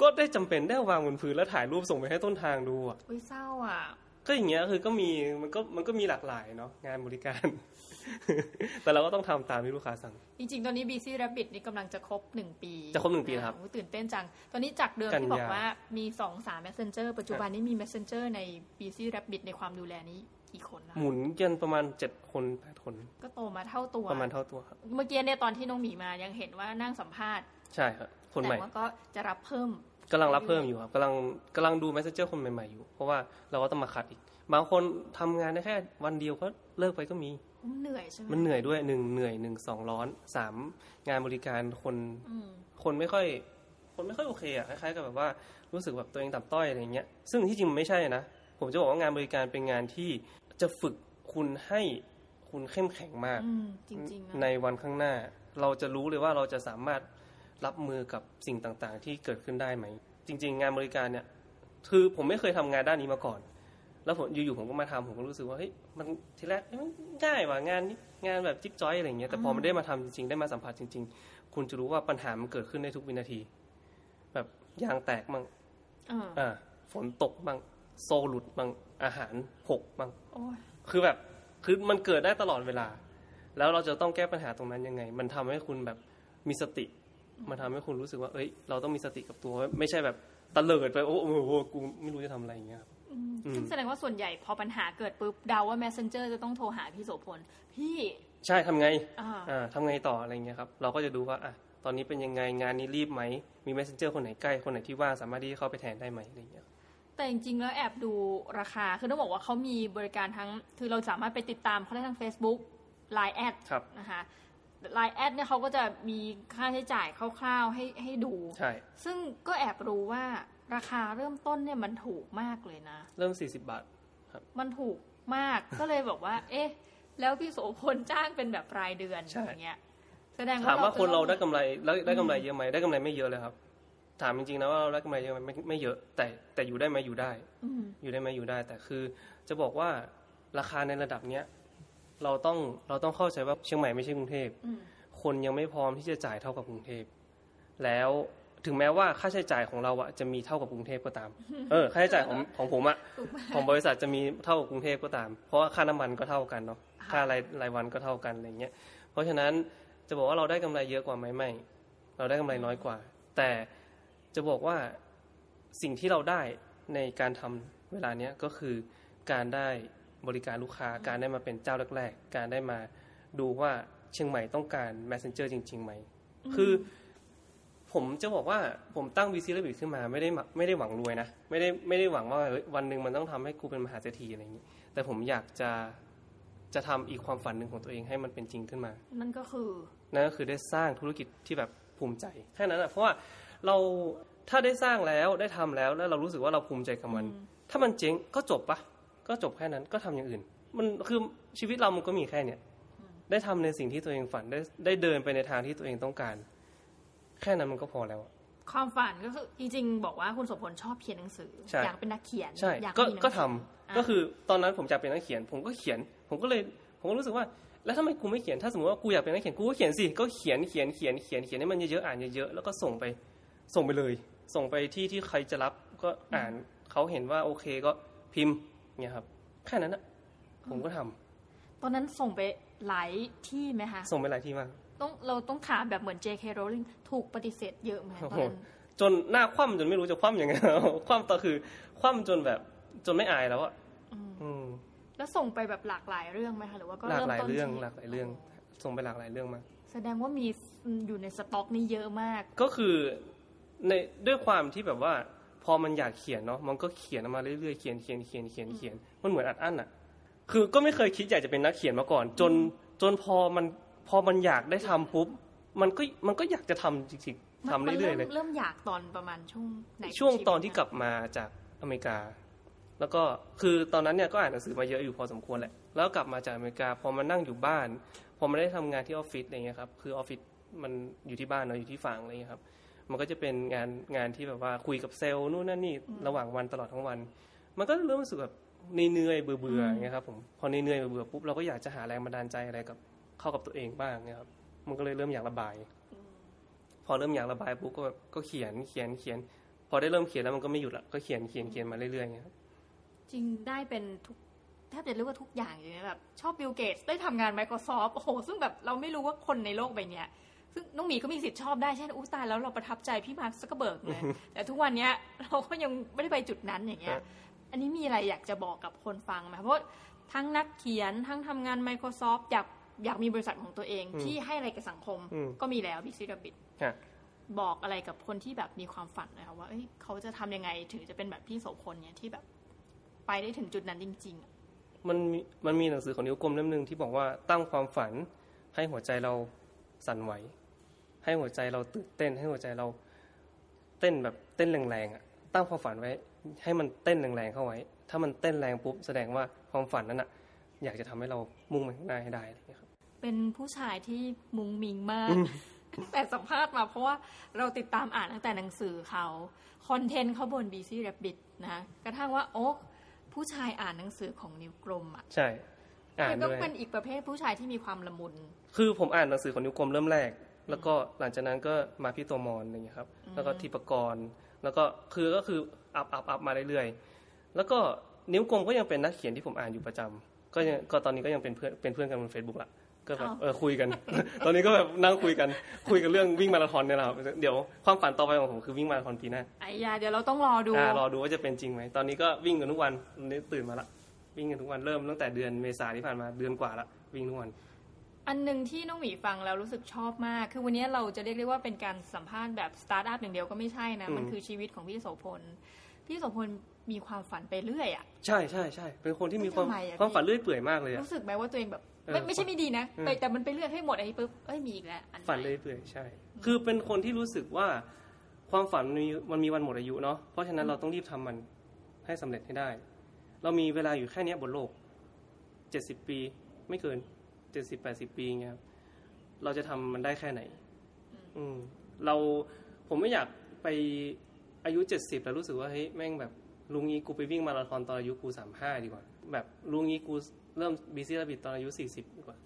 ก็ได้จำเป็นได้วางบนพื้นแล้วถ่ายรูปส่งไปให้ต้นทางดูอะอุ้ยเศร้าอะ ก็อย่างเงี้ยคือก็มีมันก็มันก็มีหลากหลายเนาะงานบริการ แต่เราก็ต้องทำตามที่ลูกค้าสั่ง จริง ๆ ตอนนี้ BC Rabbit นี่กำลังจะครบหนึ่งปี จะครบหนึ่งปีแล้วครับโอ้ตื่นเต้นจัง ตอนนี้จากเดิมกันที่บอกยาว่ามีสองสาม Messenger ปัจจุบันนี้มี Messenger ใน BC Rabbit ในความดูแลนี้กี่คนนะหมุนกันประมาณเจ็ดคนแปดคน ก็โตมาเท่าตัว ประมาณเท่าตัวครับ เมื่อกี้เนี่ยตอนที่น้องหมีมายังเห็นว่านั่งสัมภาษณ์ ใช่ครับ คนใหม่แต่ว่าก็จะรับเพิ่มกำลังรับเพิ่มอยู่ครับกำลังกำลังดู messenger คนใหม่ๆอยู่ เพราะว่าเราก็ต้องมาคัดอีก บางคนทำงานได้แค่วันเดียวก็เลิกไปก็มีเหนื่อยใช่ไหมมันเหนื่อยด้วยหนึ่งเหนื่อยหนึ่งสองร้อนสามงานบริการคนอืมคนไม่ค่อย คนไม่ค่อยโอเคอะคล้ายๆกับแบบว่ารู้สึกแบบตัวเองต่ำต้อยอะไรเงี้ยซึ่งที่จริงมันไม่ใช่นะผมจะบอกว่างานบริการเป็นงานที่จะฝึกคุณให้คคุณเข้มแข็งมากอืมจริงๆอะในวันข้างหน้า เราจะรู้เลยว่าเราจะสามารถ รับมือกับสิ่งต่างๆ ที่เกิดขึ้นได้ไหม จริง ๆ งานบริการเนี่ยคือผมไม่เคยทำงานด้านนี้มาก่อน แล้วผมอยู่ๆผมก็มาทำผมก็รู้สึกว่าเฮ้ยมันทีแรกเอ้ยมันง่ายว่ะงานนี้งานแบบจิ๊บจ้อยอะไรอย่างเงี้ยแต่พอมันได้มาทำจริงๆ ได้มาสัมผัสจริง ๆ คุณจะรู้ว่าปัญหามันเกิดขึ้นได้ทุกวินาที แบบยางแตกบ้างเอออ่าฝนตกบ้างโซหลุดบ้างอาหารหกบ้างโอ้ยคือแบบคือมันเกิดได้ตลอดเวลา แล้วเราจะต้องแก้ปัญหาตรงนั้นยังไง มันทำให้คุณแบบมีสติ มันทำให้คุณรู้สึกว่า เอ้ย เราต้องมีสติกับตัว ไม่ใช่แบบตะเลิดไป โอ้โหโอ้โหกูไม่รู้จะทำอะไรอย่างเงี้ยครับอืมอืมซึ่งแสดงว่าส่วนใหญ่พอปัญหาเกิดปุ๊บเดาว่า messenger จะต้องโทรหาพี่โสพล พี่ใช่ทำไงอ่าอ่าทำไงต่ออะไรเงี้ยครับ เราก็จะดูว่าอะตอนนี้เป็นยังไงงานนี้รีบไหม มี messenger คนไหนใกล้คนไหนที่ว่างสามารถที่จะเข้าไปแทนได้ไหมอะไรเงี้ยแต่จริงๆ แล้วแอบดูราคา คือต้องบอกว่าเขามีบริการทั้ง คือเราสามารถไปติดตามเขาได้ทาง Facebook Line แอดครับนะคะ Line แอดเนี่ยเขาก็จะมีค่าใช้จ่ายคร่าวๆให้ให้ดู ใช่ ซึ่งก็แอบรู้ว่าราคาเริ่มต้นเนี่ยมันถูกมากเลยนะ เริ่ม 40 บาทมันถูกมากก็เลยบอกว่า เอ๊ะ แล้วพี่โสพลจ้างเป็นแบบรายเดือนใช่อย่างเงี้ยแสดงว่าถามว่าคนเราได้จะกำไรแล้วได้กำไรเยอะไหมได้กำไรไม่เยอะเลยครับ ถามจริงๆนะว่าเราได้กำไรเยอะไหมไม่ไม่เยอะ แต่แต่อยู่ได้ไหมอยู่ได้อืมอยู่ได้ไหมอยู่ได้ แต่คือจะบอกว่าราคาในระดับเนี้ย เราต้องเราต้องเข้าใจว่าเชียงใหม่ไม่ใช่กรุงเทพอืมคนยังไม่พร้อมที่จะจ่ายเท่ากับกรุงเทพแล้วถึงแม้ว่าค่าใช้จ่ายของเราอะจะมีเท่ากับกรุงเทพก็ตาม เออ ค่าใช้จ่ายของของผมอะถูกมากของบริษัทจะมีเท่ากับกรุงเทพก็ตาม เพราะว่าค่าน้ำมันก็เท่ากันเนาะค่ะค่ารายรายวันก็เท่ากันอะไรเงี้ยเพราะฉะนั้นจะบอกว่าเราได้กำไรเยอะกว่าไหมไม่ เราได้กำไรน้อยกว่า แต่จะบอกว่าสิ่งที่เราได้ในการทำเวลาเนี้ยก็คือการได้ บริการลูกค้า การได้มาเป็นเจ้าแรก ๆ การได้มาดูว่าเชียงใหม่ต้องการ messenger จริงๆไหมคือ ผมจะบอกว่าผมตั้ง VC ระบิดขึ้นมาไม่ได้หวังไม่ได้หวังรวยนะไม่ได้ไม่ได้หวังว่าเฮ้ยวันหนึ่งมันต้องทำให้กูเป็นมหาเศรษฐีอะไรอย่างนี้ แต่ผมอยากจะจะทำอีกความฝันหนึ่งของตัวเองให้มันเป็นจริงขึ้นมา นั่นก็คือ นั่นก็คือได้สร้างธุรกิจที่แบบภูมิใจแค่นั้นอะเพราะว่าเราถ้าได้สร้างแล้วได้ทำแล้วแล้วเรารู้สึกว่าเราภูมิใจกับมันอืมถ้ามันเจ๊งก็จบปะ ก็จบแค่นั้นก็ทำอย่างอื่น มันคือชีวิตเรามันก็มีแค่เนี้ยได้ทำในสิ่งที่ตัวเองฝันได้ได้เดินไปในทางที่ตัวเองต้องการ แค่นั้นมันก็พอแล้วอะความฝันก็คือจริงๆ บอกว่าคุณโสพลชอบเขียนหนังสือใช่อยากเป็นนักเขียนใช่อยากก็มีหนังก็สืทำอะก็คือตอนนั้นผมอยากเป็นนักเขียน ผมก็เขียน ผมก็เลยผมก็รู้สึกว่า แล้วทำไมกูไม่เขียนถ้าสมมติว่ากูอยากเป็นนักเขียนกูก็เขียนสิก็เขียนเขียนเขียนเขียนเขียนให้มันเยอะๆอ่านเยอะๆแล้วก็ส่งไปส่งไปเลย ส่งไปที่ที่ใครจะรับก็อ่านเขาเห็นว่าโอเคก็พิมพ์ เนี่ยครับแค่นั้นอะผมก็ทำตอนนั้นส่งไปหลายที่ไหมคะส่งไปหลายที่มากต้องเราต้องถามแบบเหมือน JK Rowling ถูกปฏิเสธเยอะไหมตโอ้อนโหนั้นจนหน้าคว่ำจนไม่รู้จะคว่ำยังไงคว่ำต่อคือคว่ำจนแบบจนไม่อายแล้วอะอืมอืมแล้วส่งไปแบบหลากหลายเรื่องไหมคะหรือว่าก็หลากเริ่มหลายต้นเรื่องที่หลากหลายเรื่อง ส่งไปหลากหลายเรื่องมากแสดงว่ามีอยู่ในสต็อกนี่เยอะมาก ก็คือในด้วยความที่แบบว่า พอมันอยากเขียนเนาะมันก็เขียนออกมาเรื่อยๆเขียนเขียนเขียนเขียนเขียนมันเหมือนอัดอั้นอะ คือก็ไม่เคยคิดอยากจะเป็นนักเขียนมาก่อน จนจนพอมันพอมันอยากได้ทำปุ๊บมันก็มันก็อยากจะทำจริงๆทำมันเรื่อยๆเลยเริ่มอยากตอนประมาณช่วงไหนช่วงขชีตตอนที่กลับมาจากอเมริกา แล้วก็คือตอนนั้นเนี่ยก็อ่านหนังสือมาเยอะอยู่พอสมควรแหละแล้วกลับมาจากอเมริกาพอมานั่งอยู่บ้านพอมาได้ทำงานที่ออฟฟิศอะไรเงี้ยครับคือออฟฟิศมันอยู่ที่บ้านเนาะอยู่ที่ฝั่งอะไรเงี้ยครับ มันก็จะเป็นงานงานที่แบบว่าคุยกับเซลล์นู่นนั่นนี่ระหว่างวันตลอดทั้งวัน มันก็เริ่มรู้สึกแบบเหนื่อยๆเบื่อๆอย่างเงี้ยครับผมพอเหนื่อยๆเบื่อๆปุ๊บเราก็อยากจะหาแรงบันดาลใจอะไรกับเข้ากับตัวเองบ้างเนี่ยครับมันก็เลยเริ่มอยากระบาย พอเริ่มอยากระบายปุ๊บก็แบบก็เขียนเขียนเขียน พอได้เริ่มเขียนแล้วมันก็ไม่หยุดละก็เขียนเขียนเขียนมาเรื่อยๆอย่างเงี้ยครับจริงได้เป็นทุกแทบจะเรียกว่าทุกอย่างอยู่นะแบบชอบ Bill Gates ได้ทำงาน Microsoft โอ้โห ซึ่งแบบเราไม่รู้ว่าคนในโลกใบเนี้ย ซึ่งน้องหมีก็มีสิทธิ์ชอบได้เช่นอู้ตายแล้วเราประทับใจพี่มาร์คซักเกอร์เบิร์กเลย แต่ทุกวันเนี้ยเราก็ยังไม่ได้ไปจุดนั้นอย่างเงี้ย อันนี้มีอะไรอยากจะบอกกับคนฟังไหมเพราะทั้งนักเขียนทั้งทำงาน Microsoft อยากอยากมีบริษัทของตัวเองอืมที่ให้อะไรกับสังคมอืมก็มีแล้วบิซิกับบิดฮะบอกอะไรกับคนที่แบบมีความฝันนะคะว่าเอ้ยเขาจะทำยังไงถึงจะเป็นแบบพี่โสพลเนี่ยที่แบบไปได้ถึงจุดนั้นจริงๆอะมันมีมันมีหนังสือของนิ้วกลมเล่มหนึ่งที่บอกว่าตั้งความฝันให้หัวใจเราสั่นไหว ให้หัวใจเราตื่นเต้น ให้หัวใจเราเต้นแบบเต้นแรงๆอะตั้งความฝันไว้ ให้มันเต้นแรงๆเข้าไว้ ถ้ามันเต้นแรงปุ๊บแสดงว่าความฝันนั้นอะ อยากจะทำให้เรามุ่งมันข้างหน้าให้ได้อะไรอย่างเงี้ยครับเป็นผู้ชายที่มุงมิงมากแต่สัมภาษณ์มาเพราะว่าเราติดตามอ่านตั้งแต่หนังสือเขาคอนเทนต์เขาบน BC Rabbit นะคะกระทั่งว่าโอ๊คผู้ชายอ่านหนังสือของนิวกลมอะใช่อ่านมันก็ด้วยเป็นอีกประเภทผู้ชายที่มีความละมุน คือผมอ่านหนังสือของนิ้วกลมเริ่มแรก แล้วก็หลังจากนั้นก็มาพี่ตัวมอนอะไรอย่างเงี้ยครับ แล้วก็ทิปกรณ์แล้วก็คือก็คืออัพอัพอัพมาเรื่อยๆ แล้วก็นิ้วกลมก็ยังเป็นนักเขียนที่ผมอ่านอยู่ประจำก็ยังก็ตอนนี้ก็ยังเป็นเพื่อนเป็นเพื่อนกันบนเฟซบุ๊กละก็แบบอ้าวเออคุยกัน ตอนนี้ก็แบบนั่งคุยกันคุยกันเรื่องวิ่งมาราธอนเนี่ยแหละครับเดี๋ยวความฝันต่อไปของผมคือวิ่งมาราธอนปีหน้าไอ้ยาเดี๋ยวเราต้องรอดูอ่ารอดูว่าจะเป็นจริงไหมตอนนี้ก็วิ่งกันทุกวันตอนนี้ตื่นมาละวิ่งกันทุกวันเริ่มตั้งแต่เดือนเมษาที่ผ่านมาเดือนกว่าละวิ่งทุกวัน อันหนึ่งที่น้องหมีฟังแล้วรู้สึกชอบมาก คือวันนี้เราจะเรียกได้ว่าเป็นการสัมภาษณ์แบบสตาร์ทอัพอย่างเดียวก็ไม่ใช่นะอืมมันคือชีวิตของพี่โสพล พี่โสพลมีความฝันไปเรื่อยอะใช่ใช่ใช่ เป็นคนที่มีความทำไมอะความพี่ฝันเรื่อยเปื่อยมากเลยอะรู้สึกไหมว่าตัวเองแบบเออไม่ไม่ใช่ไม่ดีนะอืมไปแต่มันไปเลือกให้หมดอันนี้ปุ๊บ เอ้ยมีอีกแล้วอันใหม่ฝันเลยเปื่อยใช่ คือเป็นคนที่รู้สึกว่าความฝันมันมีมันมีวันหมดอายุเนาะ เพราะฉะนั้นเราต้องรีบทำมันให้สำเร็จให้ได้ เรามีเวลาอยู่แค่เนี้ยบนโลกเจ็ดสิบปีไม่เกิน เจ็ดสิบแปดสิบปีเงี้ยครับเราจะทำมันได้แค่ไหน อืมเราผมไม่อยากไปอายุเจ็ดสิบแล้วรู้สึกว่าเฮ้ยแม่งแบบลุงงี้กูไปวิ่งมาราธอนตอนอายุกูสามห้าดีกว่า แบบลุงงี้กูเริ่มบีซี่ระบิดตอนอายุสี่สิบดีกว่า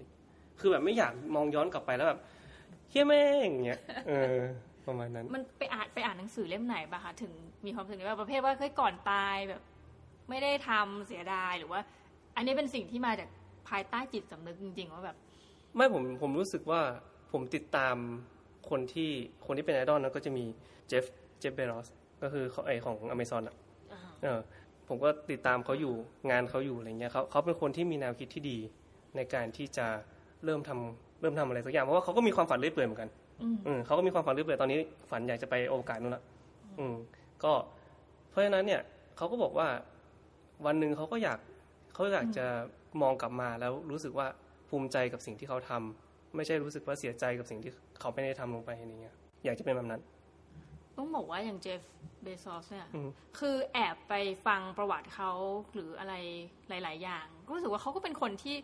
คือแบบไม่อยากมองย้อนกลับไปแล้วแบบเฮี้ยแม่งอย่างเงี้ยเออประมาณนั้น มันไปอ่านไปอ่านหนังสือเล่มไหนปะคะถึงมีความรู้สึกว่าประเภทว่าเคยก่อนตายแบบ ไม่ได้ทำเสียดายหรือว่า อันนี้เป็นสิ่งที่มาจาก ภายใต้จิตสำนึกจริงๆว่าแบบ ไม่ผมผมรู้สึกว่าผมติดตามคนที่คนที่เป็นไอดอลนั้นก็จะมีเจฟเจฟเบรอสก็คือเขาไอของอเมซอนอะอ่าเออผมก็ติดตามเขาอยู่งานเขาอยู่อะไรเงี้ยเขาเขาเป็นคนที่มีแนวคิดที่ดีในการที่จะเริ่มทำเริ่มทำอะไรสักอย่างเพราะว่าเขาก็มีความฝันเรื่อยเปื่อยเหมือนกันอืมอืมเขาก็มีความฝันเรื่อยเปื่อยตอนนี้ฝันอยากจะไปโอกาสนู่นละอืมก็เพราะฉะนั้นเนี่ยเขาก็บอกว่าวันหนึ่งเขาก็อยากเขาอยากจะ มองกลับมาแล้วรู้สึกว่าภูมิใจกับสิ่งที่เขาทำไม่ใช่รู้สึกว่าเสียใจกับสิ่งที่เขาไม่ได้ทำลงไปอะไรเงี้ยอยากจะเป็นแบบนั้น ต้องบอกว่าอย่างเจฟเบซอสเนี่ยอืมคือแอบไปฟังประวัติเขาหรืออะไรหลาย ๆ อย่างก็รู้สึกว่าเขาก็เป็นคนที่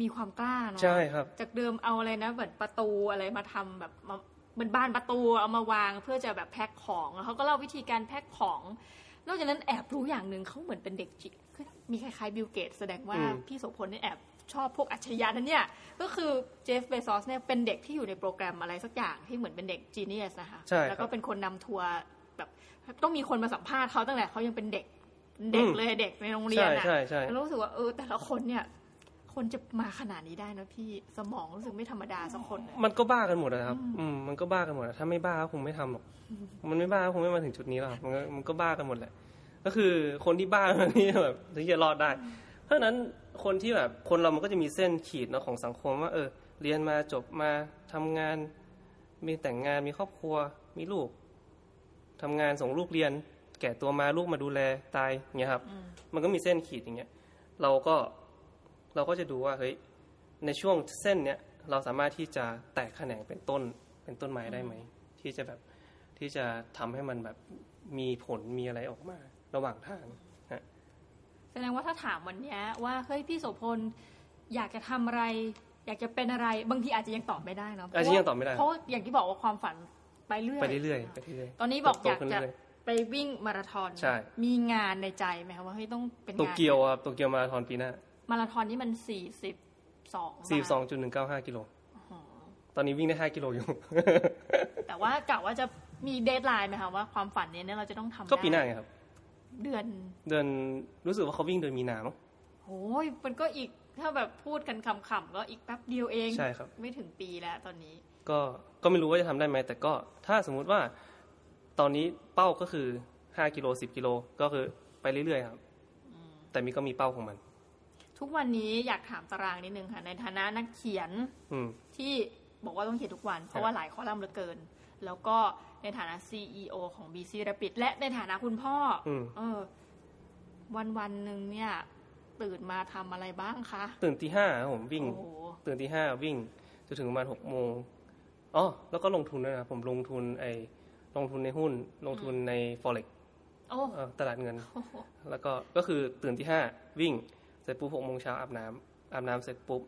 มีความกล้าเนาะใช่ครับ จากเดิมเอาอะไรนะเหมือนประตูอะไรมาทำแบบมาเหมือนบานประตูเอามาวางเพื่อจะแบบแพ็คของแล้วเขาก็เล่าวิธีการแพ็คของ นอกจากนั้นแอบรู้อย่างหนึ่งเขาเหมือนเป็นเด็กจิคือ มีคล้ายๆ Bill Gates แสดงว่าอืมพี่โสพลเนี่ยแอบชอบพวกอัจฉริยะนั่นเนี่ย ก็คือเจฟเบซอสเนี่ยเป็นเด็กที่อยู่ในโปรแกรมอะไรสักอย่างที่เหมือนเป็นเด็ก genius นะคะใช่ครับแล้วก็เป็นคนนำทัวร์แบบต้องมีคนมาสัมภาษณ์เขาตั้งแต่เขายังเป็นเด็กเด็กอืมเลยเด็กในโรงเรียนใช่อะใช่ใช่แล้วรู้สึกว่าเออแต่ละคนเนี่ย คนจะมาขนาดนี้ได้นะพี่สมองรู้สึกไม่ธรรมดาสักคนเลยมันก็บ้ากันหมดนะครับ อืมมันก็บ้ากันหมดอะถ้าไม่บ้าก็คงไม่ทำหรอกมันไม่บ้าก็คงไม่มาถึงจุดนี้หรอกมันก็มันก็บ้ากันหมดแหละ ก็คือคนที่บ้ามันนี่แบบถึงจะรอดได้ เพราะฉะนั้นคนที่แบบคนเรามันก็จะมีเส้นขีดเนาะของสังคมว่าเออ เรียนมาจบมาทำงาน มีแต่งงานมีครอบครัว มีลูกทำงานส่งลูกเรียน แก่ตัวมาลูกมาดูแลตายอย่างเงี้ยครับอืมมันก็มีเส้นขีดอย่างเงี้ย เราก็เราก็จะดูว่าเฮ้ยในช่วงเส้นเนี้ยเราสามารถที่จะแตกแขนงเป็นต้นเป็นต้นไม้ได้ไหมที่จะแบบที่จะทำให้มันแบบมีผลมีอะไรออกมา ระหว่างทางแสดงว่าถ้าถามวันเนี้ยว่าเฮ้ยพี่โสพลอยากจะทำอะไร อยากจะเป็นอะไรบางทีอาจจะยังตอบไม่ได้เนาะอาจจะยังตอบไม่ได้เพราะว่าอย่างที่บอกว่าความฝันไปเรื่อยไปเรื่อยๆไปเรื่อยตอนนี้บอกโตอยากขึ้นจะเรื่อยไปวิ่งมาราธอนใช่มีงานในใจไหมคะว่าเฮ้ยต้องเป็นๆโตงานเกียวครับโตเกียวมาราธอนปีหน้ามาราธอนนี่มันสี่สิบสอง42.195กิโลตอนนี้วิ่งได้5กิโลอยู่ แต่ว่ากะว่าจะมีเดทไลน์ไหมคะว่าความฝันเนี้ยเราจะต้องทำก็ปีหน้าได้ไงครับ เดือน เดือนรู้สึกว่าเขาวิ่งเดือนมีนามั้งโอ้ยมันก็อีกถ้าแบบพูดกันขำๆก็อีกแป๊บเดียวเองใช่ครับ ไม่ถึงปีแล้วตอนนี้ ก็ก็ไม่รู้ว่าจะทำได้ไหมแต่ก็ถ้าสมมุติว่าตอนนี้เป้าก็คือ5กิโล10กิโลก็คือไปเรื่อยๆครับแต่มีก็มีเป้าของมัน ทุกวันนี้อยากถามตารางนิดนึงค่ะ ในฐานะนักเขียนอืมที่บอกว่าต้องเขียนทุกวัน เพราะว่าหลายคอลัมน์เหลือเกิน แล้วก็ ในฐานะ CEO ของ BC Rapid และในฐานะคุณพ่ออมเออวันวันๆหนึ่งเนี่ย ตื่นมาทำอะไรบ้างคะ ตื่นตีห้าครับผมวิ่งโอ้โหตื่นตีห้าวิ่งจนถึงประมาณหกโมงอ๋อแล้วก็ลงทุนด้วยนะผมลงทุนไอลงทุนในหุ้น ลงทุนใน forex โอ้เอ่อตลาดเงินโอ้โหแล้วก็ก็คือตื่นที่ห้าวิ่ง เสร็จปุ๊บหกโมงเช้าอาบน้ำอาบน้ำเสร็จปุ๊บ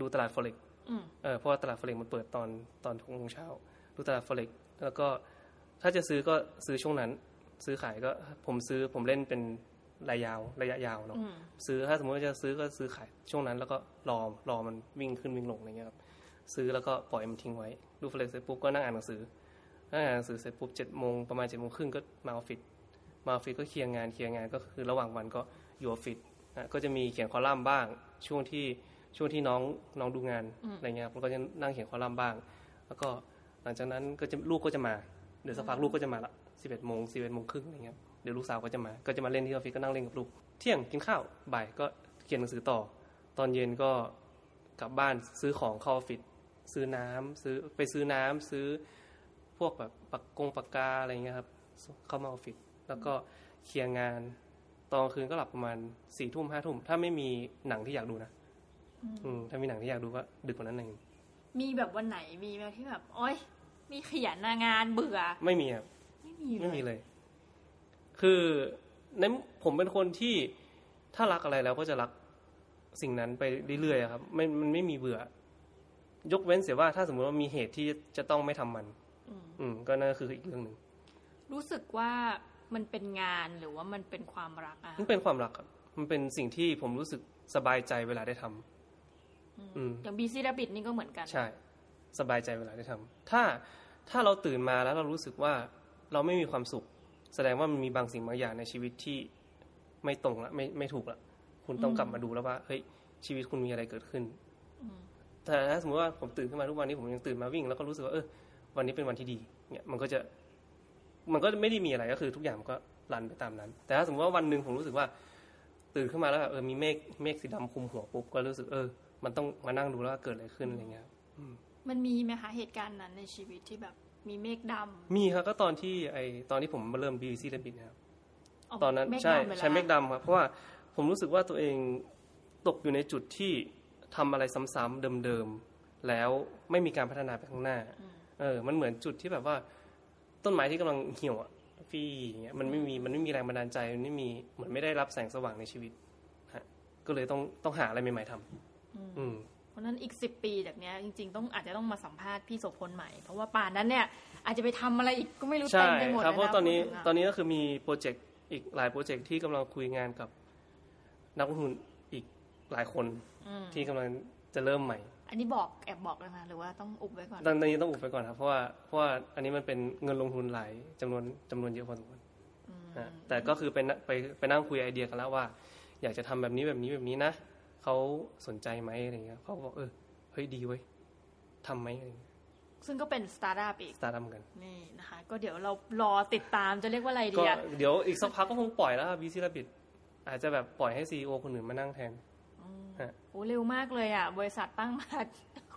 ดูตลาดฟอเร็กอืมเออเพราะว่าตลาดฟอเร็กมันเปิดตอนตอนหกโมงเช้าดูตลาด Forex แล้วก็ถ้าจะซื้อก็ซื้อช่วงนั้น ซื้อขายก็ผมซื้อผมเล่นเป็นรายยาวระยะยาวเนาะอืมซื้อถ้าสมมติว่าจะซื้อก็ซื้อขายช่วงนั้น แล้วก็รอรอมันวิ่งขึ้นวิ่งลงอะไรเงี้ยครับซื้อแล้วก็ปล่อยมันทิ้งไว้ดู Forex เสร็จปุ๊บก็นั่งอ่านหนังสือนั่งอ่านหนังสือเสร็จปุ๊บเจ็ดโมงประมาณเจ็ดโมงครึ่งก็มาออฟฟิศมาออฟฟิศก็เคลียร์งานเคลียร์งานก็คือระหว่างวันก็อยู่ออฟฟิศนะก็จะมีเขียนคอลัมน์บ้าง ช่วงที่ช่วงที่น้องน้องดูงานอะไรเงี้ยครับแล้วก็จะนั่งเขียนคอลัมน์บ้าง แล้วก็ หลังจากนั้นก็จะลูกก็จะมา เดี๋ยวสักพักลูกก็จะมาละสิบเอ็ดโมงสิบเอ็ดโมงครึ่งอะไรเงี้ยเดี๋ยวลูกสาวก็จะมา ก็จะมาเล่นที่ออฟฟิศก็นั่งเล่นกับลูก เที่ยงกินข้าวบ่ายก็เขียนหนังสือต่อ ตอนเย็นก็กลับบ้านซื้อของเข้าออฟฟิศซื้อน้ำซื้อไปซื้อน้ำซื้อพวกแบบปากกงปากกาอะไรเงี้ยครับเข้ามาออฟฟิศแล้วก็เคลียร์งานตอนกลางคืนก็หลับประมาณสี่ทุ่มห้าทุ่มถ้าไม่มีหนังที่อยากดูนะอืมถ้ามีหนังที่อยากดูก็ดึกกว่านั้นเองมีแบบวันไหนมีไหมที่แบบโอ๊ย มีขยันหน้างานเบื่อ ไม่มีครับไม่มีไม่มีเลยเลยคือในผมเป็นคนที่ถ้ารักอะไรแล้วก็จะรักสิ่งนั้นไปเรื่อยๆอะครับไม่มันไม่มีเบื่อ ยกเว้นเสียว่าถ้าสมมติว่ามีเหตุที่จะต้องไม่ทำมันอืมอืมก็นั่นก็คืออีกเรื่องหนึ่งรู้สึกว่ามันเป็นงานหรือว่ามันเป็นความรักอะมันเป็นความรักครับมันเป็นสิ่งที่ผมรู้สึกสบายใจเวลาได้ทำอืมอย่างบีซี่ดับบิทนี่ก็เหมือนกัน ใช่ สบายใจเวลาได้ทำถ้าถ้าเราตื่นมาแล้วเรารู้สึกว่าเราไม่มีความสุข แสดงว่ามันมีบางสิ่งบางอย่างในชีวิตที่ไม่ตรงละไม่ไม่ถูกละคุณต้องกลับมาดูแล้วว่าเฮ้ยชีวิตคุณมีอะไรเกิดขึ้นแต่ถ้าสมมติว่าผมตื่นขึ้นมาทุกวันนี้ผมยังตื่นมาวิ่ง แล้วก็รู้สึกว่าเออวันนี้เป็นวันที่ดี เนี่ยมันก็จะมันก็ไม่ได้มีอะไรก็คือทุกอย่างมันก็รันไปตามนั้น แต่ถ้าสมมติว่าวันหนึ่งผมรู้สึกว่า ตื่นขึ้นมาแล้วแบบเออมีเมฆเมฆสีดำคลุมหัวปุ๊บก็รู้สึกเออ มันต้องมานั่งดูแล้วว่าเกิดอะไรขึ้นอะไรเงี้ยมั นมีไหมคะเหตุการณ์นั้นในชีวิตที่แบบมีเมฆดำมีครับก็ตอนที่ไอตอนที่ผมมาเริ่ม BBC เล่นบิดนะครับกตอนนั้นเมฆใช่ดำไปแล้วใช้เมฆดำครับเพราะว่าผมรู้สึกว่าตัวเองตกอยู่ในจุดที่ทำอะไรซ้ำๆเดิมๆแล้วไม่มีการพัฒนาไปข้างหน้าเออ มันเหมือนจุดที่แบบว่า ต้นไม้ที่กำลังเหี่ยวอะพี่อย่างเงี้ยมันไม่มีมันไม่มีแรงบันดาลใจมันไม่มีเหมือนไม่ได้รับแสงสว่างในชีวิตฮะก็เลยต้องต้องหาอะไรใหม่ ๆทำอืมเพ ราะฉะนั้นอีกสิบปีจากเนี้ยจริง ๆ ต้องอาจจะต้องมาสัมภาษณ์พี่โสพลใหม่ เพราะว่าป่านนั้นเนี่ยอาจจะไปทำอะไรอีกก็ไม่รู้ใช่เต็มไปหมดครับเลยเพราะนะตอนนี้พูดถึงะตอนนี้ก็คือมีโปรเจกต์อีกหลายโปรเจกต์ที่กำลังคุยงานกับนักลงทุนอีกหลายคนอืมที่กำลังจะเริ่มใหม่ อันนี้บอกแอบบอกเลยนะหรือว่าต้องอุบไว้ก่อนตอนนี้ต้องอุบไปก่อนครับเพราะว่าเพราะว่าอันนี้มันเป็นเงินลงทุนหลายจำนวนจำนวนเยอะพอสมควรฮะแต่ก็คือไปนั่งไปไปนั่งคุยไอเดียกันแล้วว่า อยากจะทำแบบนี้แบบนี้แบบนี้นะ เขาสนใจไหมอะไรเงี้ยเขาบอกเออเฮ้ยดีเว้ยทำไหมอะไรเงี้ยซึ่งก็เป็นสตาร์ทอัพอีกสตาร์ทอัพกันนี่นะคะ ก็เดี๋ยวเรารอติดตามจะเรียกว่าอะไรดีก็อะเดี๋ยวอีกสักพักก็คงปล่อยแล้วบีซีระบิดอาจจะแบบปล่อยให้ซีอคนอื่นมานั่งแทนโอ้เร็วมากเลยอะบริษัทตั้งมา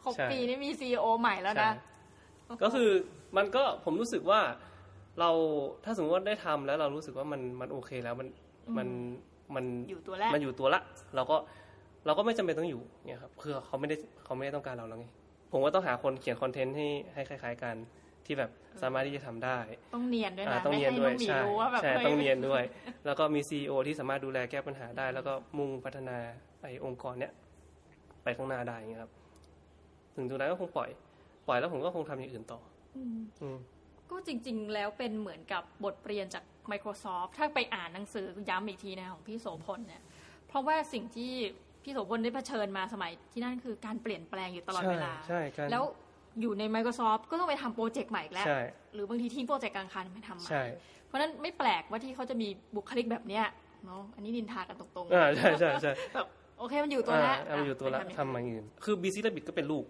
ครบใช่ปีนี่มีซีอใหม่แล้วนะใช่ก็คือมันก็ผมรู้สึกว่าเราถ้าสมมติว่าได้ทำแล้วเรารู้สึกว่ามันมันโอเคแล้วมันมันมันอยู่ตัวแรกมันอยู่ตัวละ เราก็ เราก็ไม่จำเป็นต้องอยู่เนี่ยครับคือเขาไม่ได้เขาไม่ได้ต้องการเราแล้วไงผมก็ต้องหาคนเขียนคอนเทนต์ให้ให้คล้าย ๆ กันที่แบบสามารถที่จะทำได้ ต้องเนียนด้วยอ่านะต้องไม่เนียนให้ด้วน้ยองหมีใช่รู้ว่าแบบใช่ฮ้ต้องเนียนด้วย แล้วก็มีซีอที่สามารถดูแลแก้ปัญหาได้ แล้วก็มุ่งพัฒนาไอองค์กรเนี้ยไปข้างหน้าได้อย่างเงี้ยครับ ถึงจุดนั้นก็คงปล่อย ปล่อยแล้วผมก็คงทำอย่างอื่นต่อ อืมอืมก็จริง ๆ แล้วเป็นเหมือนกับบทเรียนจาก Microsoft ถ้าไปอ่านหนังสือย้ำอีกทีนะของพี่โสพลเนี่ย เพราะว่าสิ่งที่ พี่โสพลได้เผชิญมาสมัยที่นั่นคือการเปลี่ยนแปลงอยู่ตลอดเวลาใช่ใช่การแล้วอยู่ใน Microsoft ก็ต้องไปทำโปรเจกต์ใหม่อีกแล้วใช่หรือบางทีทิ้งโปรเจกต์กลางคันไปทำใหม่ใช่เพราะฉะนั้นไม่แปลกว่าที่เขาจะมีบุคลิกแบบเนี้ยเนาะอันนี้นินทากันตรงอ่าใช่ใช่ใช่แบบโอเคมันอยู่ตัวแล้วอ่ามันอยู่ตัวละไปทำมาอย่างอื่น คือบีซีและบิดก็เป็นลูก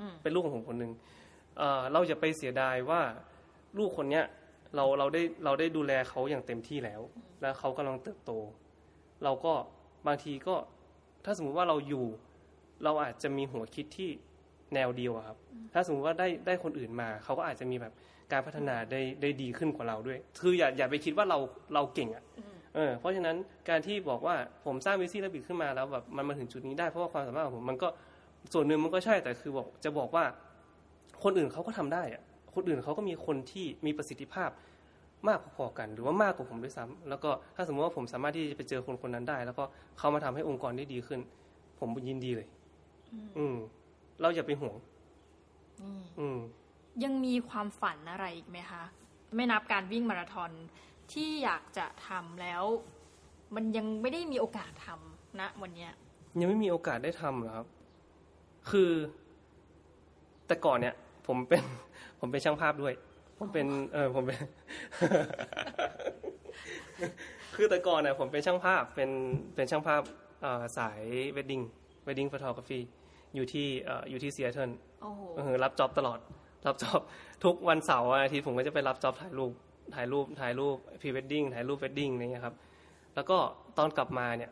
อืมเป็นลูกของผมคนหนึ่งเอ่อเราจะไปเสียดายว่าลูกคนเนี้ยเราเราได้เราได้ดูแลเขาอย่างเต็มที่แล้ว แล้วเขากำลังเติบโต เราก็บางทีก็ ถ้าสมมุติว่าเราอยู่ เราอาจจะมีหัวคิดที่แนวเดียวอะครับ ถ้าสมมติว่าได้ได้คนอื่นมา เขาก็อาจจะมีแบบการพัฒนาได้ได้ดีขึ้นกว่าเราด้วย คืออย่าอย่าไปคิดว่าเราเราเก่งอะเออเพราะฉะนั้นการที่บอกว่าผมสร้างวิซี่และบิดขึ้นมาแล้วแบบมันมาถึงจุดนี้ได้เพราะว่าความสามารถของผมมันก็ส่วนหนึ่งมันก็ใช่แต่คือบอกจะบอกว่า คนอื่นเขาก็ทำได้อะคนอื่นเขาก็มีคนที่มีประสิทธิภาพ มากพอๆกัน หรือว่ามากกว่าผมด้วยซ้ำแล้วก็ถ้าสมมติว่าผมสามารถที่จะไปเจอคนคนนั้นได้ แล้วก็เขามาทำให้องค์กรได้ดีขึ้นผผมยินดีเลย อืมเราอย่าไปห่วงนี่อืมยังมีความฝันอะไรอีกไหมคะ ไม่นับการวิ่งมาราธอนที่อยากจะทำแล้ว มันยังไม่ได้มีโอกาสทำนะวันเนี้ย ยังไม่มีโอกาสได้ทำเหรอครับ คือ แต่ก่อนเนี่ย ผมเป็น ผมเป็นช่างภาพด้วย ผมเป็นเออผมเป็น คือแต่ก่อนเนี่ยผมเป็นช่างภาพเป็นเป็นช่างภาพเอ่อสาย wedding wedding photography อยู่ที่เอ่ออยู่ที่ซีแอตเทิลโอ้โหเออรับจ็อบตลอด รับจ็อบทุกวันเสาร์วันอาทิตย์ผมก็จะไปรับจ็อบถ่ายรูปถ่ายรูปถ่ายรูปพรีเวดดิ้งถ่ายรูป wedding อะไรเงี้ยครับ แล้วก็ตอนกลับมาเนี่ย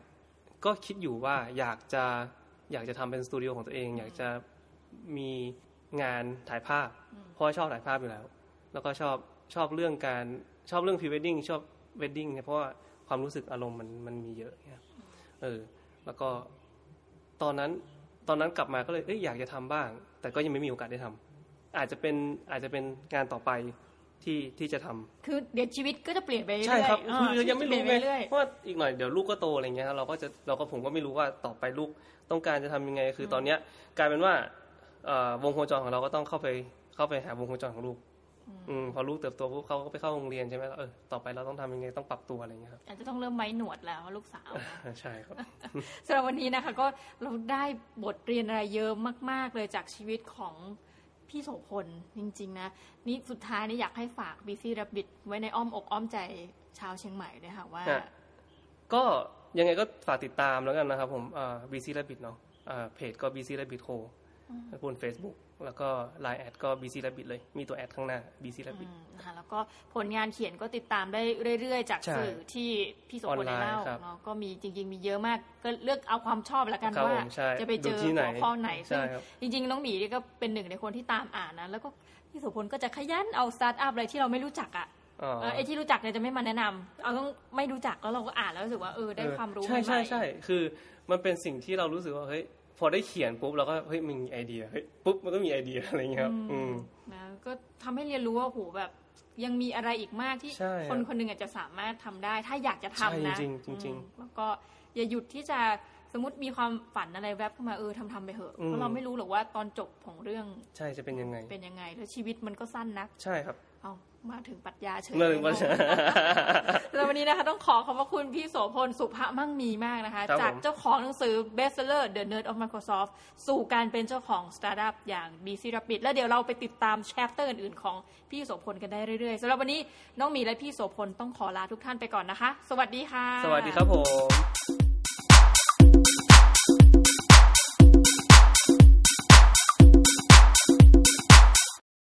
ก็คิดอยู่ว่าอยากจะอยากจะทำเป็นสตูดิโอของตัวเอง อยากจะมีงานถ่ายภาพเพราะว่าชอบถ่ายภาพอยู่แล้ว แล้วก็ชอบชอบเรื่องการชอบเรื่องพรีเวดดิ้งชอบ wedding เนี่ยเพราะว่าความรู้สึกอารมณ์มันมันมีเยอะเนี่ยเออ แล้วก็ตอนนั้นตอนนั้นกลับมาก็เลยเอ้ยอยากจะทำบ้าง แต่ก็ยังไม่มีโอกาสได้ทำอาจจะเป็นอาจจะเป็นงานต่อไปที่ที่จะทำคือเดี๋ยวชีวิตก็จะเปลี่ยนไปเรื่อยๆใช่ครับเออคือยังไม่รู้ชีวิตไงเปลี่ยนไปเรื่อยเพราะว่าอีกหน่อยเดี๋ยวลูกก็โตอะไรเงี้ยครับเราก็จะเราก็ผมก็ไม่รู้ว่าต่อไปลูกต้องการจะทำยังไง คือตอนเนี้ยกลายเป็นว่าเอ่อวงโคจรของเราก็ต้องเข้าไปเข้าไปหาวงโคจรของลูก อืมพอลูกเติบโตปุ๊บเขาก็ไปเข้าโรงเรียนใช่ไหมแล้วเออต่อไปเราต้องทำยังไงต้องปรับตัวอะไรเงี้ยครับอาจจะต้องเริ่มไว้หนวดแล้วลูกสาวใช่ครับสำหรับวันนี้นะคะ ก็เราได้บทเรียนอะไรเยอะมาก ๆ เลยจากชีวิตของพี่โสพลจริง ๆ นะ นี่สุดท้ายนี่อยากให้ฝากบีซี่รับบิดไว้ในอ้อมอกอ้อมใจชาวเชียงใหม่ด้วยค่ะว่าฮะก็ยังไงก็ฝากติดตามแล้วกันนะครับผม Busy Rabbit เนาะอ่าเพจก็ Busy Rabbit Co บน Facebook แล้วก็ Line at ก็ Busy Rabbit เลย มีตัว at ข้างหน้า Busy Rabbit อืมนะคะแล้วก็ผลงานเขียนก็ติดตามได้เรื่อย ๆ จากใช่สื่อที่พี่โสพลได้เล่าออนไลน์ครับเนาะก็มีจริง ๆ มีเยอะมาก ก็เลือกเอาความชอบแล้วกันครับว่าผมใช่จะไปเจอดูที่ไหนหัวข้อไหนซึ่งใช่ครับจริง ๆ น้องหมีนี่ก็เป็นหนึ่งในคนที่ตามอ่านนะ แล้วก็พี่โสพลก็จะขยันเอาสตาร์ทอัพอะไรที่เราไม่รู้จักอะอ๋อเออไอ้ที่รู้จักเนี่ยจะไม่มาแนะนำเอาต้องไม่รู้จักแล้วเราก็อ่านแล้วรู้สึกว่าเออได้ความรู้ใช่ใหม่ๆใช่ใช่คือมันเป็นสิ่งที่เรารู้สึกว่าเฮ้ย พอได้เขียนปุ๊บเราก็เฮ้ยมันมีไอเดียเฮ้ยปุ๊บมันก็มีไอเดียอะไรอย่างเงี้ยครับอืมนะก็ทำให้เรียนรู้ว่าโหแบบยังมีอะไรอีกมากที่ใช่ครับคนคนหนึ่งอาจจะสามารถทำได้ ถ้าอยากจะทำนะใช่จริงๆจริงๆอืมแล้วก็อย่าหยุดที่จะสมมติมีความฝันอะไรแวบเข้ามาเออทำทำไปเถอะอืมเพราะเราไม่รู้หรอกว่าตอนจบของเรื่องใช่จะเป็นยังไง เป็นยังไง แล้วชีวิตมันก็สั้นนักใช่ครับ เอามาถึงปรัชญาเฉยเมื่อถึงวันแล้ววันนี้นะคะ ต้องขอขอบพระคุณพี่โสพลสุภมั่งมีมากนะคะครับจากผมเจ้าของหนังสือ bestseller The Nerd of Microsoft สู่การเป็นเจ้าของสตาร์ทอัพอย่าง BC Rapid แล้วเดี๋ยวเราไปติดตามแชปเตอร์อื่นๆ ของพี่โสพลกันได้เรื่อยๆสำหรับวันนี้น้องหมีและพี่โสพลต้องขอลาทุกท่านไปก่อนนะคะ สวัสดีค่ะ สวัสดีครับผม